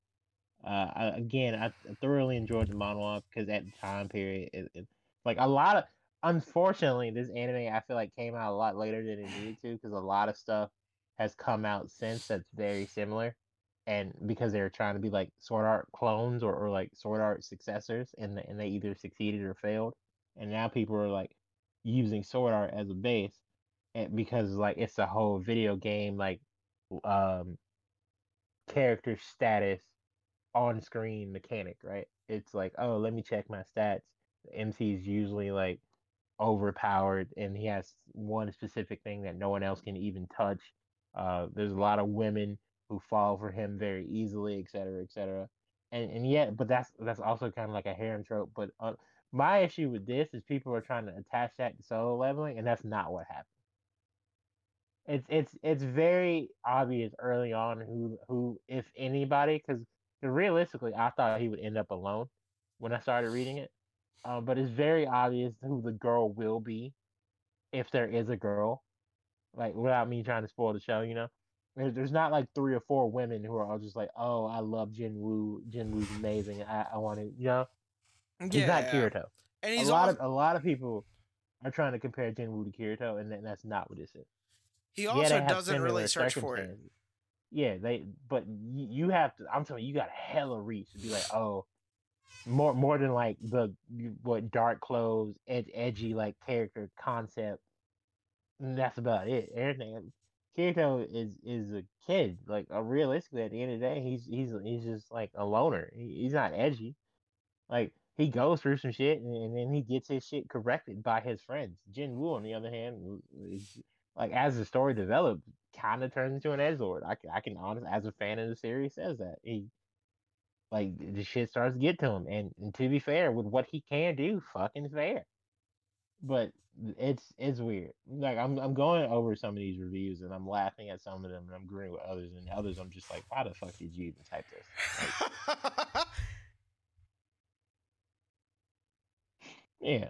Uh, I, again, I thoroughly enjoyed the monologue because at the time period, it, it, like a lot of unfortunately, this anime I feel like came out a lot later than it needed to because a lot of stuff has come out since that's very similar and because they were trying to be like sword art clones or, or like sword art successors and, and they either succeeded or failed and now people are like using sword art as a base and because like it's a whole video game like um character status on screen mechanic, right? It's like, oh, let me check my stats. The MC is usually like overpowered and he has one specific thing that no one else can even touch. Uh, there's a lot of women who fall for him very easily, et cetera, et cetera. And and yet, but that's that's also kind of like a harem trope. But uh, my issue with this is people are trying to attach that to solo leveling, and that's not what happened. It's it's it's very obvious early on who who if anybody, because realistically, I thought he would end up alone when I started reading it. Um, but it's very obvious who the girl will be, if there is a girl. Like without me trying to spoil the show, you know. There's, not like three or four women who are all just like, oh, I love Jin Woo. Jin Woo's amazing. I, I want to, you know. He's yeah, not Kirito. And he's a lot of a lot of people are trying to compare Jin Woo to Kirito, and that's not what this is. He also yeah, doesn't really search for it. Yeah, they. But you have to. I'm telling you, you got a hella reach to be like, oh, more more than like the what dark clothes, ed, edgy like character concept. And that's about it. Everything. Kirito is is a kid. Like uh, realistically, at the end of the day, he's he's he's just like a loner. He, he's not edgy. Like he goes through some shit and, and, then he gets his shit corrected by his friends. Jin Woo, on the other hand, is, like as the story develops, kind of turns into an edge lord. I, I can honestly, as a fan of the series, says that he like the shit starts to get to him. And, and to be fair, with what he can do, fucking fair. But it's it's weird. Like I'm I'm going over some of these reviews and I'm laughing at some of them and I'm agreeing with others and others I'm just like, why the fuck did you even type this? Like, yeah.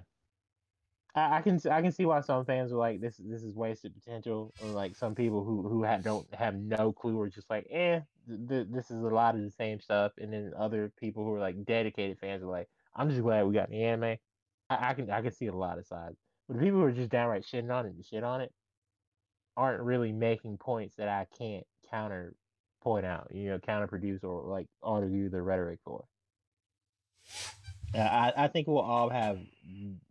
I, I, can I can see why some fans were like this this is wasted potential or like some people who who have, don't have no clue are just like eh th- th- this is a lot of the same stuff and then other people who are like dedicated fans are like I'm just glad we got the anime I, I can I can see a lot of sides but the people who are just downright shitting on it and shit on it aren't really making points that I can't counter point out, you know, counter produce or like argue the rhetoric for. I, I think we'll all have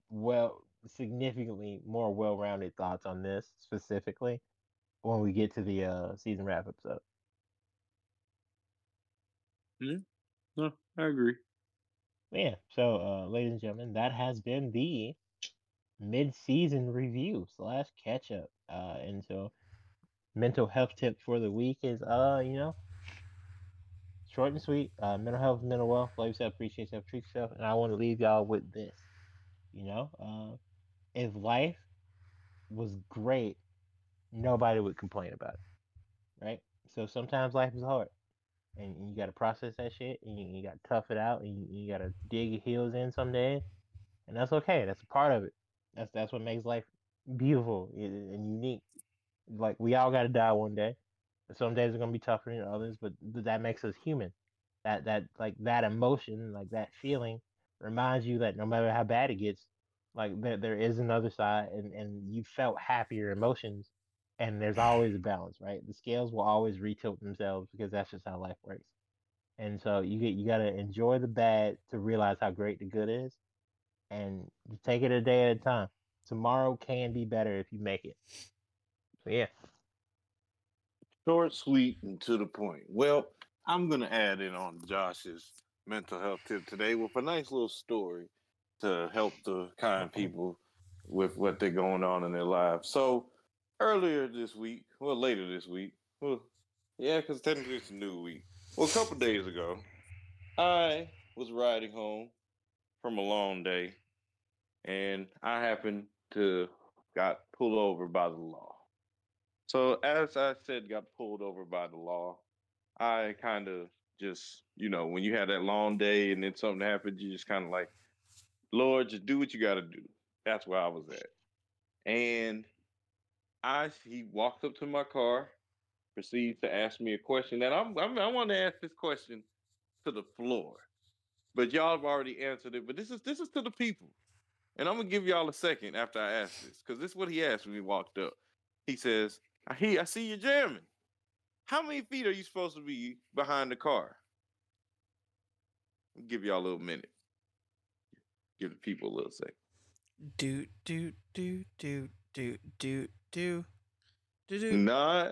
well significantly more well rounded thoughts on this specifically when we get to the uh, season wrap episode. Yeah, no, I agree. Yeah, so uh, ladies and gentlemen, that has been the mid-season review slash catch up. Uh, and so mental health tip for the week is uh, you know, short and sweet. Uh, mental health, mental wealth. Love yourself, appreciate yourself, treat yourself. And I want to leave y'all with this. You know, uh, if life was great, nobody would complain about it, right? So sometimes life is hard, and you got to process that shit, and you, you got to tough it out, and you, you got to dig your heels in some days, and that's okay. That's a part of it. That's that's what makes life beautiful and unique. Like we all got to die one day. Some days are gonna be tougher than others, but that makes us human. That that like that emotion, like that feeling, reminds you that no matter how bad it gets, like there there is another side, and and you felt happier emotions, and there's always a balance, right? The scales will always retilt themselves because that's just how life works. And so you get you gotta enjoy the bad to realize how great the good is, and you take it a day at a time. Tomorrow can be better if you make it. So yeah. Short, sweet, and to the point. Well, I'm gonna add in on Josh's mental health tip today with a nice little story to help the kind people with what they're going on in their lives. So earlier this week, well, later this week, well, yeah, because technically it's a new week. Well, a couple days ago, I was riding home from a long day and I happened to got pulled over by the law. So as I said, got pulled over by the law. I kind of just, you know, when you had that long day and then something happens, you just kind of like, Lord, just do what you got to do. That's where I was at. And I, he walked up to my car, proceeds to ask me a question that I'm, I'm I want to ask this question to the floor, but y'all have already answered it. But this is this is to the people. And I'm gonna give y'all a second after I ask this, because this is what he asked when he walked up. He says, I I see you jamming. How many feet are you supposed to be behind the car? I'll give y'all a little minute. Give the people a little second. Do do do do do do do, do, do. Nah,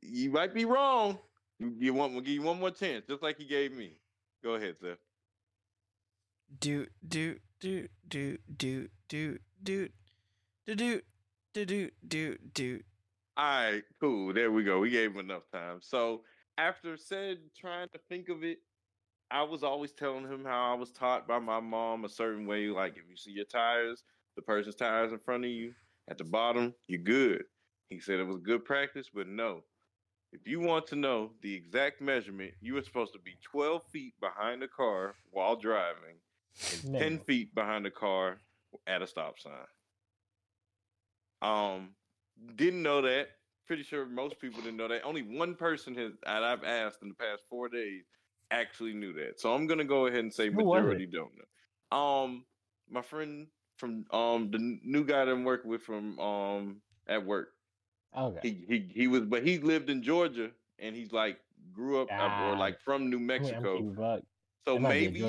you might be wrong. You, you want we'll give you one more chance, just like he gave me. Go ahead, sir. Do, do, do, do, do, do, do, do, do, do, do, do, do. All right, cool. There we go. We gave him enough time. So after said trying to think of it, I was always telling him how I was taught by my mom a certain way. Like if you see your tires, the person's tires in front of you at the bottom, you're good. He said it was good practice, but no. If you want to know the exact measurement, you were supposed to be 12 feet behind the car while driving and No. 10 feet behind the car at a stop sign. Um, didn't know that. Pretty sure most people didn't know that. Only one person has that I've asked in the past four days actually knew that. So I'm gonna go ahead and say Who majority don't know. Um, my friend from um the new guy that I'm working with from um at work. Okay. He he he was, but he lived in Georgia and he's like grew up uh, or Ah. like from New Mexico. So That might be a maybe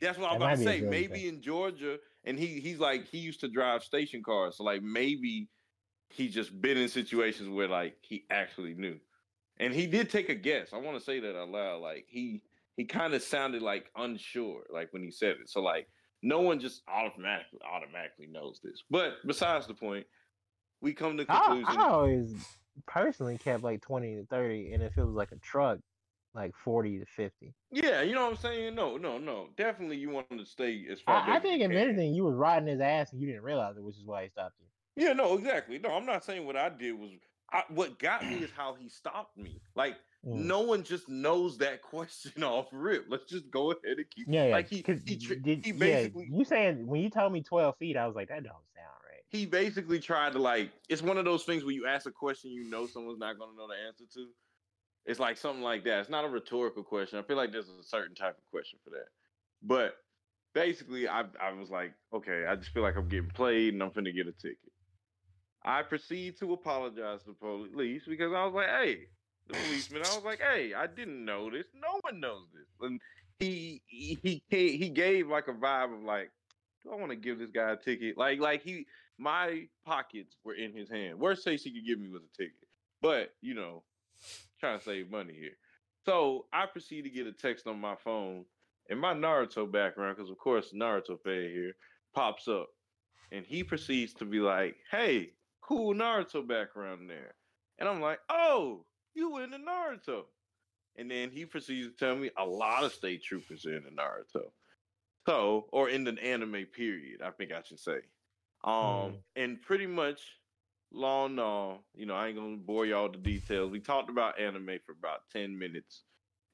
that's what I'm that about to say. Maybe thing. in Georgia, and he he's like he used to drive station cars, so like maybe he just been in situations where like he actually knew, and he did take a guess. I want to say that out loud. Like he he kind of sounded like unsure, like when he said it. So like no one just automatically automatically knows this. But besides the point, we come to conclusion. I always personally kept like 20 to 30, and if it was like a truck, like 40 to 50. Yeah, you know what I'm saying? No, no, no. Definitely, you want to stay as far. I, I think if can. anything, you was riding his ass and you didn't realize it, which is why he stopped you. Yeah, no, exactly. No, I'm not saying what I did was. I, what got me is how he stopped me. Like Mm. no one just knows that question off rip. Let's just go ahead and keep. Yeah, yeah. Like he, he, did- he yeah, you saying when you told me 12 feet, I was like, that don't sound right. he basically tried to like. It's one of those things where you ask a question you know someone's not going to know the answer to. It's like something like that. It's not a rhetorical question. I feel like there's a certain type of question for that. But basically, I I was like, okay, I just feel like I'm getting played and I'm finna get a ticket. I proceed to apologize to the police because I was like, hey, the policeman, I was like, hey, I didn't know this. No one knows this. And he he he, he gave like a vibe of like, do I want to give this guy a ticket? Like like he my pockets were in his hand. Worst case he could give me was a ticket. But, you know, trying to save money here. So I proceed to get a text on my phone and my Naruto background, because of course Naruto fan here, pops up. And he proceeds to be like, hey, cool Naruto background there. And I'm like, oh, you were in the Naruto. And then he proceeds to tell me a lot of state troopers are in the Naruto. So, or in the anime period, I think I should say. Um, Mm. and pretty much long no, you know, I ain't gonna bore y'all the details. We talked about anime for about 10 minutes.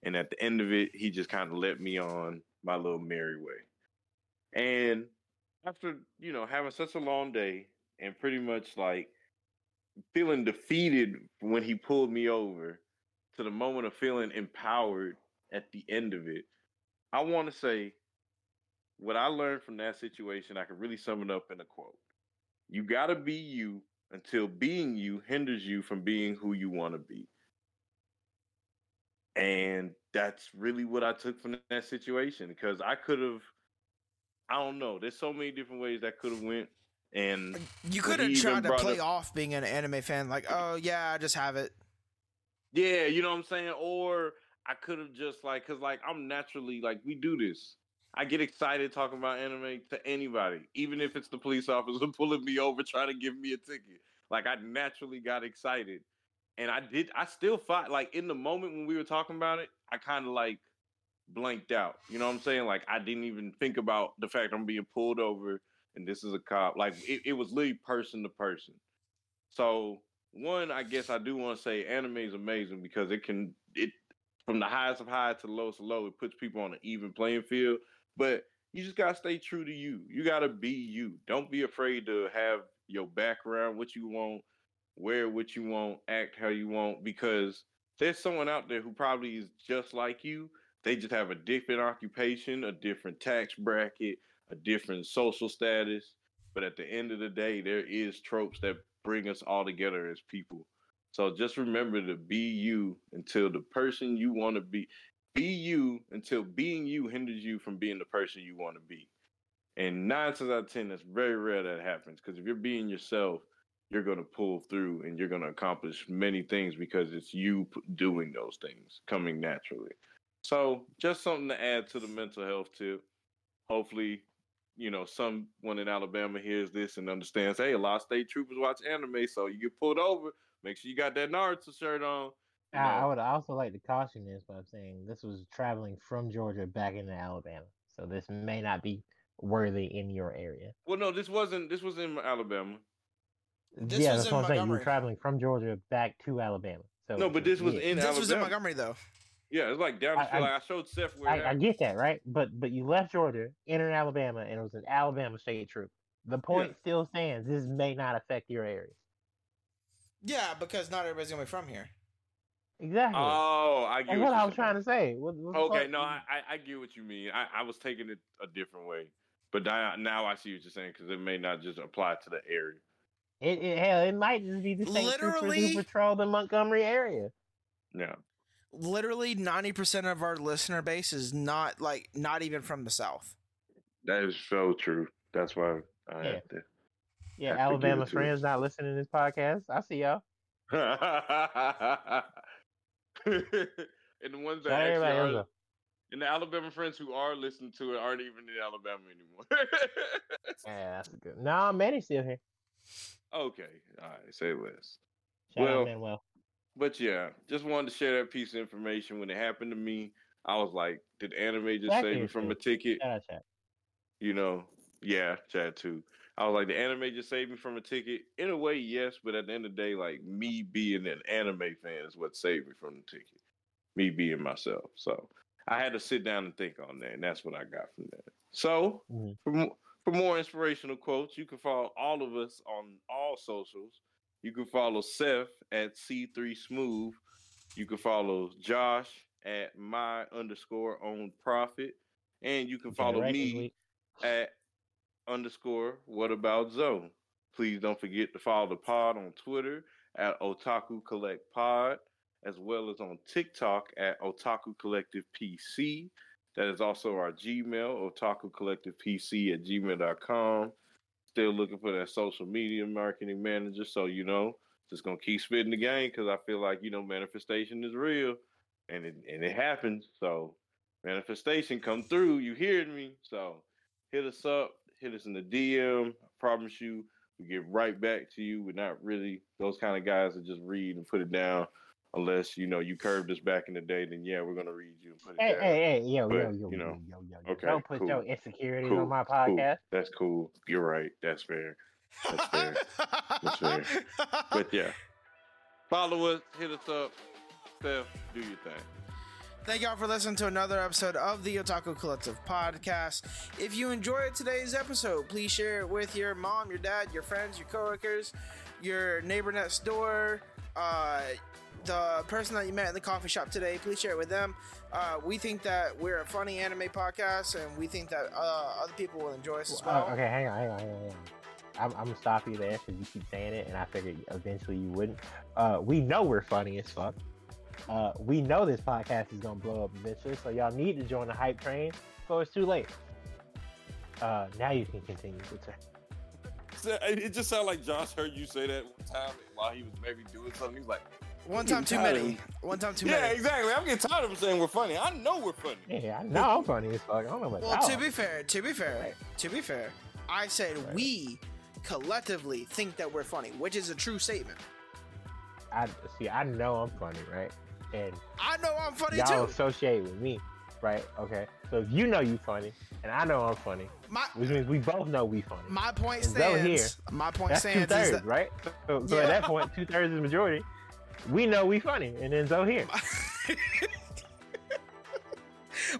And at the end of it, he just kind of let me on my little merry way. And after, you know, having such a long day and pretty much like feeling defeated when he pulled me over to the moment of feeling empowered at the end of it, I want to say what I learned from that situation, I could really sum it up in a quote. You got to be you until being you hinders you from being who you want to be. And that's really what I took from that situation because I could have, I don't know, there's so many different ways that could have went. And You could have tried to play up- off being an anime fan, like, oh yeah, I just have it. Yeah, you know what I'm saying? Or I could have just like, cause like I'm naturally like we do this. I get excited talking about anime to anybody, even if it's the police officer pulling me over trying to give me a ticket. Like I naturally got excited, and I did. I still fought. Like in the moment when we were talking about it, I kind of like blanked out. You know what I'm saying? Like I didn't even think about the fact I'm being pulled over and this is a cop. Like it, it was literally person to person. So one, I guess I do want to say anime is amazing because it can it from the highest of high to the lowest of low, it puts people on an even playing field. But you just gotta stay true to you. You gotta be you. Don't be afraid to have your background, what you want, wear what you want, act how you want, because there's someone out there who probably is just like you. They just have a different occupation, a different tax bracket, a different social status. But at the end of the day, there is tropes that bring us all together as people. So just remember to be you until the person you want to be. Be you until being you hinders you from being the person you want to be. And nine times out of ten, that's very rare that happens. Because if you're being yourself, you're going to pull through and you're going to accomplish many things because it's you doing those things coming naturally. So, just something to add to the mental health tip. Hopefully, you know, someone in Alabama hears this and understands, hey, a lot of state troopers watch anime, so you get pulled over, make sure you got that Naruto shirt on. you I, I would also like to caution this by saying this was traveling from Georgia back into Alabama, so this may not be worthy in your area. Well, no, this wasn't. This was in Alabama. This yeah, was that's in what I'm saying. You Montgomery. were traveling from Georgia back to Alabama. So No, but this was in this Alabama. was in Montgomery though. Yeah, it's like down the I- street. I- like I showed Seth where. I, I get that, right? But but you left Georgia, entered Alabama, and it was an Alabama state troop. The point still stands. This may not affect your area. Yeah, because not everybody's gonna be from here. Exactly. Oh, I get That's what what I you're was trying to say. What, what Okay, no, I, I I get what you mean. I, I was taking it a different way, but now, now I see what you're saying because it may not just apply to the area. It, it hell, it might just be the state troopers Literally- who patrol the Montgomery area. Yeah, Literally ninety percent of our listener base is not like not even from the south. that is so true. That's why I Yeah. have to. Yeah, Have Alabama to friends not listening to this podcast. I see y'all. and the ones that Shout actually are, though. and the Alabama friends who are listening to it aren't even in Alabama anymore. Yeah, that's good. No, Manny's still here. okay, all right, say less. Shout Well, out Manuel. But yeah, just wanted to share that piece of information. When it happened to me, I was like, did anime just save me from a ticket? Shout out chat. You know, yeah, Chad too. I was like, the anime just saved me from a ticket. In a way, yes, but at the end of the day, like me being an anime fan is what saved me from the ticket. Me being myself. So I had to sit down and think on that, and that's what I got from that. So Mhm. for for more inspirational quotes, you can follow all of us on all socials. You can follow Seth at C3 Smooth. You can follow Josh at my underscore own profit. And you can follow right me at underscore what about Zoe. Please don't forget to follow the pod on Twitter at Otaku Collect Pod, as well as on TikTok at Otaku Collective PC. That is also our Gmail, Otaku Collective PC at gmail.com. Still looking for that social media marketing manager. So, you know, just gonna keep spitting the game because I feel like, you know, manifestation is real and it and it happens. So manifestation come through. You heard me. So hit us up, hit us in the DM. I promise you, we get right back to you. We're not really those kind of guys that just read and put it down. Unless you know you curved us back in the day, then yeah, we're gonna read you and put it Hey, down. hey, hey, yo, yo, But, yo, you know, yo, yo, yo. okay, Don't put cool, your insecurities cool, on my cool. podcast. That's cool. You're right. That's fair. That's fair. That's fair. But yeah, follow us, hit us up. Steph, do your thing. Thank y'all for listening to another episode of the Otaku Collective podcast. If you enjoyed today's episode, please share it with your mom, your dad, your friends, your coworkers, your neighbor next door, uh, the person that you met in the coffee shop today. Please share it with them. Uh, we think that we're a funny anime podcast, and we think that uh, other people will enjoy us as well. okay, hang on, hang on, hang on. Hang on. I'm, I'm gonna stop you there because you keep saying it, and I figured eventually you wouldn't. Uh, we know we're funny as fuck. Uh, we know this podcast is gonna blow up eventually, so y'all need to join the hype train before it's too late. Uh, now you can continue. Good sir. It just sounded like Josh heard you say that one time while he was maybe doing something. He's like, One time too many. One time too yeah, many. Yeah, exactly. I'm getting tired of him saying we're funny. I know we're funny. Yeah, I know I'm funny as fuck. I don't know about Well, to be fair, to be fair, Right. to be fair, I said Right. we collectively think that we're funny, which is a true statement. I see. I know I'm funny, right? And I know I'm funny y'all too. associate with me, right? Okay. So if you know you funny, and I know I'm funny, My which means we both know we funny. my point And Zoe stands. here. My point That's two stands is thirds, that right? So, so Yeah. at that point, two thirds is majority. We know we funny, and then Zoe here.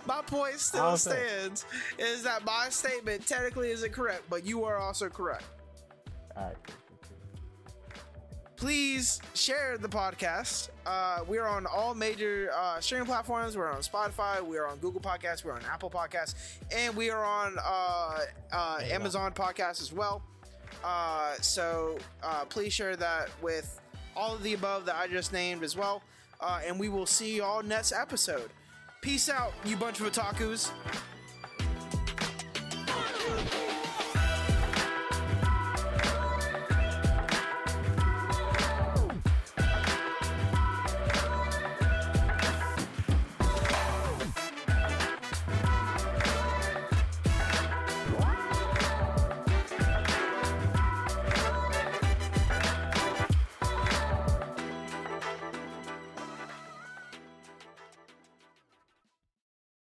my point still All I'm saying. stands is that my statement technically isn't correct, but you are also correct. All right. please share the podcast. Uh, we are on all major uh, streaming platforms. We're on Spotify. We are on Google Podcasts. We're on Apple Podcasts, and we are on uh, uh, Amazon Podcasts as well. Uh, so uh, please share that with all of the above that I just named as well. Uh, and we will see you all next episode. Peace out, you bunch of otakus.